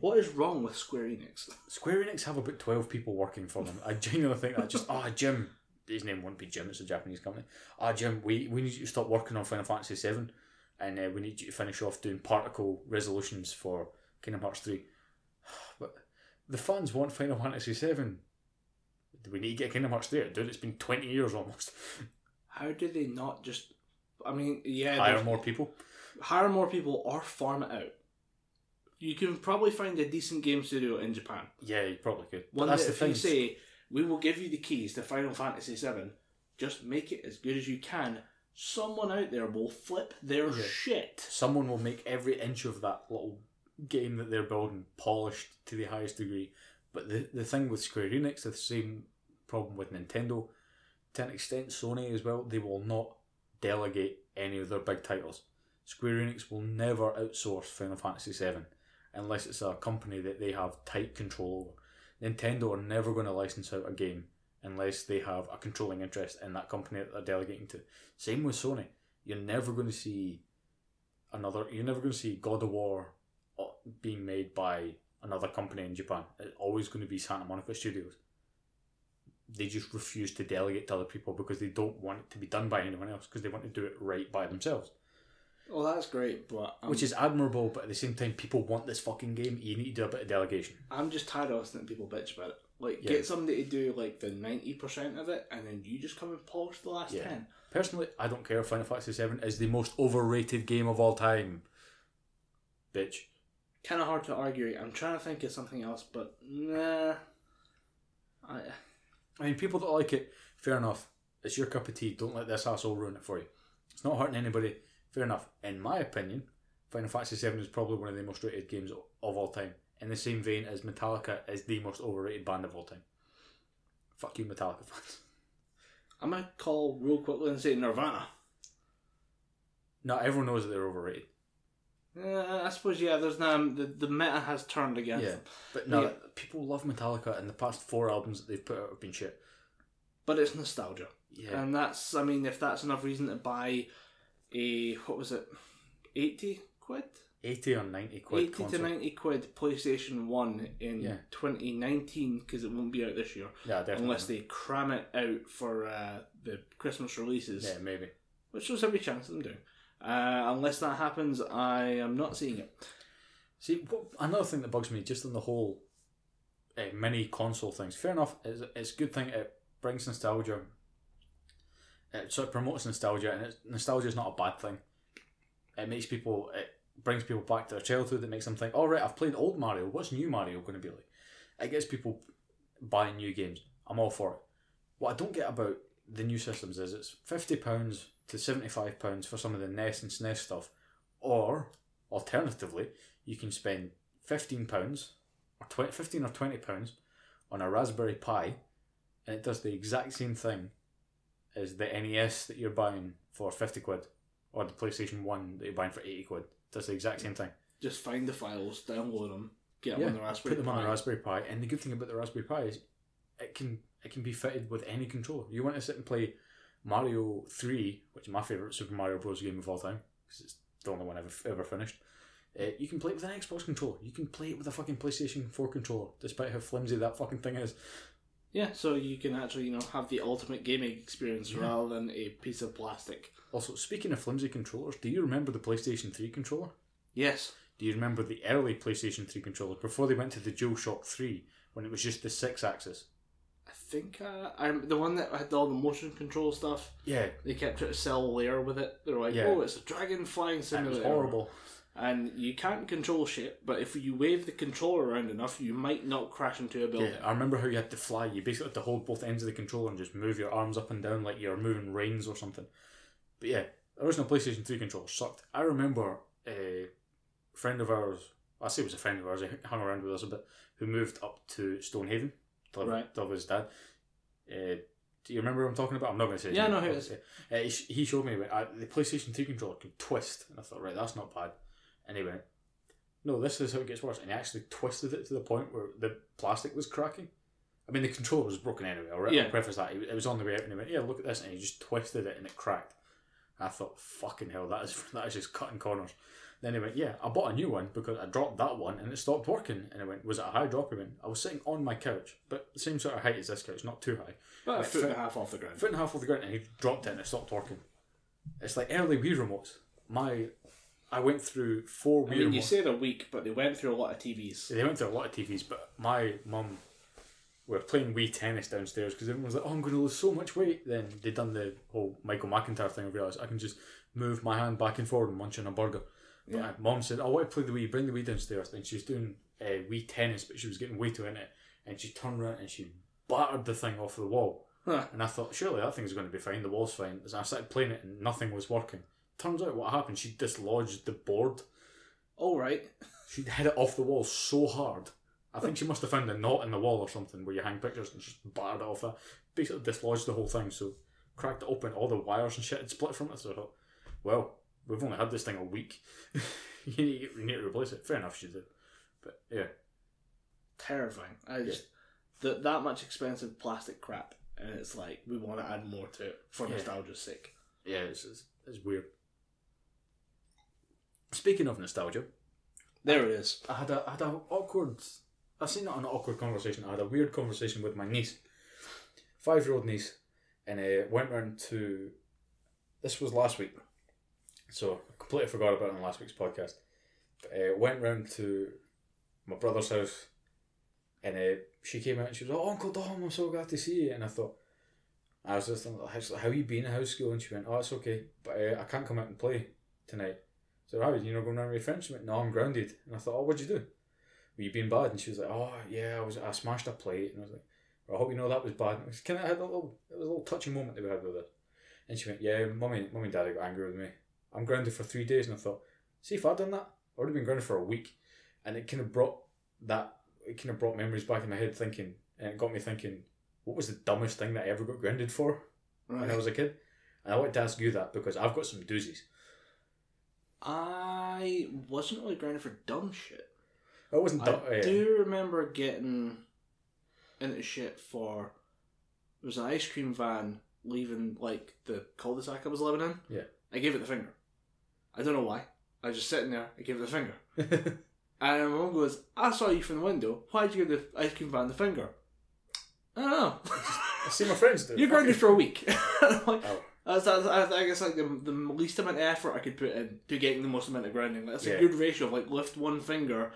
What is wrong with Square Enix? Square Enix have about 12 people working for them. I genuinely think that just, ah, Jim, his name won't be Jim, it's a Japanese company. Ah, Jim, we, we need you to stop working on Final Fantasy 7 and uh, we need you to finish off doing particle resolutions for Kingdom Hearts 3. But the fans want Final Fantasy 7. Do we need to get Kingdom Hearts 3 out? Dude, it's been 20 years almost. How do they not just? I mean, yeah, Hire more people. hire more people or farm it out. You can probably find a decent game studio in Japan. Yeah, you probably could. One that's that the if thing. you say we will give you the keys to Final Fantasy VII, just make it as good as you can. Someone out there will flip their Yeah. shit. someone will make every inch of that little game that they're building polished to the highest degree. But the the thing with Square Enix, the same problem with Nintendo, to an extent Sony as well, they will not delegate any of their big titles. Square Enix will never outsource Final Fantasy VII unless it's a company that they have tight control over. Nintendo are never going to license out a game unless they have a controlling interest in that company that they're delegating to. Same with Sony. You're never going to see another. You're never going to see God of War uh, being made by another company in Japan. It's always going to be Santa Monica Studios. They just refuse to delegate to other people because they don't want it to be done by anyone else because they want to do it right by themselves. Well, that's great, but I'm, Which is admirable, but at the same time, people want this fucking game. You need to do a bit of delegation. I'm just tired of listening to people bitch about it. Like, Yeah. get somebody to do like the ninety percent of it, and then you just come and polish the last Yeah. ten. Personally, I don't care if Final Fantasy VII is the most overrated game of all time. Bitch. Kind of hard to argue. I'm trying to think of something else, but nah. I I mean, people that like it, fair enough. It's your cup of tea. Don't let this asshole ruin it for you. It's not hurting anybody. Fair enough. In my opinion, Final Fantasy VII is probably one of the most rated games of all time. In the same vein as Metallica is the most overrated band of all time. Fuck you, Metallica fans. I'm gonna call real quickly and say Nirvana. Not everyone knows that they're overrated. Uh, I suppose yeah. There's now the the meta has turned against Yeah. them, But no, Yeah. people love Metallica, and the past four albums that they've put out have been shit. but it's nostalgia, Yeah. and that's I mean if that's enough reason to buy a what was it, eighty quid, 80 or 90 quid eighty console. to ninety quid PlayStation One in Yeah. 2019 because it won't be out this year Yeah, definitely. unless they cram it out for uh, the Christmas releases, Yeah, maybe. which there's every chance of them doing. Uh, unless that happens, I am not seeing it. See, what, another thing that bugs me just on the whole uh, mini console things. Fair enough, it's, it's a good thing. It brings nostalgia. It sort of promotes nostalgia, and nostalgia is not a bad thing. It makes people. It brings people back to their childhood. It makes them think, "All right, I've played old Mario. What's new Mario going to be like?" It gets people buying new games. I'm all for it. What I don't get about the new systems is it's fifty pounds to seventy five pounds for some of the NES and SNES stuff, or alternatively, you can spend fifteen pounds or 20, 15 or twenty pounds on a Raspberry Pi, and it does the exact same thing as the NES that you're buying for fifty quid, or the PlayStation One that you're buying for eighty quid. It does the exact same thing. Just find the files, download them, get them Yeah, on the Raspberry Put them on Pi. the Raspberry Pi, and the good thing about the Raspberry Pi is it can it can be fitted with any controller. You want to sit and play Mario Three, which is my favorite Super Mario Bros. game of all time, because it's the only one I've ever finished. Uh, you can play it with an Xbox controller. You can play it with a fucking PlayStation Four controller, despite how flimsy that fucking thing is. Yeah, so you can actually, you know, have the ultimate gaming experience Yeah. rather than a piece of plastic. Also, speaking of flimsy controllers, do you remember the PlayStation Three controller? Yes. Do you remember the early PlayStation Three controller before they went to the DualShock Three when it was just the Sixaxis? I think uh, I'm the one that had all the motion control stuff. Yeah, They kept trying to sell Lair with it. They're like, Yeah. oh, it's a dragon flying simulator. was horrible. And you can't control shit, but if you wave the controller around enough, you might not crash into a building. Yeah, I remember how you had to fly. You basically had to hold both ends of the controller and just move your arms up and down like you're moving reins or something. But yeah, original PlayStation 3 controller sucked. I remember a friend of ours, I say it was a friend of ours, he hung around with us a bit, who moved up to Stonehaven to live, Right. to live with his dad. Uh, do you remember what I'm talking about? I'm not going to say Yeah, name, know who it is. Uh, he, sh- he showed me uh, the PlayStation 2 controller could twist, and I thought, right, that's not bad. And he went, no, this is how it gets worse. And he actually twisted it to the point where the plastic was cracking. I mean, the controller was broken anyway. I'll, re- Yeah. I'll preface that. It was on the way out, and he went, "Yeah, look at this," and he just twisted it, and it cracked. And I thought, "Fucking hell, that is that is just cutting corners." Then he went, "Yeah, I bought a new one because I dropped that one, and it stopped working." And I went, "Was it a high drop?" He went, "I was sitting on my couch, but the same sort of height as this couch, not too high, But a foot and a half off the ground. foot and a half off the ground, and he dropped it, and it stopped working." It's like early Wii remotes. My, I went through four I mean, you say they're weak, but they went through a lot of TVs. They went through a lot of TVs, but my mum were playing Wii tennis downstairs because everyone was like, "Oh, I'm going to lose so much weight." Then they done the whole Michael McIntyre thing. I realised I can just move my hand back and forward and munch on a burger. But Yeah. my mum said, "I want to play the Wii. Bring the Wii downstairs." And she was doing uh, Wii tennis, but she was getting way too in it, and she turned around and she battered the thing off the wall. Huh. And I thought, surely that thing's going to be fine. The wall's fine. So I started playing it, and nothing was working. Turns out, what happened? She dislodged the board. All right. She hit it off the wall so hard. I think she must have found a knot in the wall or something where you hang pictures and just battered it off that. Basically dislodged the whole thing, so cracked it open, all the wires and shit had split from it. So I thought, well, we've only had this thing a week. you, need, you need to replace it. Fair enough, she did. But yeah, Terrifying. I just that that much expensive plastic crap, and it's like we want to add more to it for Yeah. nostalgia's sake. yeah, it's, it's, it's weird. Speaking of nostalgia, There it is. I had a I had a awkward. I say not an awkward conversation. I had a weird conversation with my niece, five year old niece, and uh, went round to. This was last week, so I completely forgot about it on last week's podcast. But, uh, went round to my brother's house, and uh, she came out and she was like, "Oh, Uncle Dom, I'm so glad to see you." And I thought, I was just thinking, "How- "How you been at house school?" And she went, "Oh, it's okay, but uh, I can't come out and play tonight." So how you know going around with your friends? She went, No, I'm grounded. And I thought, Oh, what'd you do? Were you being bad? And she was like, Oh yeah, I was I smashed a plate and I was like, well, I hope you know that was bad. And it was kind of had a little it was a little touching moment that we had with her. And she went, Yeah, mummy mummy and daddy got angry with me. I'm grounded for three days and I thought, see if I'd done that, I would have been grounded for a week. And it kind of brought that it kind of brought memories back in my head thinking and it got me thinking, what was the dumbest thing that I ever got grounded for? Right. when I was a kid. And I wanted to ask you that because I've got some doozies. I wasn't really grounded for dumb shit. Oh, I wasn't. I Dumb, yeah. do remember getting into shit for there was an ice cream van leaving like the cul-de-sac I was living in. Yeah. I gave it the finger. I don't know why. I was just sitting there. I gave it the finger. And my mum goes, "I saw you from the window. Why'd you give the ice cream van the finger?" I don't know. I see my friends do. You're grounded for a week. I'm like, Oh. That's, that's, I I guess like the, the least amount of effort I could put in to getting the most amount of grounding. That's Yeah. a good ratio of like lift one finger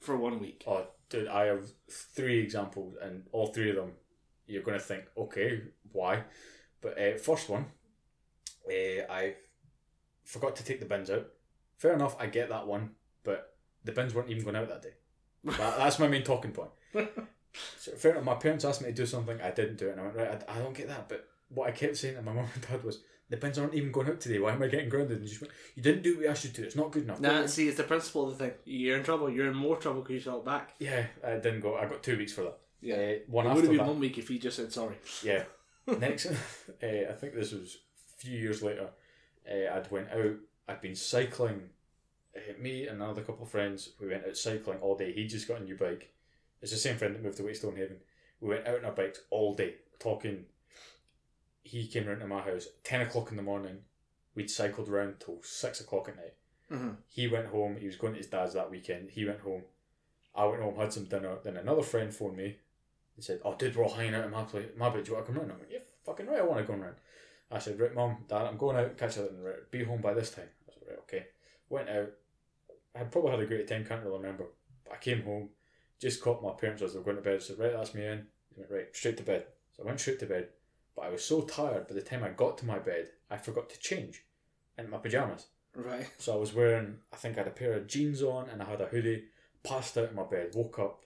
for one week. Oh, dude, I have three examples, and all three of them, you're going to think, okay, why? But uh, first one, uh, I forgot to take the bins out. Fair enough, I get that one, but the bins weren't even going out that day. That, that's my main talking point. So fair enough, my parents asked me to do something, I didn't do it, and I went, right, I, I don't get that. But what I kept saying to my mum and dad was, the bins aren't even going out today, why am I getting grounded? And she just went, you didn't do what we asked you to, it's not good enough. Nah, see, it's the principle of the thing. You're in trouble. You're in more trouble because you felt back. Yeah, I didn't go, I got two weeks for that. Yeah. Uh, one it after would have that. been one week if you just said sorry. Yeah. Next, uh, I think this was a few years later. Uh, I'd went out. I'd been cycling. Uh, me and another couple of friends. We went out cycling all day. He just got a new bike. It's the same friend that moved away to Stonehaven. We went out on our bikes all day, talking. He came round to my house ten o'clock in the morning. We'd cycled around till six o'clock at night. Mm-hmm. He went home. He was going to his dad's that weekend. He went home. I went home, had some dinner. Then another friend phoned me and said, "Oh, dude, we're all hanging out in my place, my bed. Do you want to come round?" I went, "Yeah, fucking right. I want to come round." I said, "Right, mum, dad, I'm going out. Catch you later. Be home by this time." I said, "Right, okay." Went out. I probably had a great time. Can't really remember. But I came home, just caught my parents as they were going to bed. I said, "Right, that's me in." He went, "Right, straight to bed." So I went straight to bed. But I was so tired by the time I got to my bed, I forgot to change into my pajamas. Right. So I was wearing, I think I had a pair of jeans on and I had a hoodie, passed out in my bed, woke up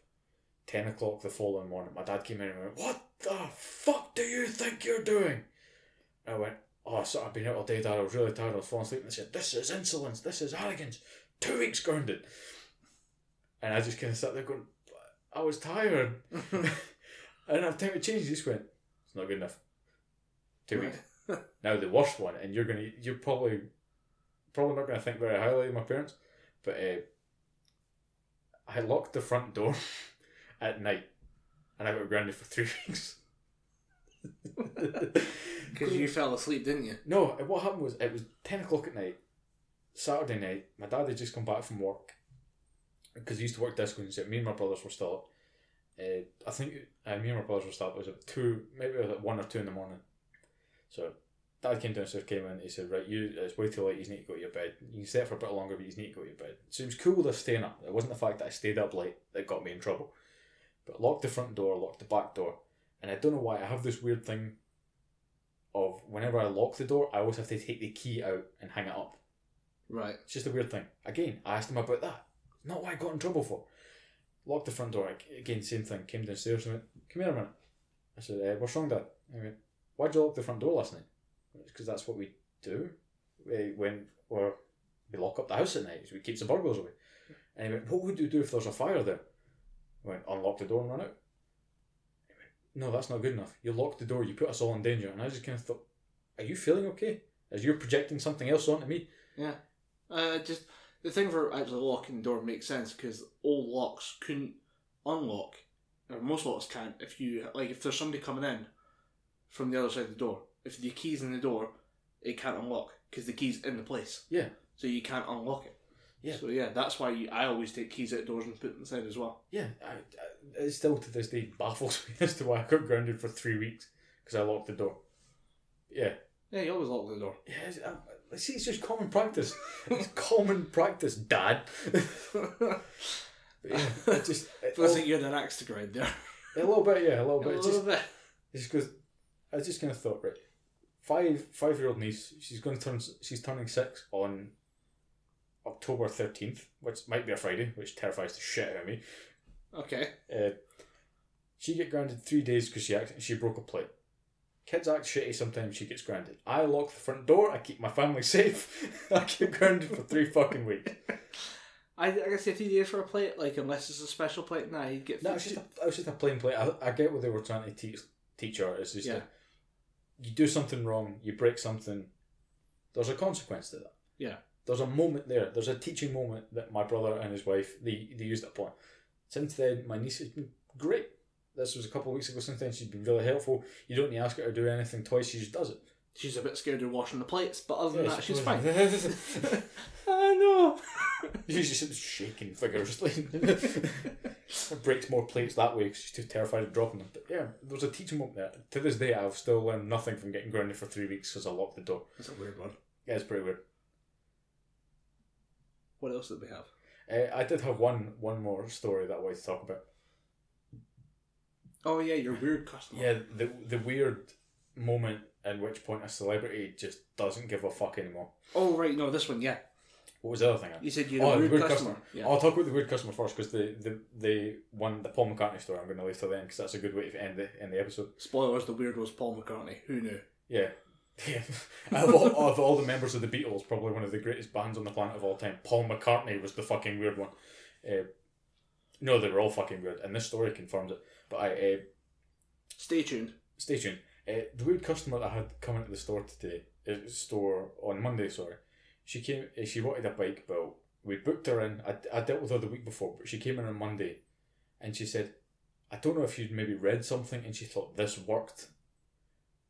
10 o'clock the following morning. My dad came in and went, What the fuck do you think you're doing? I went, Oh, so I've been out all day, Dad. I was really tired. I was falling asleep. And they said, This is insolence. This is arrogance. Two weeks grounded. And I just kind of sat there going, I was tired. I didn't have time to change. He just went, It's not good enough. Two weeks. Now the worst one, and you're gonna, you're probably, probably not gonna think very highly of my parents, but uh, I locked the front door at night, and I got grounded for three weeks. Because you fell asleep, didn't you? No, what happened was it was ten o'clock at night, Saturday night. My dad had just come back from work because he used to work disco, and said me and my brothers were still up. Uh, I think uh, me and my brothers were still up. It was at two, maybe it was at one or two in the morning. So dad came downstairs, came in. He said, "Right, you it's way too late. You need to go to your bed. You can stay up for a bit longer, but you need to go to your bed." So it was cool with us staying up. It wasn't the fact that I stayed up late that got me in trouble. But locked the front door, locked the back door, and I don't know why I have this weird thing of whenever I lock the door, I always have to take the key out and hang it up. Right. It's just a weird thing. Again, I asked him about that. Not what I got in trouble for. Locked the front door. Again, same thing. Came downstairs and went, Come here a minute. I said, eh, What's wrong, Dad? He went, Why'd you lock the front door last night? Because that's what we do. We, when or we lock up the house at night. So we keep the burglars away. And he went, What would you do if there's a fire there? I went, Unlock the door and run out. He went, No, that's not good enough. You locked the door, you put us all in danger. And I just kind of thought, Are you feeling okay? As you're projecting something else onto me? Yeah. Uh, just the thing for actually locking the door makes sense because old locks couldn't unlock, or most locks can't. If you like, if there's somebody coming in from the other side of the door, if the key's in the door, it can't unlock because the key's in the place. Yeah. So you can't unlock it. Yeah. So yeah, that's why you, I always take keys outdoors and put them inside as well. Yeah, I, I, it still to this day baffles me as to why I got grounded for three weeks because I locked the door. Yeah, Yeah, you always lock the door. yeah. It's, um, I, I see, it's just common practice. it's common practice, Dad. but yeah, it just it, Feels like you had an axe to grind there. a little bit, yeah, a little A bit. It's little just bit. it's because I was just kind of thought, right, five five year old niece, she's going to turn, she's turning six on October thirteenth, which might be a Friday, which terrifies the shit out of me. Okay. Uh, she get grounded three days because she act- she broke a plate. Kids act shitty sometimes. She gets grounded. I lock the front door. I keep my family safe. I keep grounded for three fucking weeks. I, I guess if you days for a plate, like unless it's a special plate, nah, you get. No, it's just a, it was just a plain plate. I, I get what they were trying to teach teach her. It's just Yeah. You do something wrong, you break something. There's a consequence to that. Yeah. there's a moment there. There's a teaching moment that my brother and his wife they they used a point. Since then, my niece has been great. This was a couple of weeks ago. Since then, she's been really helpful. You don't need to ask her to do anything twice. She just does it. She's a bit scared of washing the plates, but other than Yeah, that, she's fine. I know. She's just shaking vigorously. breaks more plates that way because she's too terrified of dropping them. But yeah, there was a teaching moment there. To this day, I've still learned nothing from getting grounded for three weeks because I locked the door. That's a weird one. Yeah, it's pretty weird. What else did we have? Uh, I did have one one more story that I wanted to talk about. Oh yeah, your weird customer. Yeah, the the weird moment at which point a celebrity just doesn't give a fuck anymore. Oh right, no, this one. Yeah, What was the other thing? you said you're Oh, a the weird, weird customer. customer. Yeah. I'll talk about the weird customer first because the, the the one the Paul McCartney story I'm going to leave till then because that's a good way to end the end the episode. Spoilers: the weird was Paul McCartney. Who knew? Yeah. Yeah. of, all, of all the members of the Beatles, probably one of the greatest bands on the planet of all time, Paul McCartney was the fucking weird one. Uh, no, they were all fucking weird, and this story confirms it. But I uh, Stay tuned. stay tuned. Uh, the weird customer that I had come into the store today, uh, store on Monday, sorry, she came. Uh, she wanted a bike built. We booked her in. I, I dealt with her the week before, but she came in on Monday, and she said, "I don't know if you'd maybe read something," and she thought this worked.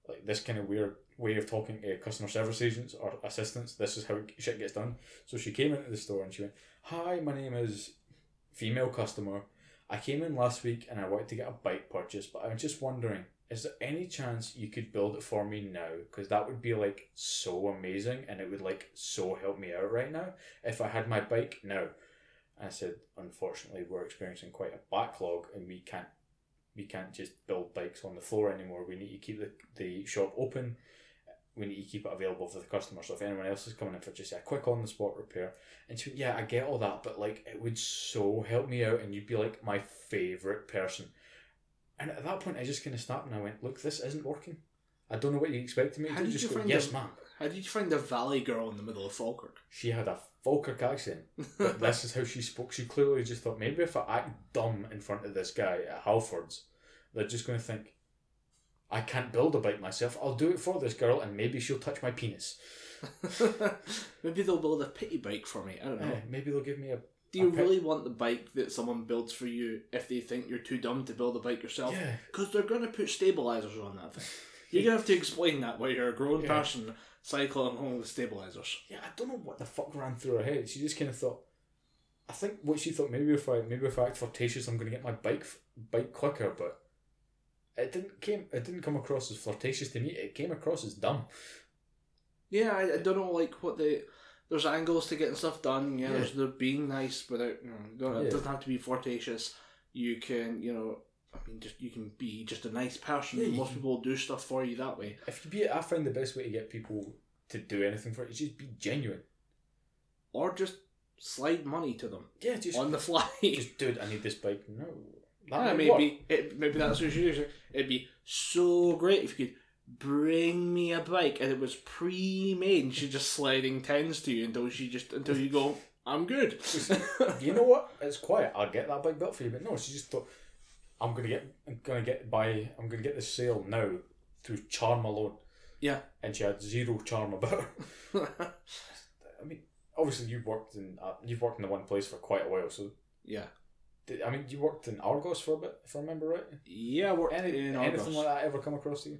Like this kind of weird way of talking to customer service agents or assistants. This is how shit gets done. So she came into the store and she went, "Hi, my name is female customer. I came in last week and I wanted to get a bike purchase, but I'm just wondering, is there any chance you could build it for me now? Because that would be like so amazing and it would like so help me out right now if I had my bike now. I said, unfortunately, we're experiencing quite a backlog and we can't we can't just build bikes on the floor anymore. We need to keep the, the shop open. We need to keep it available for the customer. So if anyone else is coming in for just a quick on the spot repair, and so yeah, I get all that, but like it would so help me out, and you'd be like my favorite person. And at that point, I just kind of snapped and I went, look, this isn't working. I don't know what you expected me to How do. did Just you go, find yes, the- ma'am. How did you find the Valley girl in the middle of Falkirk? She had a Falkirk accent, but this is how she spoke. She clearly just thought maybe if I act dumb in front of this guy at Halfords, they're just going to think, I can't build a bike myself. I'll do it for this girl, and maybe she'll touch my penis. Maybe they'll build a pity bike for me. I don't know. Eh, maybe they'll give me a. Do you pit- really want the bike that someone builds for you if they think you're too dumb to build a bike yourself? Yeah. Because they're going to put stabilizers on that thing. You're going to have to explain that while you're a grown Yeah. person cycling home with stabilizers. Yeah, I don't know what the fuck ran through her head. She just kind of thought. I think what she thought maybe if I maybe if I act flirtatious, I'm going to get my bike bike quicker, but it didn't came it didn't come across as flirtatious to me. It came across as dumb. Yeah, I, I don't know, like, what the. There's angles to getting stuff done. Yeah, Yeah. there's the being nice without. You know, don't, Yeah. It doesn't have to be flirtatious. You can, you know, I mean, just you can be just a nice person. Yeah, Most can- people will do stuff for you that way. If you be, I find the best way to get people to do anything for it is just be genuine. Or just slide money to them Yeah, just on the fly. just dude, I need this bike. No, that Yeah, maybe it, maybe that's what you do. It'd be so great if you could bring me a bike and it was pre-made and she's just sliding tens to you until she just until you go, I'm good. you know what? It's quiet. I'll get that bike built for you. But no, she just thought, I'm gonna get, I'm gonna get by, I'm gonna get the sale now through charm alone. yeah. And she had zero charm about her. I mean, obviously you've worked in, uh, you've worked in the one place for quite a while. So, yeah. did, I mean, you worked in Argos for a bit, if I remember right. Yeah, we're Any, in anything Argos. like that ever come across to you?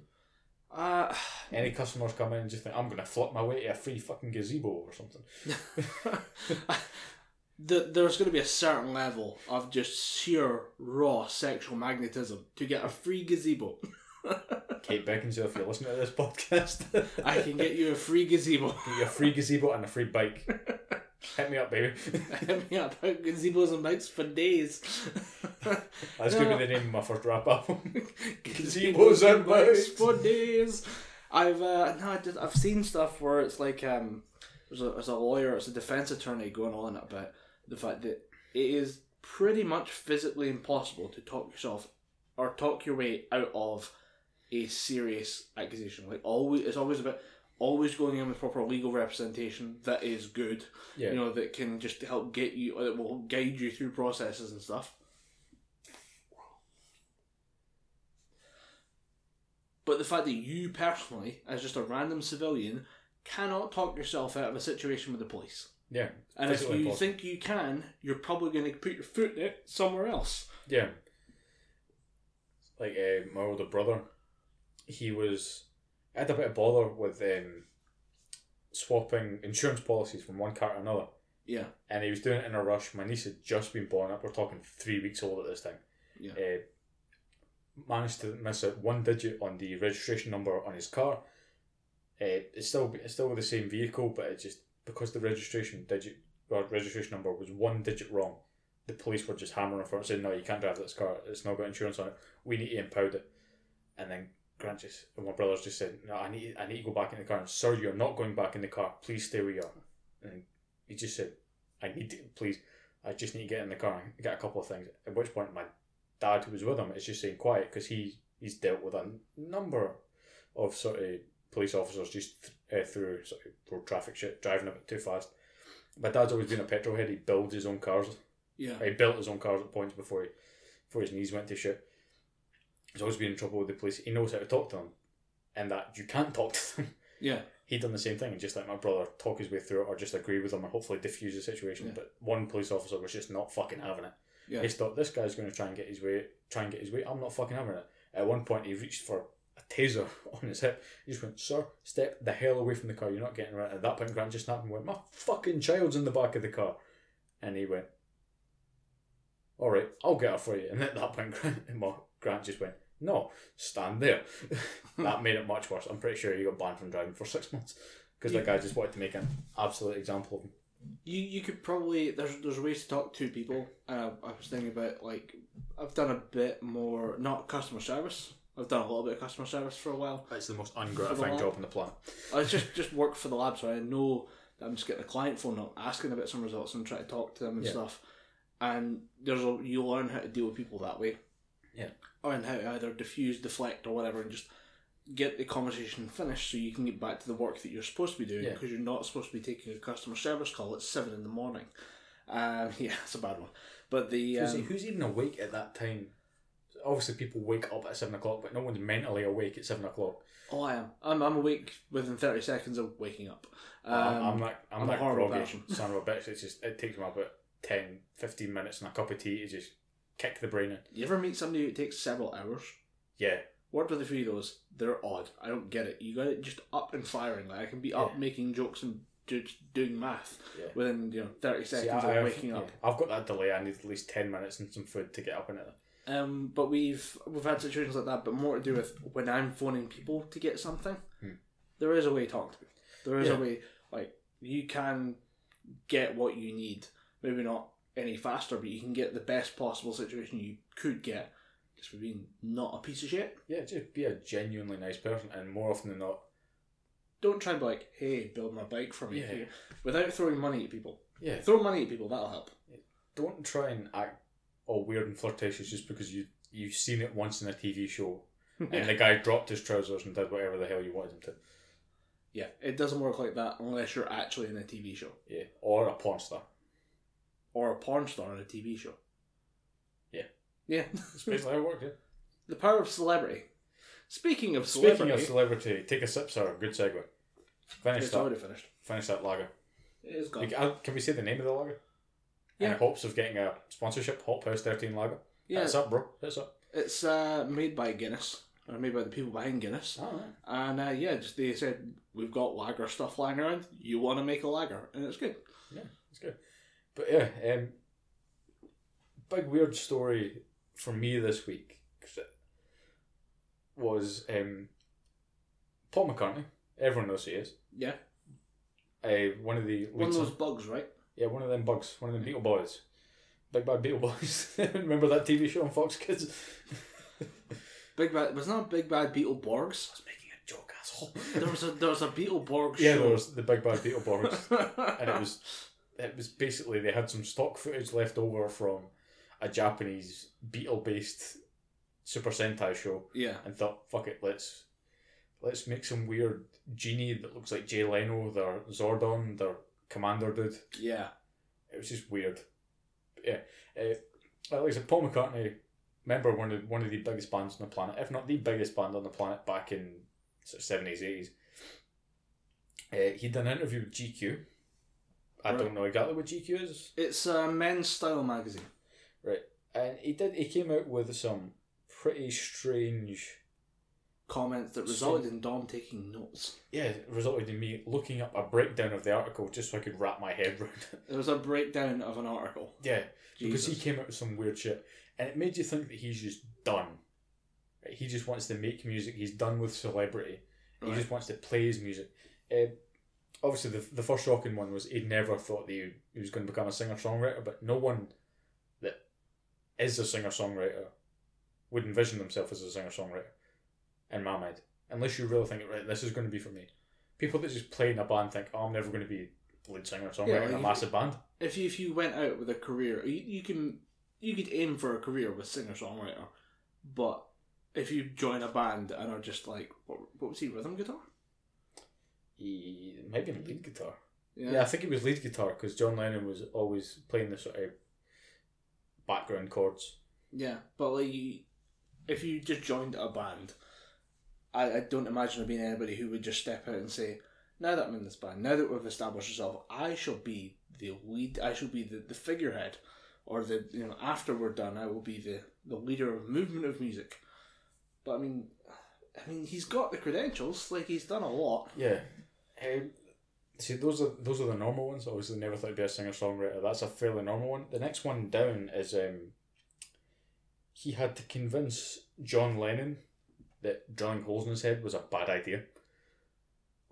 Uh, Any customers come in and just think, I'm gonna flip my way to a free fucking gazebo or something. the, there's going to be a certain level of just sheer raw sexual magnetism to get a free gazebo. Kate Beckinsale, if you're listening to this podcast, I can get you a free gazebo. get you a free gazebo and a free bike. Hit me up, baby. Hit me up about gazebos and bikes for days. That's gonna be the name of my first rap album. Gazebos and bikes for days. I've uh, no, I did, I've seen stuff where it's like um, there's a, there's a lawyer, it's a defense attorney going on about the fact that it is pretty much physically impossible to talk yourself or talk your way out of a serious accusation. Like always, it's always about always going in with proper legal representation that is good. Yeah. You know that can just help get you, that will guide you through processes and stuff. But the fact that you personally, as just a random civilian, cannot talk yourself out of a situation with the police. Yeah. And if you impossible. think you can, you're probably going to put your foot in it somewhere else. Yeah. Like uh, my older brother, he was I had a bit of bother with um, swapping insurance policies from one car to another, Yeah. and he was doing it in a rush. My niece had just been born up. We're talking three weeks old at this time. Yeah. Uh, managed to miss out one digit on the registration number on his car. Uh, it's still it's still the same vehicle, but it just because the registration digit or registration number was one digit wrong, the police were just hammering for it, saying, "No, you can't drive this car. It's not got insurance on it. We need to impound it." And then Grant just, and my brothers just said, "No, I need, I need to go back in the car." And, Sir, you're not going back in the car. Please stay where you are. And he just said, "I need to, please. I just need to get in the car and get a couple of things." At which point, my dad, who was with him, is just saying quiet because he he's dealt with a number of sort of police officers just uh, through sort of road traffic shit, driving a bit too fast. My dad's always been a petrol head. He builds his own cars. Yeah. He built his own cars at points before he, before his knees went to shit. He's always been in trouble with the police. He knows how to talk to them, and that you can't talk to them. Yeah. He'd done the same thing, and just like my brother, talk his way through it, or just agree with them, and hopefully diffuse the situation. Yeah. But one police officer was just not fucking having it. Yeah. He thought this guy's going to try and get his way, try and get his way. I'm not fucking having it. At one point, he reached for a taser on his hip. He just went, "Sir, step the hell away from the car. You're not getting right." At that point, Grant just snapped and went, "My fucking child's in the back of the car," and he went, "All right, I'll get her for you." And at that point, Grant, Grant just went, "No, stand there." that made it much worse. I'm pretty sure he got banned from driving for six months because the guy just wanted to make an absolute example of him. You you could probably there's there's ways to talk to people. Uh, I was thinking about like I've done a bit more not customer service. I've done a little bit of customer service for a while. It's the most ungratifying the job on the planet. I just just work for the lab, so I know that I'm just getting a client phone up, asking about some results, and trying to talk to them and Yeah. stuff. And there's a you learn how to deal with people that way. Yeah. And how to either diffuse, deflect, or whatever, and just get the conversation finished so you can get back to the work that you're supposed to be doing Yeah. because you're not supposed to be taking a customer service call at seven in the morning. Um, yeah, it's a bad one. But the Who's, um, who's even awake at that time? Obviously, people wake up at seven o'clock, but no one's mentally awake at seven o'clock. oh, I am. I'm, I'm awake within thirty seconds of waking up. Um, I'm, I'm like I'm, I'm a like horrible son of a bitch. It's just it takes me about 10, 15 minutes and a cup of tea to just kick the brain in. You ever meet somebody who takes several hours? Yeah, Word with the three those, they're odd. I don't get it. You got it just up and firing. Like I can be up Yeah. making jokes and doing math Yeah. within you know thirty See, seconds I, of I've, waking up. yeah, I've got that delay. I need at least ten minutes and some food to get up in it. Um, but we've we've had situations like that, but more to do with when I'm phoning people to get something. Hmm. There is a way to talk to me. There is Yeah. a way like you can get what you need. Maybe not any faster, but you can get the best possible situation you could get just for being not a piece of shit. Yeah, just be a genuinely nice person, and more often than not, Don't try and be like, "Hey, build my bike for me," Yeah. without throwing money at people. yeah, Throw money at people. That'll help. don't try and act all weird and flirtatious just because you you've seen it once in a TV show, and the guy dropped his trousers and did whatever the hell you wanted him to. Yeah, it doesn't work like that unless you're actually in a TV show Yeah, or a porn star. Or a porn star on a TV show. Yeah. Yeah. That's basically how it worked. Yeah. the power of celebrity. Speaking of Speaking celebrity, of celebrity, take a sip, sir. Good segue. Finish it's that. already finished. Finish that lager. It is gone. Uh, Can we say the name of the lager? Yeah. In hopes of getting a sponsorship, Hop House 13 Lager. Yeah, It's up, bro. It's up. it's uh, made by Guinness, or made by the people behind Guinness. Oh, And uh, yeah, just they said we've got lager stuff lying around. You want to make a lager, and it's good. yeah, it's good. But yeah, um, big weird story for me this week was um, Paul McCartney. Everyone knows who he is. Yeah, Uh, one of the one of those bugs, right? yeah, one of them bugs, one of them Beetle Boys. Big bad Beetle Boys. Remember that TV show on Fox Kids? Big bad was not Big Bad Beetle Borgs. I was making a joke, asshole. There was a there was a Beetle Borg yeah, show. there was the Big Bad Beetle Boys. and it was it was basically they had some stock footage left over from a Japanese beetle based Super Sentai show yeah, and thought, fuck it, let's let's make some weird genie that looks like Jay Leno, their Zordon, their commander dude. yeah. It was just weird. Yeah. Uh, I said, Paul McCartney, member of one of one of the biggest bands on the planet, if not the biggest band on the planet back in sort of seventies, eighties. Uh, he done an interview with GQ. I Right. don't know exactly what GQ is, It's a men's style magazine. Right, and he did. He came out with some pretty strange. Comments that resulted in Dom taking notes. Yeah, it resulted in me looking up a breakdown of the article just so I could wrap my head around it. It was a breakdown of an article. Yeah, because he came out with some weird shit, and it made you think that he's just done. He just wants to make music. He's done with celebrity. He just wants to play his music. Uh, obviously, the the first shocking one was he never thought that he, he was going to become a singer songwriter, but no one that is a singer songwriter would envision themselves as a singer songwriter. In my mind, unless you really think, right, this is going to be for me. People that just play in a band think, oh, I'm never going to be lead singer songwriter Yeah, in a like- massive band. if you, if you went out with a career, you, you can you could aim for a career with singer songwriter, but if you join a band and are just like what, what was he rhythm guitar? He might be in lead guitar. Yeah, I think it was lead guitar because John Lennon was always playing the sort of background chords. Yeah, but like, if you just joined a band, I, I don't imagine there being anybody who would just step out and say, "Now that I'm in this band, now that we've established ourselves, I shall be the lead. I shall be the, the figurehead, or the you know after we're done, I will be the the leader of movement of music." But I mean, I mean, he's got the credentials. Like he's done a lot. Yeah. Um, see, those are those are the normal ones. Obviously, never thought he'd be a singer songwriter. That's a fairly normal one. The next one down is um, he had to convince John Lennon that drilling holes in his head was a bad idea.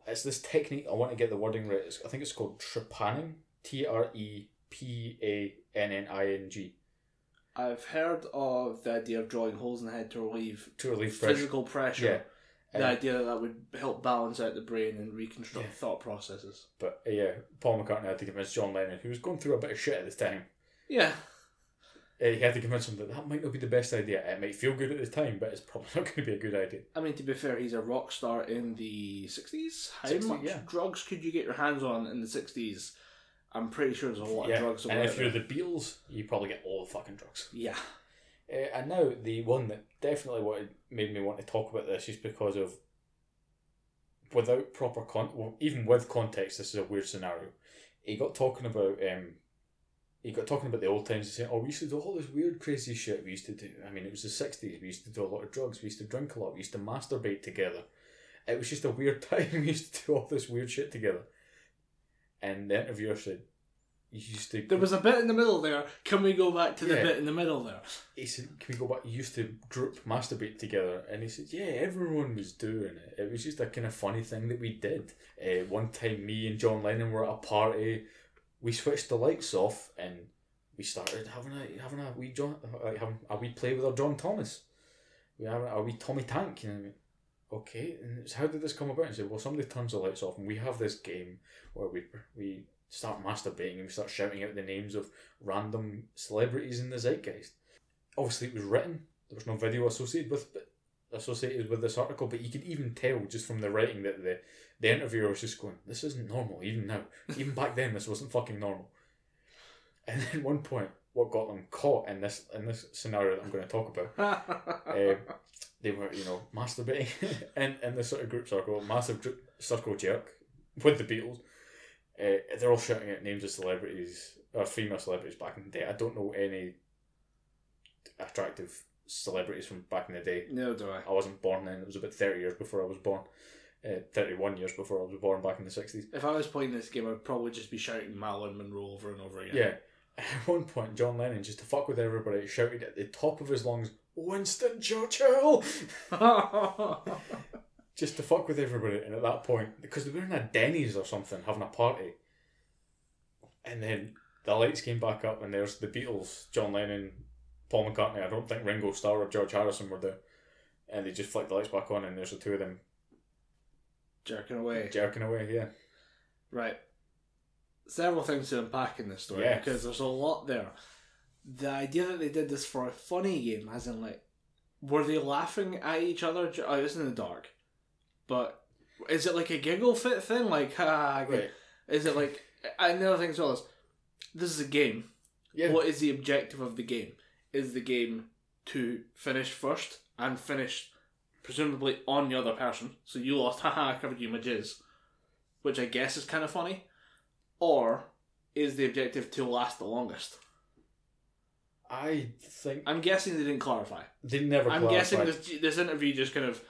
It's this technique. I want to get the wording right. It's, I think it's called trepanning. T R E P A N N I N G. I've heard of the idea of drawing holes in the head to relieve To relieve pressure. physical pressure. Yeah. The Um, idea that that would help balance out the brain and reconstruct Yeah. thought processes. But uh, yeah, Paul McCartney had to convince John Lennon, who was going through a bit of shit at this time. Yeah, Uh, he had to convince him that that might not be the best idea. It might feel good at the time, but it's probably not going to be a good idea. I mean, to be fair, he's a rock star in the 60s. How 60s, much yeah. drugs could you get your hands on in the 60s? I'm pretty sure there's a lot yeah, of drugs and if you're the Beatles, you probably get all the fucking drugs. Yeah. Uh, and now the one that definitely wanted, made me want to talk about this is because of without proper con, well, even with context, this is a weird scenario. He got talking about um, he got talking about the old times. He said, "Oh, we used to do all this weird, crazy shit. We used to do. I mean, it was the sixties. We used to do a lot of drugs. We used to drink a lot. We used to masturbate together. It was just a weird time. We used to do all this weird shit together." And the interviewer said, "You used to." There was a bit in the middle there. Can we go back to the Yeah. bit in the middle there? he said, "Can we go back? You used to group masturbate together," and he said, "Yeah, everyone was doing it. It was just a kind of funny thing that we did. Uh, one time, me and John Lennon were at a party. We switched the lights off, and we started having a having a wee John, uh, having a wee play with our John Thomas. We having a wee Tommy Tank, and I went, okay. And it's, how did this come about? And he said, well, somebody turns the lights off, and we have this game where we we." Start masturbating and we start shouting out the names of random celebrities in the zeitgeist obviously it was written. There was no video associated with but associated with this article, but you could even tell just from the writing that the the interviewer was just going, "This isn't normal." Even now, even back then, this wasn't fucking normal. And then one point, what got them caught in this in this scenario that I'm going to talk about, um, they were you know masturbating in in this sort of group circle, massive group circle jerk with the Beatles. Uh, they're all shouting out names of celebrities or female celebrities back in the day. I don't know any attractive celebrities from back in the day. no, do I? I wasn't born then. It was about 30 years before I was born. Uh, 31 years before I was born back in the 60s. If I was playing this game, I'd probably just be shouting Marilyn Monroe over and over again. Yeah. At one point, John Lennon, just to fuck with everybody, shouted at the top of his lungs, Winston Churchill! just to fuck with everybody. And at that point, because they were in a Denny's or something, having a party, and then the lights came back up, and there's the Beatles, John Lennon, Paul McCartney. I don't think Ringo Starr or George Harrison were there. And they just flicked the lights back on, and there's the two of them Jerking away. jerking away. Yeah, Right. Several things to unpack in this story Yeah. because there's a lot there. The idea that they did this for a funny game, as in like, were they laughing at each other? Oh, it was in the dark, but is it like a giggle fit thing? Like, ha, right. is it like? And the other thing as well is, this is a game. Yeah, What is the objective of the game? Is the game to finish first and finish presumably on the other person? So you lost, haha, I covered you my jizz. which I guess is kind of funny, or is the objective to last the longest? I think I'm guessing they didn't clarify. they never. I'm clarified. guessing this this interview just kind of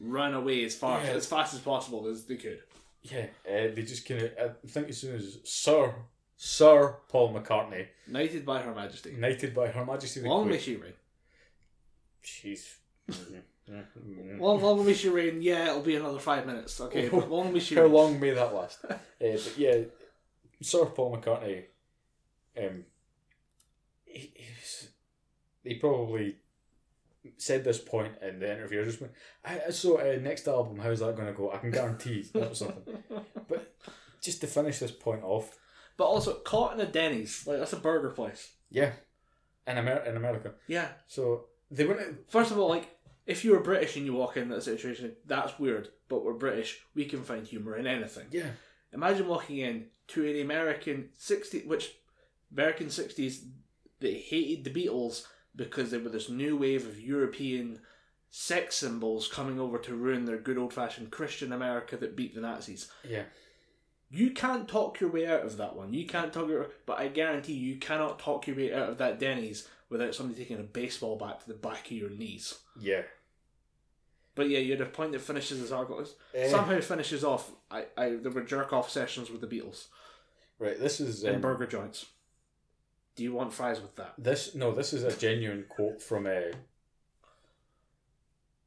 ran away as far Yeah. as fast as possible as they could. Yeah, uh, they just kind of. I think as soon as Sir Sir Paul McCartney, Knighted by Her Majesty. knighted by Her Majesty the Long may she reign. She's. Long, long may she reign. Yeah, it'll be another five minutes. Okay, but long may she How reign. long may that last? uh, but yeah, Sir Paul McCartney, um, he, he probably said this point in the interview. I just went, I, so uh, next album, how's that going to go? I can guarantee that was something. But just to finish this point off, But also caught in a Denny's, like that's a burger place. yeah, in, Amer- in America. Yeah. So they went. First of all, like if you were British and you walk in that situation, that's weird. But we're British, we can find humor in anything. Yeah, Imagine walking in to an American sixty, which American sixties, they hated the Beatles because they were this new wave of European sex symbols coming over to ruin their good old fashioned Christian America that beat the Nazis. yeah. You can't talk your way out of that one. You can't talk your, but I guarantee you cannot talk your way out of that Denny's without somebody taking a baseball bat to the back of your knees. Yeah. But yeah, you had a point that finishes this article. Eh. Somehow finishes off. I, I there were jerk off sessions with the Beatles Right. This is in um, burger joints. Do you want fries with that? This no, this is a genuine quote from a.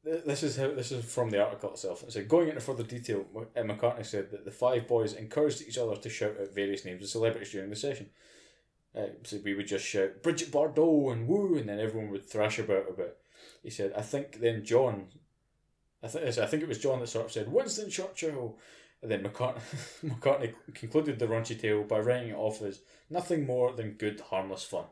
This is how this is from the article itself. It said, going into further detail, uh, McCartney said that the five boys encouraged each other to shout out various names of celebrities during the session. Uh, so we would just shout Bridget Bardot and woo, and then everyone would thrash about a bit. He said, I think then John, I think I think it was John that sort of said Winston Churchill, and then McCartney, McCartney concluded the raunchy tale by writing it off as nothing more than good harmless fun.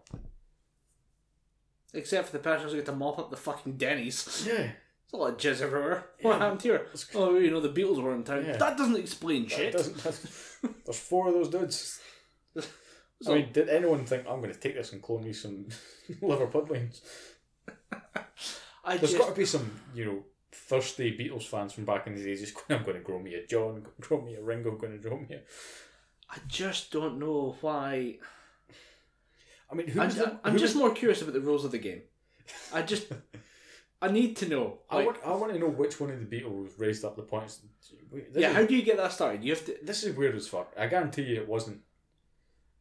Except for the person who's got to mop up the fucking Denny's. Yeah. There's a lot of jizz everywhere. What happened here? Oh, you know the Beatles were in town. Yeah. That doesn't explain That shit. doesn't, there's four of those dudes. So- I mean, did anyone think I'm going to take this and clone me some liver puddlings? I There's just, got to be some, you know, thirsty Beatles fans from back in the days just going, I'm going to grow me a John, grow me a Ringo, going to grow me a. I just don't know why. I mean, I'm, who's the, I'm just was- more curious about the rules of the game. I just, I need to know. I want, I want to know which one of the Beatles raised up the points. This yeah, is, how do you get that started? You have to. this is weird as fuck. I guarantee you it wasn't.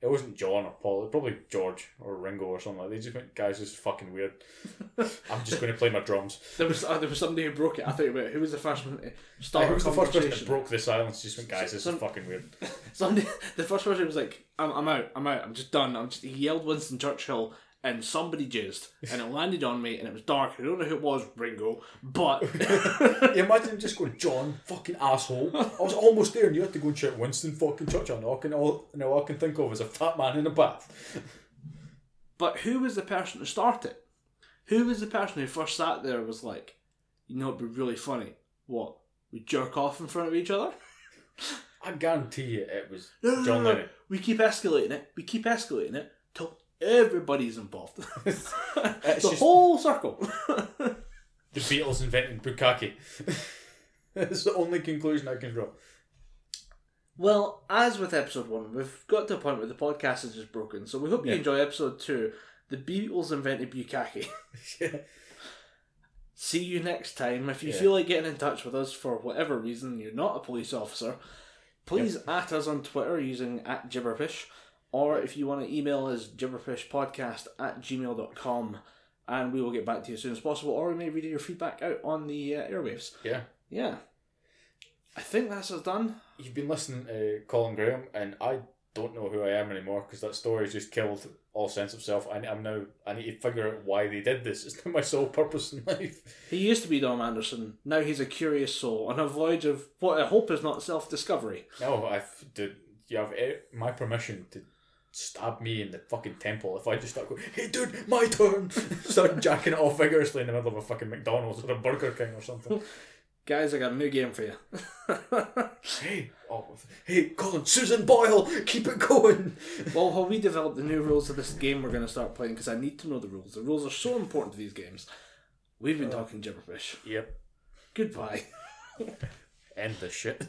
It wasn't John or Paul. It probably George or Ringo or something like. that. They just went, guys, this is fucking weird. I'm just going to play my drums. There was uh, there was somebody who broke it. I thought about who was the first one to start Who was the first person that broke the silence? Just went, guys, this Some- is fucking weird. Somebody, the first person was like, I'm, I'm out, I'm out, I'm just done. I'm just, he yelled Winston Churchill and somebody jizzed and it landed on me and it was dark. I don't know who it was, Ringo, but You imagine just going, John, fucking asshole. I was almost there, and you had to go and shout Winston fucking Churchill. And all can all, now all I can think of is a fat man in a bath. but who was the person to start it? Who was the person who first sat there and was like, you know, it'd be really funny. What? We jerk off in front of each other? I guarantee you, it was No, no, John no, no. Lennon. We keep escalating it. We keep escalating it everybody's involved. It's the just- whole circle. The Beatles invented bukkake. It's the only conclusion I can draw. Well, as with episode one, we've got to a point where the podcast is just broken. So we hope you Yeah. enjoy episode two. The Beatles invented bukkake. Yeah. See you next time. If you Yeah. feel like getting in touch with us for whatever reason, you're not a police officer, please at us on Twitter using at gibberpish. Or if you want to email us, gibberpishpodcast at gmail.com and we will get back to you as soon as possible. Or we may read your feedback out on the uh, airwaves. Yeah. Yeah. I think that's us done. You've been listening to Colin Graham, and I don't know who I am anymore because that story just killed all sense of self. I, I'm now I need to figure out why they did this. It's not my sole purpose in life. He used to be Dom Anderson. Now he's a curious soul on a voyage of what I hope is not self discovery. No, I've did. You have eh, my permission to stab me in the fucking temple if I just start going, "Hey, dude, my turn!" start jacking it off vigorously in the middle of a fucking McDonald's or a Burger King or something. Guys, I got a new game for you. hey, oh, hey, Colin, Susan Boyle, keep it going. well, while we develop the new rules of this game we're going to start playing, because I need to know the rules. The rules are so important to these games. We've been oh. talking gibberpish. Yep. Goodbye. End the shit.